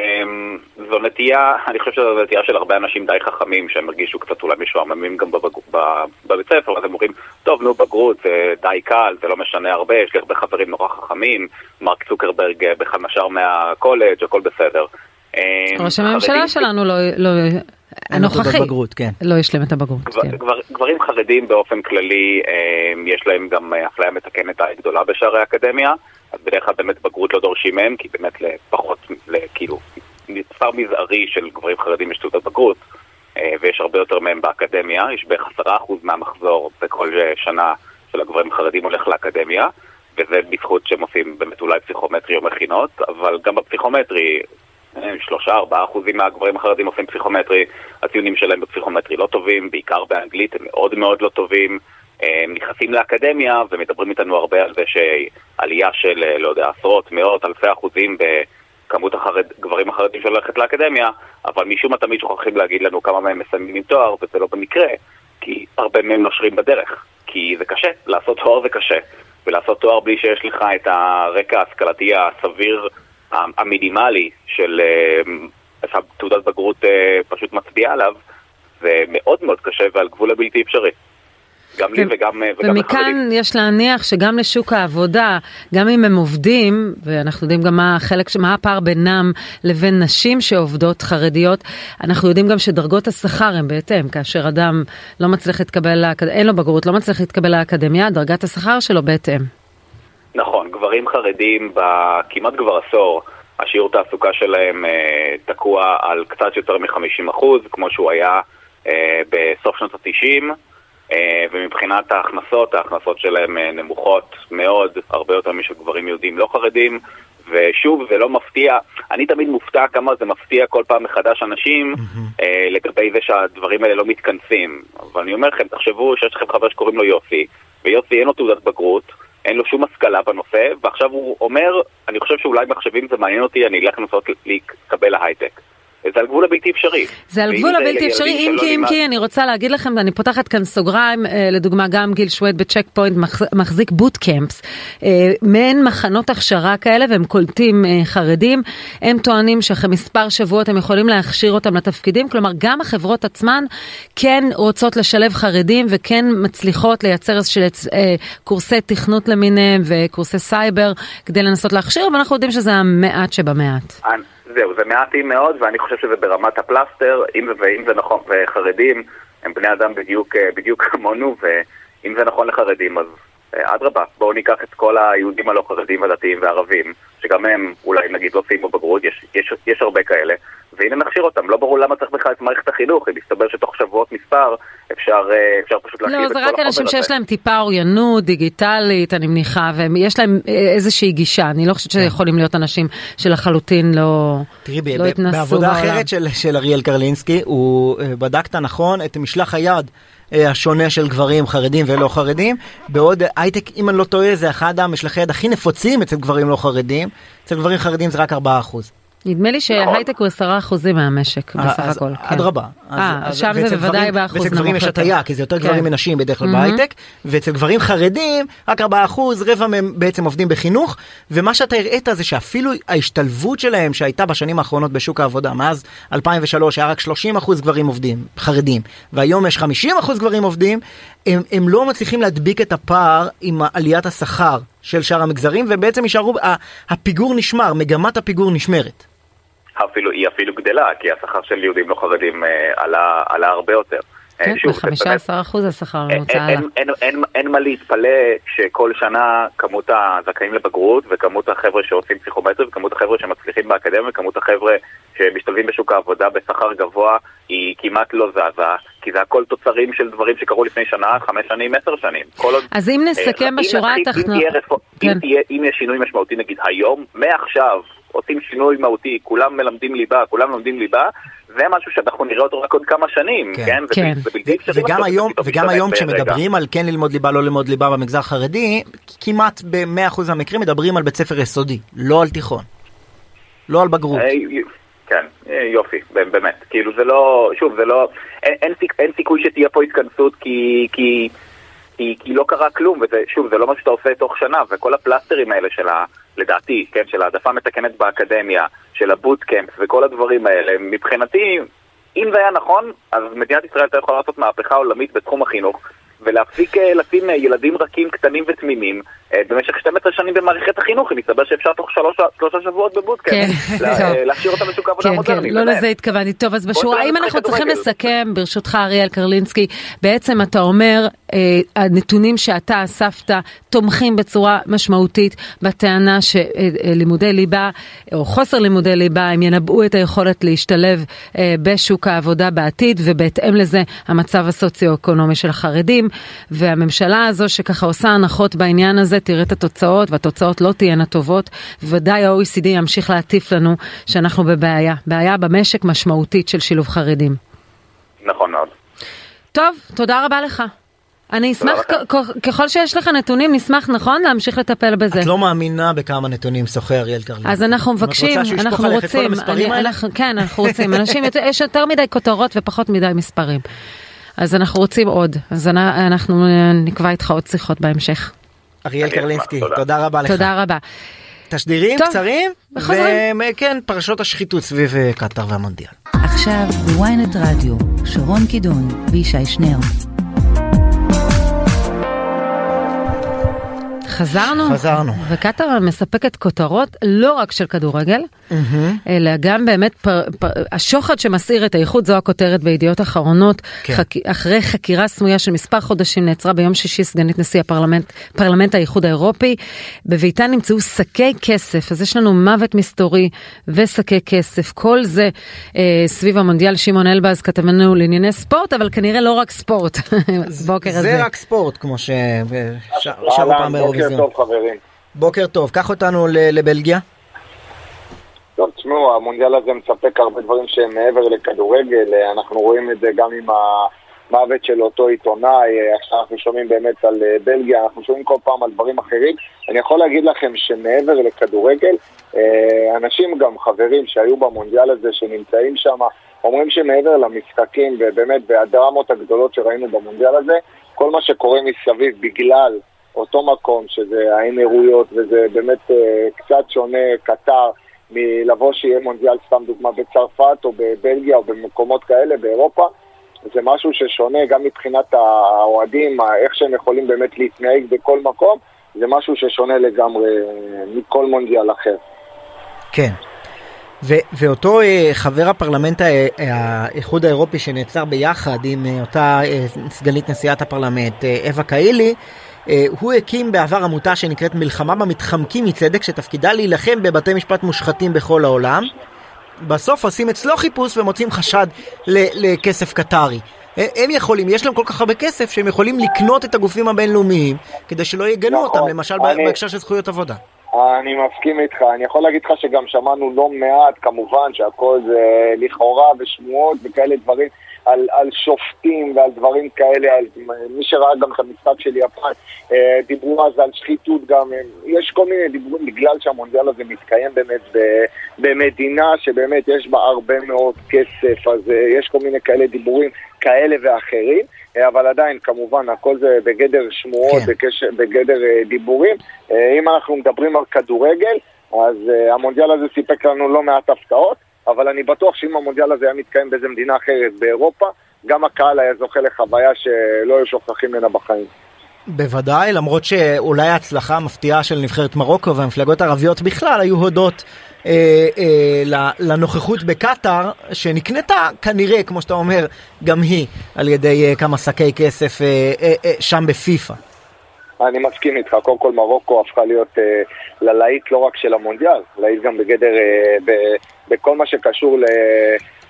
זו נטייה, אני חושב שזו נטייה של הרבה אנשים די חכמים שהם הרגישו קצת אולי משועממים גם בבג... בבית ספר, אז הם אומרים, טוב נו בגרות זה די קל, זה לא משנה הרבה, יש לי הרבה חברים נורא חכמים, מרק צוקרברג אה, בכלל נשר מהקולג', הכל בסדר. אמ, ראש הממשלה שלנו לא, לא, הנוכחי, כן. לא השלים את הבגרות, גבר, כן. גבר, גברים חרדים באופן כללי, אמ, יש להם גם אה, אפליה מתקנת גדולה בשערי האקדמיה, אז בדרך כלל באמת בגרות לא דורשים מהם, כי באמת לפחות, כאילו, מספר מזערי של גברים חרדים יש תעודת בגרות, אה, ויש הרבה יותר מהם באקדמיה, יש בערך עשרה אחוז מהמחזור בכל שנה של הגברים החרדים הולך לאקדמיה, וזה בזכות שהם עושים באמת אולי פסיכומטרי או מכינות, אבל גם בפסיכומטרי, אה, שלושה, ארבעה אחוזים מהגברים החרדים עושים פסיכומטרי, הציונים שלהם בפסיכומטרי לא טובים, בעיקר באנגלית הם מאוד מאוד לא טובים. הם נכנסים לאקדמיה ומדברים איתנו הרבה על זה שעלייה של, אה, לא יודע, עשרות, מאות, אלפי אחוזים בכמות החרד, גברים החרדים שהולכת לאקדמיה, אבל משום מה תמיד שוכחים להגיד לנו כמה מהם מסיימים עם תואר, וזה לא במקרה. כי הרבה מהם נושרים בדרך. כי זה קשה, לעשות תואר זה קשה. ולעשות תואר בלי שיש לך את הרקע ההשכלתי הסביר המינימלי של אה, תעודת בגרות אה, פשוט מצביעה עליו, זה מאוד מאוד קשה ועל גבול הבלתי אפשרי. גם לי וגם, אה, וגם ומכאן. יש להניח שגם לשוק העבודה, גם אם הם עובדים, ואנחנו יודעים גם מה החלק, מה הפער בינם לבין נשים שעובדות חרדיות, אנחנו יודעים גם שדרגות השכר הם בהתאם, כאשר אדם לא מצליח להתקבל, לאקד... אין לו בגרות, לא מצליח להתקבל לאקדמיה, דרגת השכר שלו בהתאם. נכון, גברים חרדים בכמעט כבר עשור, השיעור תעסוקה שלהם אה, תקוע על קצת יותר מ-50%, כמו שהוא היה אה, בסוף שנות ה-90. אה, ומבחינת ההכנסות, ההכנסות שלהם אה, נמוכות מאוד, הרבה יותר משל גברים יהודים לא חרדים, ושוב, זה לא מפתיע, אני תמיד מופתע כמה זה מפתיע כל פעם מחדש אנשים mm-hmm. אה, לגבי זה שהדברים האלה לא מתכנסים. אבל אני אומר לכם, תחשבו שיש לכם חבר שקוראים לו יוסי, ויוסי אין לו תעודת בגרות, אין לו שום השכלה בנושא, ועכשיו הוא אומר, אני חושב שאולי מחשבים זה מעניין אותי, אני אלך לנסות להתקבל להייטק. זה על גבול הבלתי אפשרי. זה על גבול הבלתי אפשרי, אם כי אם כי אני רוצה להגיד לכם, אני פותחת כאן סוגריים, אה, לדוגמה גם גיל שווייד בצ'ק פוינט מחזיק boot camps, אה, מעין מחנות הכשרה כאלה והם קולטים אה, חרדים, הם טוענים שאחרי מספר שבועות הם יכולים להכשיר אותם לתפקידים, כלומר גם החברות עצמן כן רוצות לשלב חרדים וכן מצליחות לייצר איזשהם קורסי תכנות למיניהם וקורסי סייבר כדי לנסות להכשיר, אבל אנחנו יודעים שזה המעט שבמעט. זהו, זה מעטים מאוד, ואני חושב שזה ברמת הפלסטר, אם ואם זה נכון, וחרדים הם בני אדם בדיוק, אה, כמונו, ואם זה נכון לחרדים, אז אה, אדרבה, בואו ניקח את כל היהודים הלא חרדים, הדתיים והערבים, שגם הם אולי נגיד לא סיימו בגרות, יש, יש, יש הרבה כאלה, והנה נכשיר אותם. לא ברור למה צריך בכלל את מערכת החינוך, אם מסתבר שתוך שבועות מספר אפשר, אה, אפשר פשוט להכיר לא, את כל החומר הזה. לא, זה רק אנשים שיש להם טיפה אוריינות דיגיטלית, אני מניחה, ויש להם אה, איזושהי גישה. אני לא חושבת כן. שיכולים להיות אנשים שלחלוטין לא, תראי, לא התנסו בעבודה בעולם. אחרת של, של אריאל קרלינסקי, הוא אה, בדק נכון את משלח היד. השונה של גברים חרדים ולא חרדים, בעוד הייטק, אם אני לא טועה, זה אחד המשלחי יד הכי נפוצים אצל גברים לא חרדים, אצל גברים חרדים זה רק 4%. נדמה לי שהייטק הוא עשרה אחוזים מהמשק אה, בסך הכל. כן. אדרבה. אה, שם זה בוודאי באחוז נמוך. ואצל גברים יש הטיה, כי זה יותר גברים כן. מנשים בדרך כלל בהייטק, ואצל גברים חרדים רק ארבעה אחוז, רבע מהם בעצם עובדים בחינוך, ומה שאתה הראית זה שאפילו ההשתלבות שלהם שהייתה בשנים האחרונות בשוק העבודה, מאז 2003 היה רק 30 אחוז גברים עובדים, חרדים, והיום יש 50 אחוז גברים עובדים, הם, הם לא מצליחים להדביק את הפער עם עליית השכר של שאר המגזרים, ובעצם יישארו, הפיגור נשמר, מגמת הפיגור נשמרת. אפילו, היא אפילו גדלה, כי השכר של יהודים לא חרדים אה, עלה, עלה הרבה יותר. אה, כן, ב-15% אחוז השכר הממוצע עלה. אין, אין, אין, אין מה להתפלא שכל שנה כמות הזכאים לבגרות וכמות החבר'ה שעושים פסיכומטרי וכמות החבר'ה שמצליחים באקדמיה וכמות החבר'ה שמשתלבים בשוק העבודה בשכר גבוה היא כמעט לא זזה, כי זה הכל תוצרים של דברים שקרו לפני שנה, חמש שנים, עשר שנים. אז אם נסכם אה, בשורה התחתונה... אם, כן. אם יהיה שינוי משמעותי נגיד היום, מעכשיו עושים שינוי מהותי, כולם מלמדים ליבה, כולם לומדים ליבה, זה משהו שאנחנו נראה אותו רק עוד כמה שנים, כן? כן? כן. זה בלתי אפשרי וגם היום, וגם היום כשמדברים על כן ללמוד ליבה, לא ללמוד ליבה במגזר החרדי, כמעט ב-100% מהמקרים מדברים על בית ספר יסודי, לא על תיכון. לא על בגרות. אה, כן, אה, יופי, באמת. כאילו זה לא, שוב, זה לא, אין, אין, אין סיכוי שתהיה פה התכנסות כי... כי כי, כי לא קרה כלום, וזה, שוב, זה לא מה שאתה עושה תוך שנה, וכל הפלסטרים האלה של ה... לדעתי, כן, של העדפה מתקנת באקדמיה, של הבוטקאמפ וכל הדברים האלה, מבחינתי, אם זה היה נכון, אז מדינת ישראל הייתה יכולה לעשות מהפכה עולמית בתחום החינוך, ולהפסיק אה, לשים אה, ילדים רכים, קטנים ותמימים אה, במשך 12 שנים במערכת החינוך, אם מסתבר שאפשר תוך שלושה שבועות בבוטקאמפ, כן, (laughs) להשאיר אותם לשוק העבודה המודרני. כן, כן, לא לזה התכוונתי. טוב, אז בשורה, אם אנחנו צריכים לסכם, ברשותך אריאל קרלינסקי, בעצם אתה אומר, הנתונים שאתה אספת תומכים בצורה משמעותית בטענה שלימודי ליבה, או חוסר לימודי ליבה, הם ינבאו את היכולת להשתלב בשוק העבודה בעתיד, ובהתאם לזה המצב הסוציו-אקונומי של החרדים. והממשלה הזו שככה עושה הנחות בעניין הזה, תראה את התוצאות, והתוצאות לא תהיינה טובות. ודאי ה-OECD ימשיך להטיף לנו שאנחנו בבעיה, בעיה במשק משמעותית של שילוב חרדים. נכון מאוד. טוב, תודה רבה לך. אני אשמח, ככל שיש לך נתונים, נשמח, נכון, להמשיך לטפל בזה. את לא מאמינה בכמה נתונים שוחה אריאל קרלין. אז אנחנו מבקשים, אנחנו רוצים, כן, אנחנו רוצים, אנשים, יש יותר מדי כותרות ופחות מדי מספרים. אז אנחנו רוצים עוד, אז אנ- אנחנו אה, נקבע איתך עוד שיחות בהמשך. אריאל קרלינסקי, תודה. תודה רבה לך. תודה רבה. תשדירים טוב, קצרים. וכן, פרשות השחיתות סביב אה, קטאר והמונדיאל. עכשיו בוויינט רדיו, שרון קידון וישי שנר. חזרנו, חזרנו. וקטאר מספקת כותרות לא רק של כדורגל, אלא גם באמת פר, פר, השוחד שמסעיר את האיחוד זו הכותרת בידיעות אחרונות. כן. חק, אחרי חקירה סמויה של מספר חודשים נעצרה ביום שישי סגנית נשיא הפרלמנט, פרלמנט האיחוד האירופי. בביתה נמצאו שקי כסף, אז יש לנו מוות מסתורי ושקי כסף. כל זה אה, סביב המונדיאל שמעון אלבז כתבנו לענייני ספורט, אבל כנראה לא רק ספורט (laughs) בוקר הזה. זה רק ספורט, כמו ששרו פעם אהלן, בוקר באירוויזיון. טוב חברים. בוקר טוב, קח אותנו ל- לבלגיה. טוב, תשמעו, המונדיאל הזה מספק הרבה דברים שהם מעבר לכדורגל, אה, אנחנו רואים את זה גם עם המוות של אותו עיתונאי, אה, עכשיו אנחנו שומעים באמת על אה, בלגיה, אנחנו שומעים כל פעם על דברים אחרים. אני יכול להגיד לכם שמעבר לכדורגל, אנשים גם חברים שהיו במונדיאל הזה, שנמצאים שם, אומרים שמעבר למשחקים ובאמת והדרמות הגדולות שראינו במונדיאל הזה, כל מה שקורה מסביב בגלל אותו מקום, שזה האמירויות, וזה באמת קצת שונה, קטר, מלבוא שיהיה מונדיאל, סתם דוגמה, בצרפת או בבלגיה או במקומות כאלה, באירופה. זה משהו ששונה גם מבחינת האוהדים, איך שהם יכולים באמת להתנהג בכל מקום, זה משהו ששונה לגמרי אה, מכל מונדיאל אחר. כן. ו- ואותו אה, חבר הפרלמנט ה- האיחוד האירופי שנעצר ביחד עם אה, אותה אה, סגנית נשיאת הפרלמנט, אה, אווה קאילי, אה, הוא הקים בעבר עמותה שנקראת מלחמה במתחמקים מצדק, שתפקידה להילחם בבתי משפט מושחתים בכל העולם. בסוף עושים אצלו חיפוש ומוצאים חשד לכסף קטרי. אה, הם יכולים, יש להם כל כך הרבה כסף שהם יכולים לקנות את הגופים הבינלאומיים כדי שלא יגנו נכון, אותם, למשל אני- בהקשר של זכויות עבודה. אני מסכים איתך, אני יכול להגיד לך שגם שמענו לא מעט, כמובן שהכל זה לכאורה ושמועות וכאלה דברים על, על שופטים ועל דברים כאלה, על, מי שראה גם את המשחק של יפן, אה, דיברו אז על שחיתות גם, יש כל מיני דיבורים בגלל שהמונדיאל הזה מתקיים באמת ב, במדינה שבאמת יש בה הרבה מאוד כסף, אז אה, יש כל מיני כאלה דיבורים כאלה ואחרים. אה, אבל עדיין, כמובן, הכל זה בגדר שמועות, כן. בקשר, בגדר דיבורים. אם אנחנו מדברים על כדורגל, אז המונדיאל הזה סיפק לנו לא מעט הפתעות, אבל אני בטוח שאם המונדיאל הזה היה מתקיים באיזה מדינה אחרת באירופה, גם הקהל היה זוכה לחוויה שלא היו שוכחים ממנה בחיים. בוודאי, למרות שאולי ההצלחה המפתיעה של נבחרת מרוקו והמפלגות הערביות בכלל היו הודות אה, אה, לנוכחות בקטאר, שנקנתה כנראה, כמו שאתה אומר, גם היא על ידי אה, כמה שקי כסף אה, אה, אה, שם בפיפ"א. אני מסכים איתך, קודם כל מרוקו הפכה להיות אה, ללהיט לא רק של המונדיאל, להיט גם בגדר, אה, ב, בכל מה שקשור ל,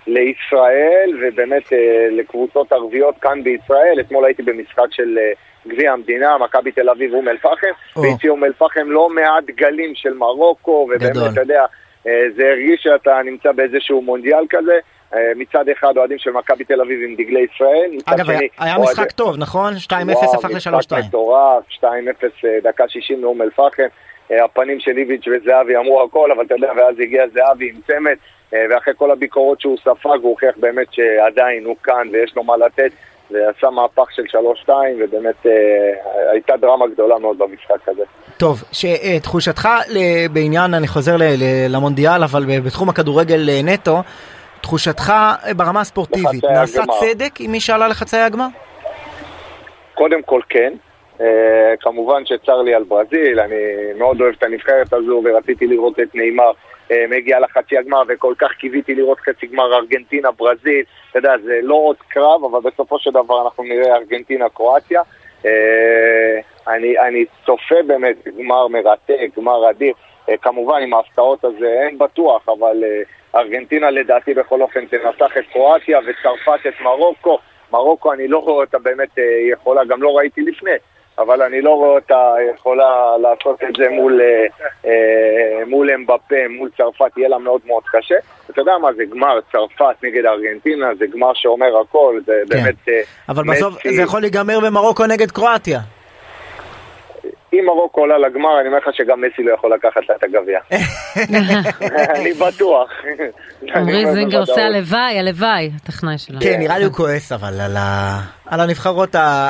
לישראל ובאמת אה, לקבוצות ערביות כאן בישראל. אתמול הייתי במשחק של אה, גביע המדינה, מכבי תל אביב אום אל-פחם, או. והציעו אום אל-פחם לא מעט גלים של מרוקו, ובאמת, גדול. אתה יודע, אה, זה הרגיש שאתה נמצא באיזשהו מונדיאל כזה. אה, מצד אחד אוהדים של מכבי תל אביב עם דגלי ישראל, אגב, שני... היה משחק טוב, נכון? 2-0 וואו, הפך משחק ל-3-2. מטורף, 2-0 אה, דקה 60 מאום אל-פחם. אה, הפנים של איביץ' וזהבי אמרו הכל, אבל אתה יודע, ואז הגיע זהבי עם צמד, ואחרי כל הביקורות שהוא ספג, הוא הוכיח באמת שעדיין הוא כאן ויש לו מה לתת, ועשה מהפך של 3-2, ובאמת הייתה דרמה גדולה מאוד במשחק הזה. טוב, שתחושתך בעניין, אני חוזר למונדיאל, אבל בתחום הכדורגל נטו, תחושתך אה, ברמה הספורטיבית, נעשה הגמר. צדק עם מי שעלה לחצאי הגמר? קודם כל כן. Uh, כמובן שצר לי על ברזיל, אני מאוד אוהב את הנבחרת הזו ורציתי לראות את נאמר uh, מגיע לחצי הגמר וכל כך קיוויתי לראות חצי גמר ארגנטינה, ברזיל, אתה יודע, זה לא עוד קרב, אבל בסופו של דבר אנחנו נראה ארגנטינה, קרואטיה. Uh, אני, אני צופה באמת גמר מרתק, גמר אדיר. Uh, כמובן עם ההפתעות הזה אין בטוח, אבל uh, ארגנטינה לדעתי בכל אופן תנצח את קרואטיה וצרפת את מרוקו. מרוקו אני לא רואה אותה באמת אה, יכולה, גם לא ראיתי לפני, אבל אני לא רואה אותה יכולה לעשות את זה מול, אה, אה, מול אמבפה, מול צרפת, יהיה לה מאוד מאוד קשה. אתה יודע מה, זה גמר צרפת נגד ארגנטינה, זה גמר שאומר הכל, זה באמת... אה, אבל בסוף מסי- זה יכול להיגמר במרוקו נגד קרואטיה. אם מרוקו עולה לגמר, אני אומר לך שגם מסי לא יכול לקחת לה את הגביע. (laughs) אני בטוח. עמרי זינגר עושה הלוואי, הלוואי, הטכנאי שלנו. כן, נראה לי הוא כועס אבל על הנבחרות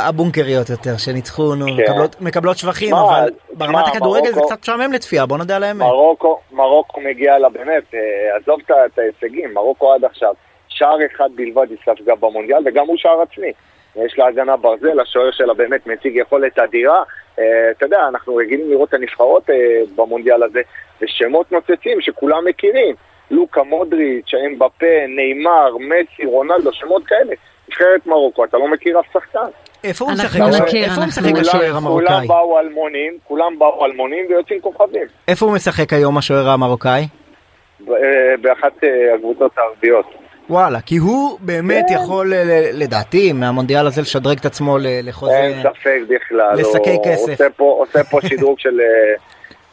הבונקריות יותר, שניצחו, נו, כן. מקבלות- שבחים, אבל ברמת הכדורגל זה קצת משעמם לצפייה, בוא נודה על האמת. מרוקו, מרוקו מגיעה לה באמת, אה, עזוב את ההישגים, מרוקו עד עכשיו, שער אחד בלבד היא ספגה במונדיאל, וגם הוא שער עצמי. יש לה הגנה ברזל, השוער שלה באמת מציג יכולת אדירה. אה, אתה יודע, אנחנו רגילים לראות את הנבחרות אה, במונדיאל הזה, ושמות נוצצים שכולם מכירים. לוקה מודריץ', אמבפה, נאמר, מסי, רונלדו, שמות כאלה. נבחרת מרוקו, אתה לא מכיר אף שחקן. איפה הוא אנחנו משחק? איפה הוא משחק. השוער כולם המרוקאי? באו אלמונים, כולם באו אלמונים ויוצאים כוכבים. איפה הוא משחק היום השוער המרוקאי? אה, באחת הקבוצות הערביות. וואלה, כי הוא באמת יכול אה, ל- לדעתי מהמונדיאל הזה לשדרג את עצמו ל- לחוזה. אין ספק בכלל. לשקי הוא כסף. עושה פה, עושה פה שדרוג של אה,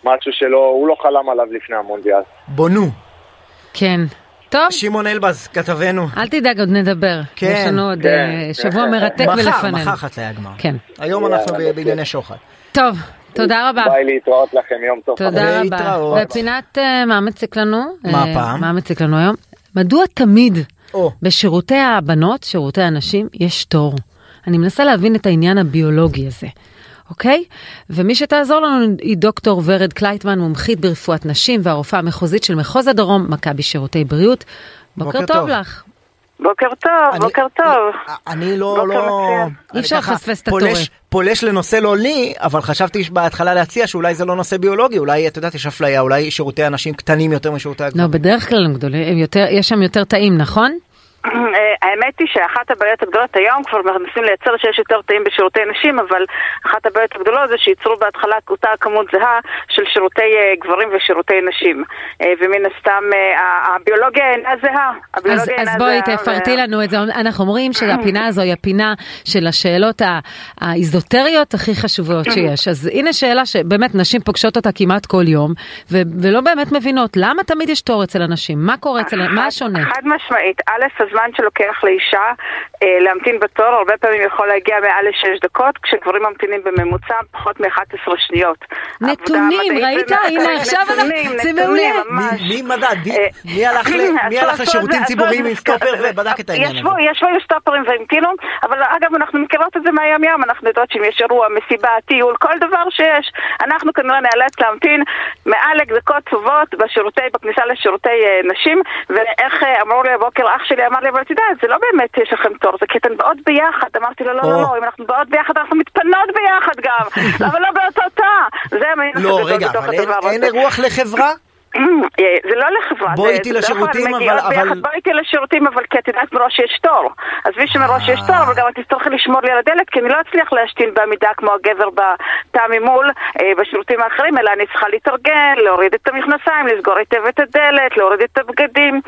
משהו שלא, הוא לא חלם עליו לפני המונדיאל. בונו. כן. טוב, שמעון אלבז, כתבנו. אל תדאג, עוד נדבר. כן, יש לנו עוד כן. אה, שבוע מרתק מחר, ולפנינו. מחר חצי הגמר. כן. היום יאללה, אנחנו בסדר. בענייני שוחד. טוב, תודה רבה. ביי להתראות לכם, יום טוב. תודה רבה. להתראות. ופינת מה מציק לנו? מה הפעם? מה מציק לנו היום? מדוע תמיד או, בשירותי הבנות, שירותי הנשים, יש תור? אני מנסה להבין את העניין הביולוגי הזה. אוקיי? ומי שתעזור לנו היא דוקטור ורד קלייטמן, מומחית ברפואת נשים והרופאה המחוזית של מחוז הדרום, מכבי שירותי בריאות. בוקר, בוקר טוב טוב. לך. בוקר טוב, אני- בוקר טוב. אני לא, בוקר לא... אי אפשר אני לפספס את התורם. פולש לנושא לא לי, אבל חשבתי בהתחלה להציע שאולי זה לא נושא ביולוגי, אולי, את יודעת, יש אפליה, אולי שירותי הנשים קטנים יותר משירותי הגברים. לא, בדרך כלל הם גדולים, יש שם יותר תאים, נכון? אה, האמת היא שאחת הבעיות הגדולות היום כבר מנסים לייצר שיש יותר תאים בשירותי נשים, אבל אחת הבעיות הגדולות זה שייצרו בהתחלה אותה כמות זהה של שירותי אה, גברים ושירותי נשים. אה, ומן הסתם הביולוגיה אינה זהה. אז, הביולוגיה אז אינה בואי זהה, תפרטי ו- לנו את זה. אנחנו אומרים שהפינה הזו היא הפינה של השאלות האיזוטריות הכי חשובות שיש. אז הנה שאלה שבאמת נשים פוגשות אותה כמעט כל יום, ו- ולא באמת מבינות למה תמיד יש תור אצל הנשים, מה קורה אצל, מה השונה? חד משמעית, א', הזמן שלוקח לאישה אה, להמתין בתור הרבה פעמים יכול להגיע מעל לשש דקות, כשגברים ממתינים בממוצע פחות מ-11 שניות. נתונים, ראית? הנה עכשיו אנחנו- נתונים, זה נתונים, מעולה. ממש. מי מי מדד? מי- אה, מי הלך (laughs) לשירותים ציבוריים עם סטופר ובדק את העניין הזה? ישבו, ישבו עם סטופרים והמתינו, אבל אגב אנחנו מכירות את זה מהיום יום, אנחנו יודעות שאם יש אירוע, מסיבה, טיול, כל דבר שיש, אנחנו כנראה נאלץ להמתין מעל דקות טובות בשירותי, בכניסה לשירותי אה, נשים, ואיך אה, אמרו לי הבוקר, אח שלי אמר לי, אבל את יודעת, זה לא באמת יש לכם תור, זה כי אתן באות ביחד, אמרתי לו, לא, לא. לא, אם אנחנו באות ביחד אנחנו מתפנות ביחד גם, (laughs) אבל לא באותו תא, זה המינוס לא, הגדול רגע, בתוך אבל אין- הדבר אין הזה. אירוח לחברה? אה, זה לא לחברה, בואי איתי כלל לשירותים, אבל- אבל- בואי איתי לשירותים, אבל כי את יודעת מראש יש תור. עזבי שמראש יש תור, אבל גם את תצטרכי לשמור לי על הדלת, כי אני לא אצליח להשתין בעמידה כמו הגבר בתא ממול, אה, בשירותים האחרים, אלא אני צריכה להתארגן, להוריד את המכנסיים, לסגור היטב את הדלת, להוריד את הבגדים.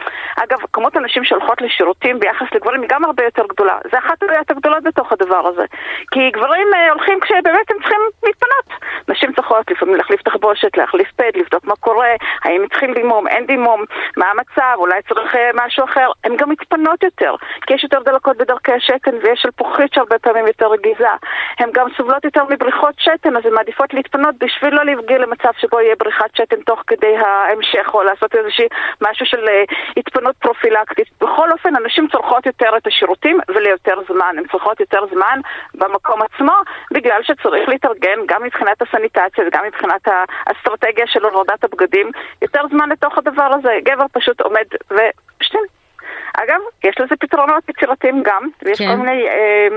אגב, כמות הנשים שהולכות לשירותים ביחס לגברים היא גם הרבה יותר גדולה. זה אחת הבעיות הגדולות בתוך הדבר הזה. כי גברים אה, הולכים כשבאמת הם צריכים להתפנות. נשים צריכות לפעמים להחליף תחבושת, להחליף פד, לבדוק מה קורה, האם צריכים דימום, אין דימום, מה המצב, אולי צריך אה, משהו אחר. הן גם מתפנות יותר, כי יש יותר דלקות בדרכי השתן ויש שלפוחית שהרבה פעמים יותר רגיזה. הן גם סובלות יותר מבריחות שתן, אז הן מעדיפות להתפנות בשביל לא להגיע למצב שבו יהיה בריחת שתן תוך כדי ההמשך, או לעשות איזושהי משהו של אה, התפנות פרופילקטית. בכל אופן, הנשים צורכות יותר את השירותים וליותר זמן. הן צריכות יותר זמן במקום עצמו, בגלל שצריך להתארגן גם מבחינת הסניטציה וגם מבחינת האסטרטגיה של הורדת הבגדים. יותר זמן לתוך הדבר הזה. גבר פשוט עומד ושתים. אגב, יש לזה פתרונות יצירתיים גם, ויש כן. כל מיני... אה,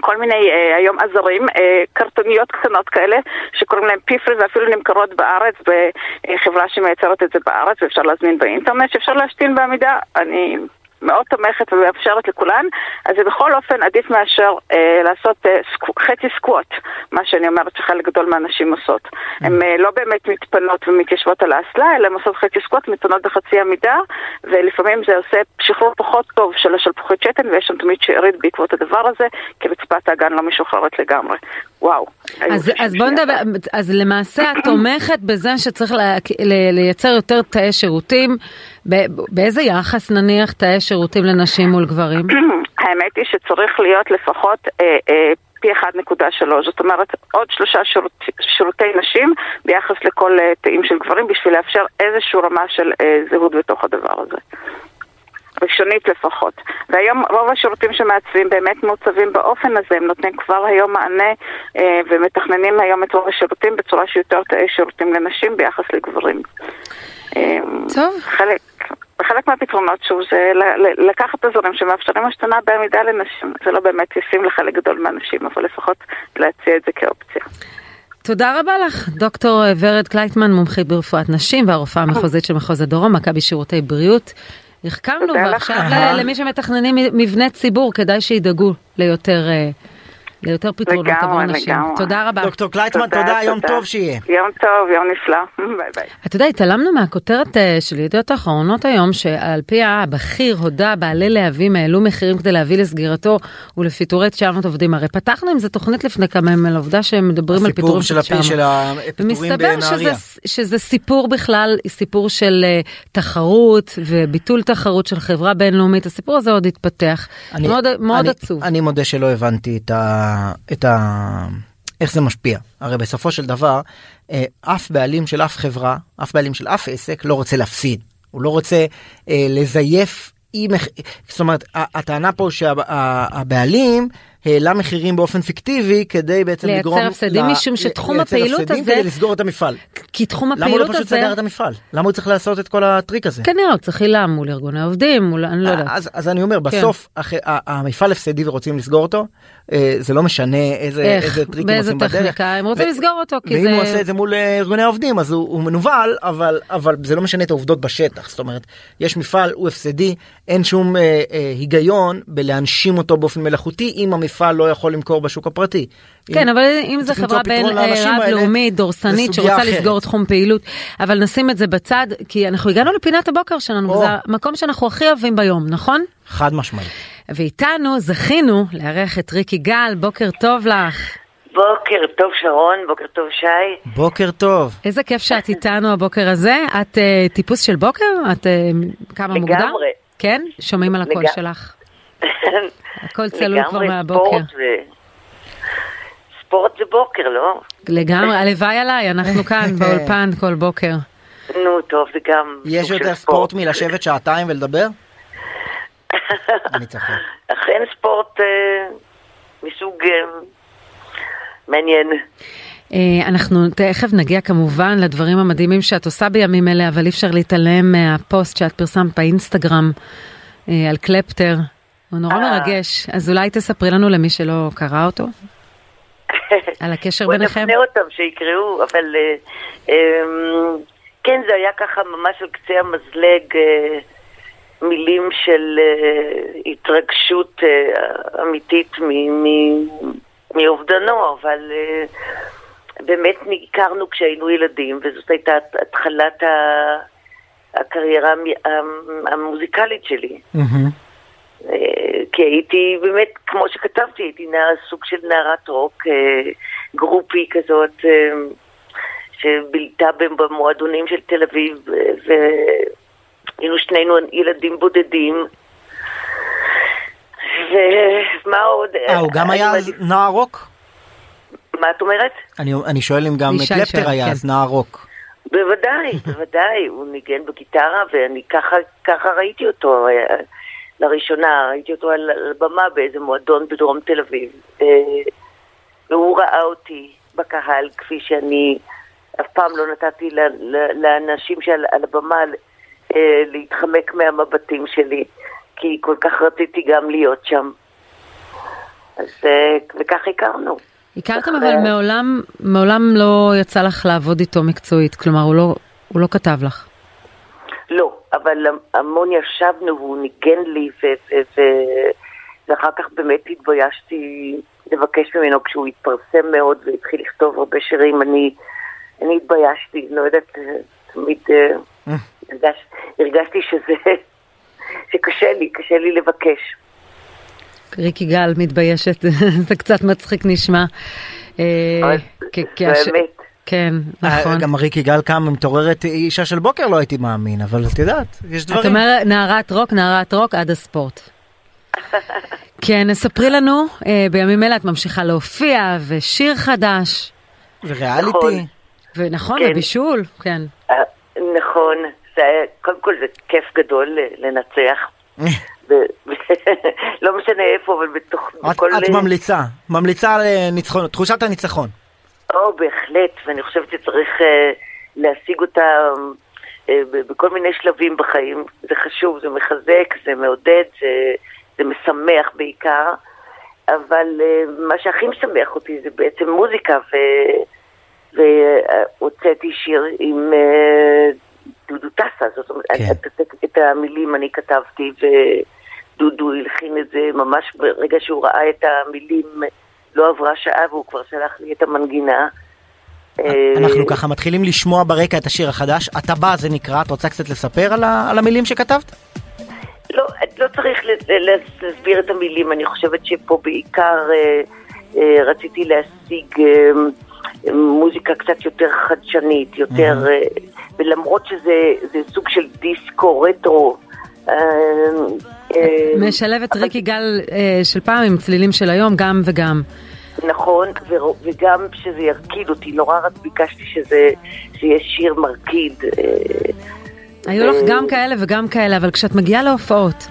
כל מיני אה, היום עזרים, אה, קרטוניות קטנות כאלה, שקוראים להם פיפרי ואפילו נמכרות בארץ בחברה שמייצרת את זה בארץ ואפשר להזמין באינטרנט, שאפשר להשתין בעמידה. אני מאוד תומכת ומאפשרת לכולן, אז זה בכל אופן עדיף מאשר אה, לעשות אה, סקו, חצי סקווט, מה שאני אומרת שחלק גדול מהנשים עושות. הן אה, לא באמת מתפנות ומתיישבות על האסלה, אלא הן עושות חצי סקווט, מתפנות בחצי עמידה, ולפעמים זה עושה שחרור פחות טוב של השלפוחית שתן, ויש שם תמיד שארית בעקבות הדבר הזה, כי רצפת האגן לא משוחררת לגמרי. וואו. אז, אז בוא נדבר, אז למעשה את תומכת בזה שצריך ל, לייצר יותר תאי שירותים, באיזה יחס נניח תאי שירותים לנשים מול גברים? (clears throat) האמת היא שצריך להיות לפחות אה, אה, פי 1.3, זאת אומרת עוד שלושה שירות, שירותי נשים ביחס לכל אה, תאים של גברים בשביל לאפשר איזושהי רמה של זהות בתוך הדבר הזה. ראשונית לפחות. והיום רוב השירותים שמעצבים באמת מעוצבים באופן הזה, הם נותנים כבר היום מענה אה, ומתכננים היום את רוב השירותים בצורה שיותר תאי שירותים לנשים ביחס לגברים. אה, טוב. חלק, חלק מהפתרונות, שוב, זה לקחת אזורים שמאפשרים השתנה בעמידה לנשים. זה לא באמת ישים לחלק גדול מהנשים, אבל לפחות להציע את זה כאופציה. תודה רבה לך, דוקטור ורד קלייטמן, מומחית ברפואת נשים והרופאה המחוזית של מחוז הדרום, מכבי שירותי בריאות. החכמנו. ועכשיו למי שמתכננים מבני ציבור, כדאי שידאגו ליותר, אה, ליותר פתרונות עבור לגמרי, נשים. לגמרי. תודה רבה. דוקטור קלייטמן, תודה, יום טוב שיהיה. יום טוב, יום נפלא. (laughs) ביי ביי. אתה יודע, התעלמנו מהכותרת אה, של ידיעות האחרונות היום, שעל פי הבכיר הודה בעלי להבים העלו מחירים כדי להביא לסגירתו ולפיטורי 900 עובדים. הרי פתחנו עם זה תוכנית לפני כמה ימים על העובדה שהם מדברים על הסיפור פיטורים של הפי- של הפיטורים ומסתבר בנהריה. שזה, שזה סיפור בכלל, סיפור של אה, תחרות וביטול תחרות של חברה בינלאומית. הסיפור הזה עוד התפתח. אני- מאוד, מאוד אני- עצוב. אני מודה שלא הבנתי את ה... את ה... איך זה משפיע. הרי בסופו של דבר, אה, אף בעלים של אף חברה, אף בעלים של אף עסק לא רוצה להפסיד. הוא לא רוצה אה, לזייף מח... זאת אומרת, הטענה פה שהבעלים העלה מחירים באופן פיקטיבי כדי בעצם לייצר לגרום... הפסדים, ל- משום שתחום לייצר הפעילות הפסדים הזה- כדי לסגור את המפעל. כי תחום למה הוא לא הפעילות פשוט הזה... סגר את המפעל? למה הוא צריך לעשות את כל הטריק הזה? כנראה הוא צריך הילה מול ארגוני העובדים, מול... אני לא יודעת. אז, אז אני אומר כן. בסוף אח, ה- המפעל הפסדי ורוצים לסגור אותו אה, זה לא משנה איזה, איך, איזה טריקים באיזה עושים בדרך. טכניקה, הם רוצים לסגור אותו, כי ואם זה- הוא עושה את זה מול אה, ארגוני העובדים אז הוא, הוא מנוול אבל אבל זה לא משנה את העובדות בשטח זאת אומרת יש מפעל הוא הפסדי אין שום אה, אה, היגיון בלהנשים אותו באופן מלאכותי אם המפעל לא יכול למכור בשוק הפרטי. כן, אם- אבל אם זו חברה בין פתרון לאנשים רב האלה, לאומית, זה דורסנית, שרוצה אחרת. לסגור תחום פעילות, אבל נשים את זה בצד, כי אנחנו הגענו לפינת הבוקר שלנו, או. וזה המקום שאנחנו הכי אוהבים ביום, נכון? חד משמעית. ואיתנו זכינו לארח את ריקי גל, בוקר טוב לך. בוקר טוב שרון, בוקר טוב שי. בוקר טוב. איזה כיף שאת איתנו הבוקר הזה. את אה, טיפוס של בוקר? את אה, כמה מוקדם? לגמרי. כן? שומעים על הקול לגמרי. שלך. הכל צלול כבר מהבוקר. ספורט זה בוקר, לא? לגמרי, הלוואי עליי, אנחנו כאן (laughs) באולפן כל בוקר. נו, טוב, זה גם יש סוג של יותר ספורט מלשבת שעתיים ולדבר? (laughs) אני צוחק. אכן ספורט אה, מסוג אה, מעניין. אה, אנחנו תכף נגיע כמובן לדברים המדהימים שאת עושה בימים אלה, אבל אי אפשר להתעלם מהפוסט שאת פרסמת באינסטגרם על קלפטר. הוא נורא אה. מרגש, אז אולי תספרי לנו למי שלא קרא אותו, (laughs) על הקשר ביניכם. נפנה אותם שיקראו, אבל אה, אה, כן, זה היה ככה ממש על קצה המזלג, אה, מילים של התרגשות אמיתית מ- מ- מאובדנו, אבל באמת הכרנו כשהיינו ילדים, וזאת הייתה התחלת ה- הקריירה המ- המ- המוזיקלית שלי. אה, כי הייתי באמת, כמו שכתבתי, הייתי נער, סוג של נערת רוק, אה, גרופי כזאת, אה, שבילתה במועדונים של תל אביב, אה, והיינו שנינו ילדים בודדים. ומה עוד? אה, הוא גם היה אז נער רוק? מה את אומרת? אני, אני שואל אם גם קלפטר היה כן. אז נער רוק. בוודאי, בוודאי, הוא ניגן בגיטרה ואני ככה, ככה ראיתי אותו אה, לראשונה, ראיתי אותו על על הבמה באיזה מועדון בדרום תל אביב. אה, והוא ראה אותי בקהל כפי שאני אף פעם לא נתתי לאנשים שעל על הבמה אה, להתחמק מהמבטים שלי, כי כל כך רציתי גם להיות שם. אז אה, וכך הכרנו. הכרתם אבל מעולם, מעולם לא יצא לך לעבוד איתו מקצועית, כלומר הוא לא, הוא לא כתב לך. לא, אבל המון ישבנו והוא ניגן לי, ו- ו- ו- ואחר כך באמת התביישתי לבקש ממנו כשהוא התפרסם מאוד והתחיל לכתוב הרבה שירים, אני, אני התביישתי, לא יודעת, תמיד אה, הרגש, הרגשתי שזה, שקשה לי, קשה לי לבקש. ריקי גל מתביישת, (laughs) זה קצת מצחיק נשמע. אה, באמת. כן, נכון. אה, גם ריקי גל קם מתעוררת אישה של בוקר לא הייתי מאמין אבל את יודעת יש את דברים. אומרת נערת רוק, נערת רוק עד הספורט. (laughs) כן, ספרי לנו, אה, בימים אלה את ממשיכה להופיע, ושיר חדש. וריאליטי. ונכון, כן. ובישול, כן. אה, נכון, זה היה, קודם כל זה כיף גדול לנצח. (laughs) (laughs) לא משנה איפה, אבל בתוך... את. את ממליצה, ממליצה על ניצחון, תחושת הניצחון. או, בהחלט, ואני חושבת שצריך אה, להשיג אותה אה, בכל מיני שלבים בחיים. זה חשוב, זה מחזק, זה מעודד, זה, זה משמח בעיקר, אבל אה, מה שהכי משמח אותי זה בעצם מוזיקה, ו... והוצאתי שיר עם אה, דודו טסה, זאת אומרת, כן. את, את, את המילים אני כתבתי, ודודו הלחין את זה ממש ברגע שהוא ראה את המילים, לא עברה שעה והוא כבר שלח לי את המנגינה. אה, אנחנו ככה מתחילים לשמוע ברקע את השיר החדש, אתה בא זה נקרא, את רוצה קצת לספר על, ה, על המילים שכתבת? לא, לא צריך להסביר את המילים, אני חושבת שפה בעיקר אה, אה, רציתי להשיג אה, מוזיקה קצת יותר חדשנית, יותר, אה, ולמרות שזה זה סוג של דיסקו רטרו. אה, אה, משלב את ריק יגאל אה, של פעם עם צלילים של היום, גם וגם. נכון, וגם שזה ירקיד אותי, נורא רק ביקשתי שזה שיהיה שיר מרקיד. אה, היו לך גם כאלה וגם כאלה, אבל כשאת מגיעה להופעות,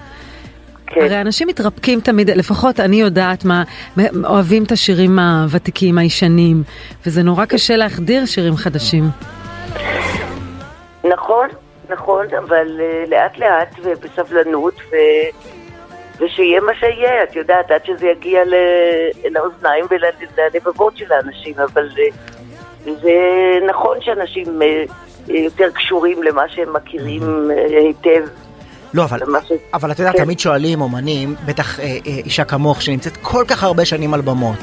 הרי אנשים מתרפקים תמיד, לפחות אני יודעת מה, אוהבים את השירים הוותיקים, הישנים, וזה נורא קשה להחדיר שירים חדשים. נכון, נכון, אבל uh, לאט לאט ובסבלנות ו... ושיהיה מה שיהיה, את יודעת, עד שזה יגיע. לאוזניים וללבבות של האנשים, אבל uh, זה נכון שאנשים uh, יותר קשורים למה שהם מכירים היטב. לא, אבל, אבל את יודעת, כן. תמיד שואלים אומנים, בטח אה, אה, אישה כמוך שנמצאת כל כך הרבה שנים על במות.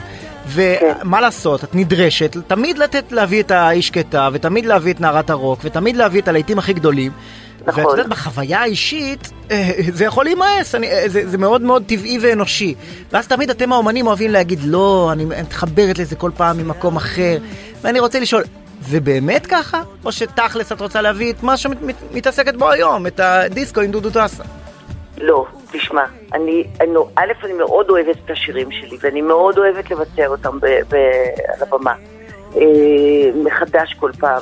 כן. ומה לעשות, את נדרשת תמיד לתת להביא את האיש שקטה, ותמיד להביא את נערת הרוק, ותמיד להביא את הלהיטים הכי גדולים. נכון. ואת יודעת, בחוויה האישית, אה, זה יכול להימאס, אני- אה, זה, זה מאוד מאוד טבעי ואנושי. ואז תמיד אתם האומנים אוהבים להגיד, לא, אני מתחברת לזה כל פעם ממקום אחר. ואני רוצה לשאול, זה באמת ככה? או שתכלס את רוצה להביא את מה שמתעסקת בו היום, את הדיסקו עם דודו טסה? לא, תשמע, אני, אני, א', אני מאוד אוהבת את השירים שלי, ואני מאוד אוהבת לבצע אותם ב, ב, על הבמה, אה, מחדש כל פעם.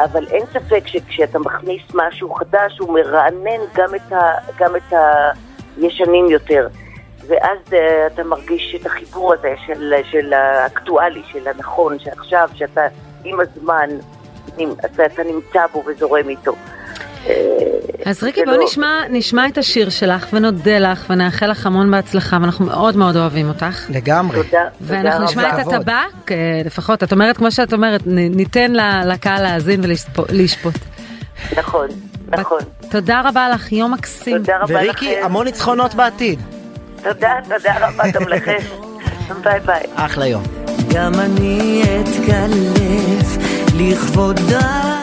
אבל אין ספק שכשאתה מכניס משהו חדש, הוא מרענן גם את, ה, גם את הישנים יותר. ואז אה, אתה מרגיש את החיבור הזה של, של האקטואלי, של הנכון, שעכשיו, שאתה עם הזמן, אתה, אתה נמצא בו וזורם איתו. אז ריקי, בואי לא- נשמע, נשמע את השיר שלך ונודה לך ונאחל לך המון בהצלחה, ואנחנו מאוד מאוד אוהבים אותך. לגמרי. תודה, ואנחנו נשמע את הטבק, אה, לפחות, את אומרת, כמו שאת אומרת, ניתן לקהל להאזין ולשפוט. נכון, נכון. תודה רבה לך, יום מקסים. תודה רבה וריקי, לכם. המון ניצחונות בעתיד. תודה, תודה רבה גם לכם. ביי ביי. אחלה יום. גם אני אתקלף לכבודה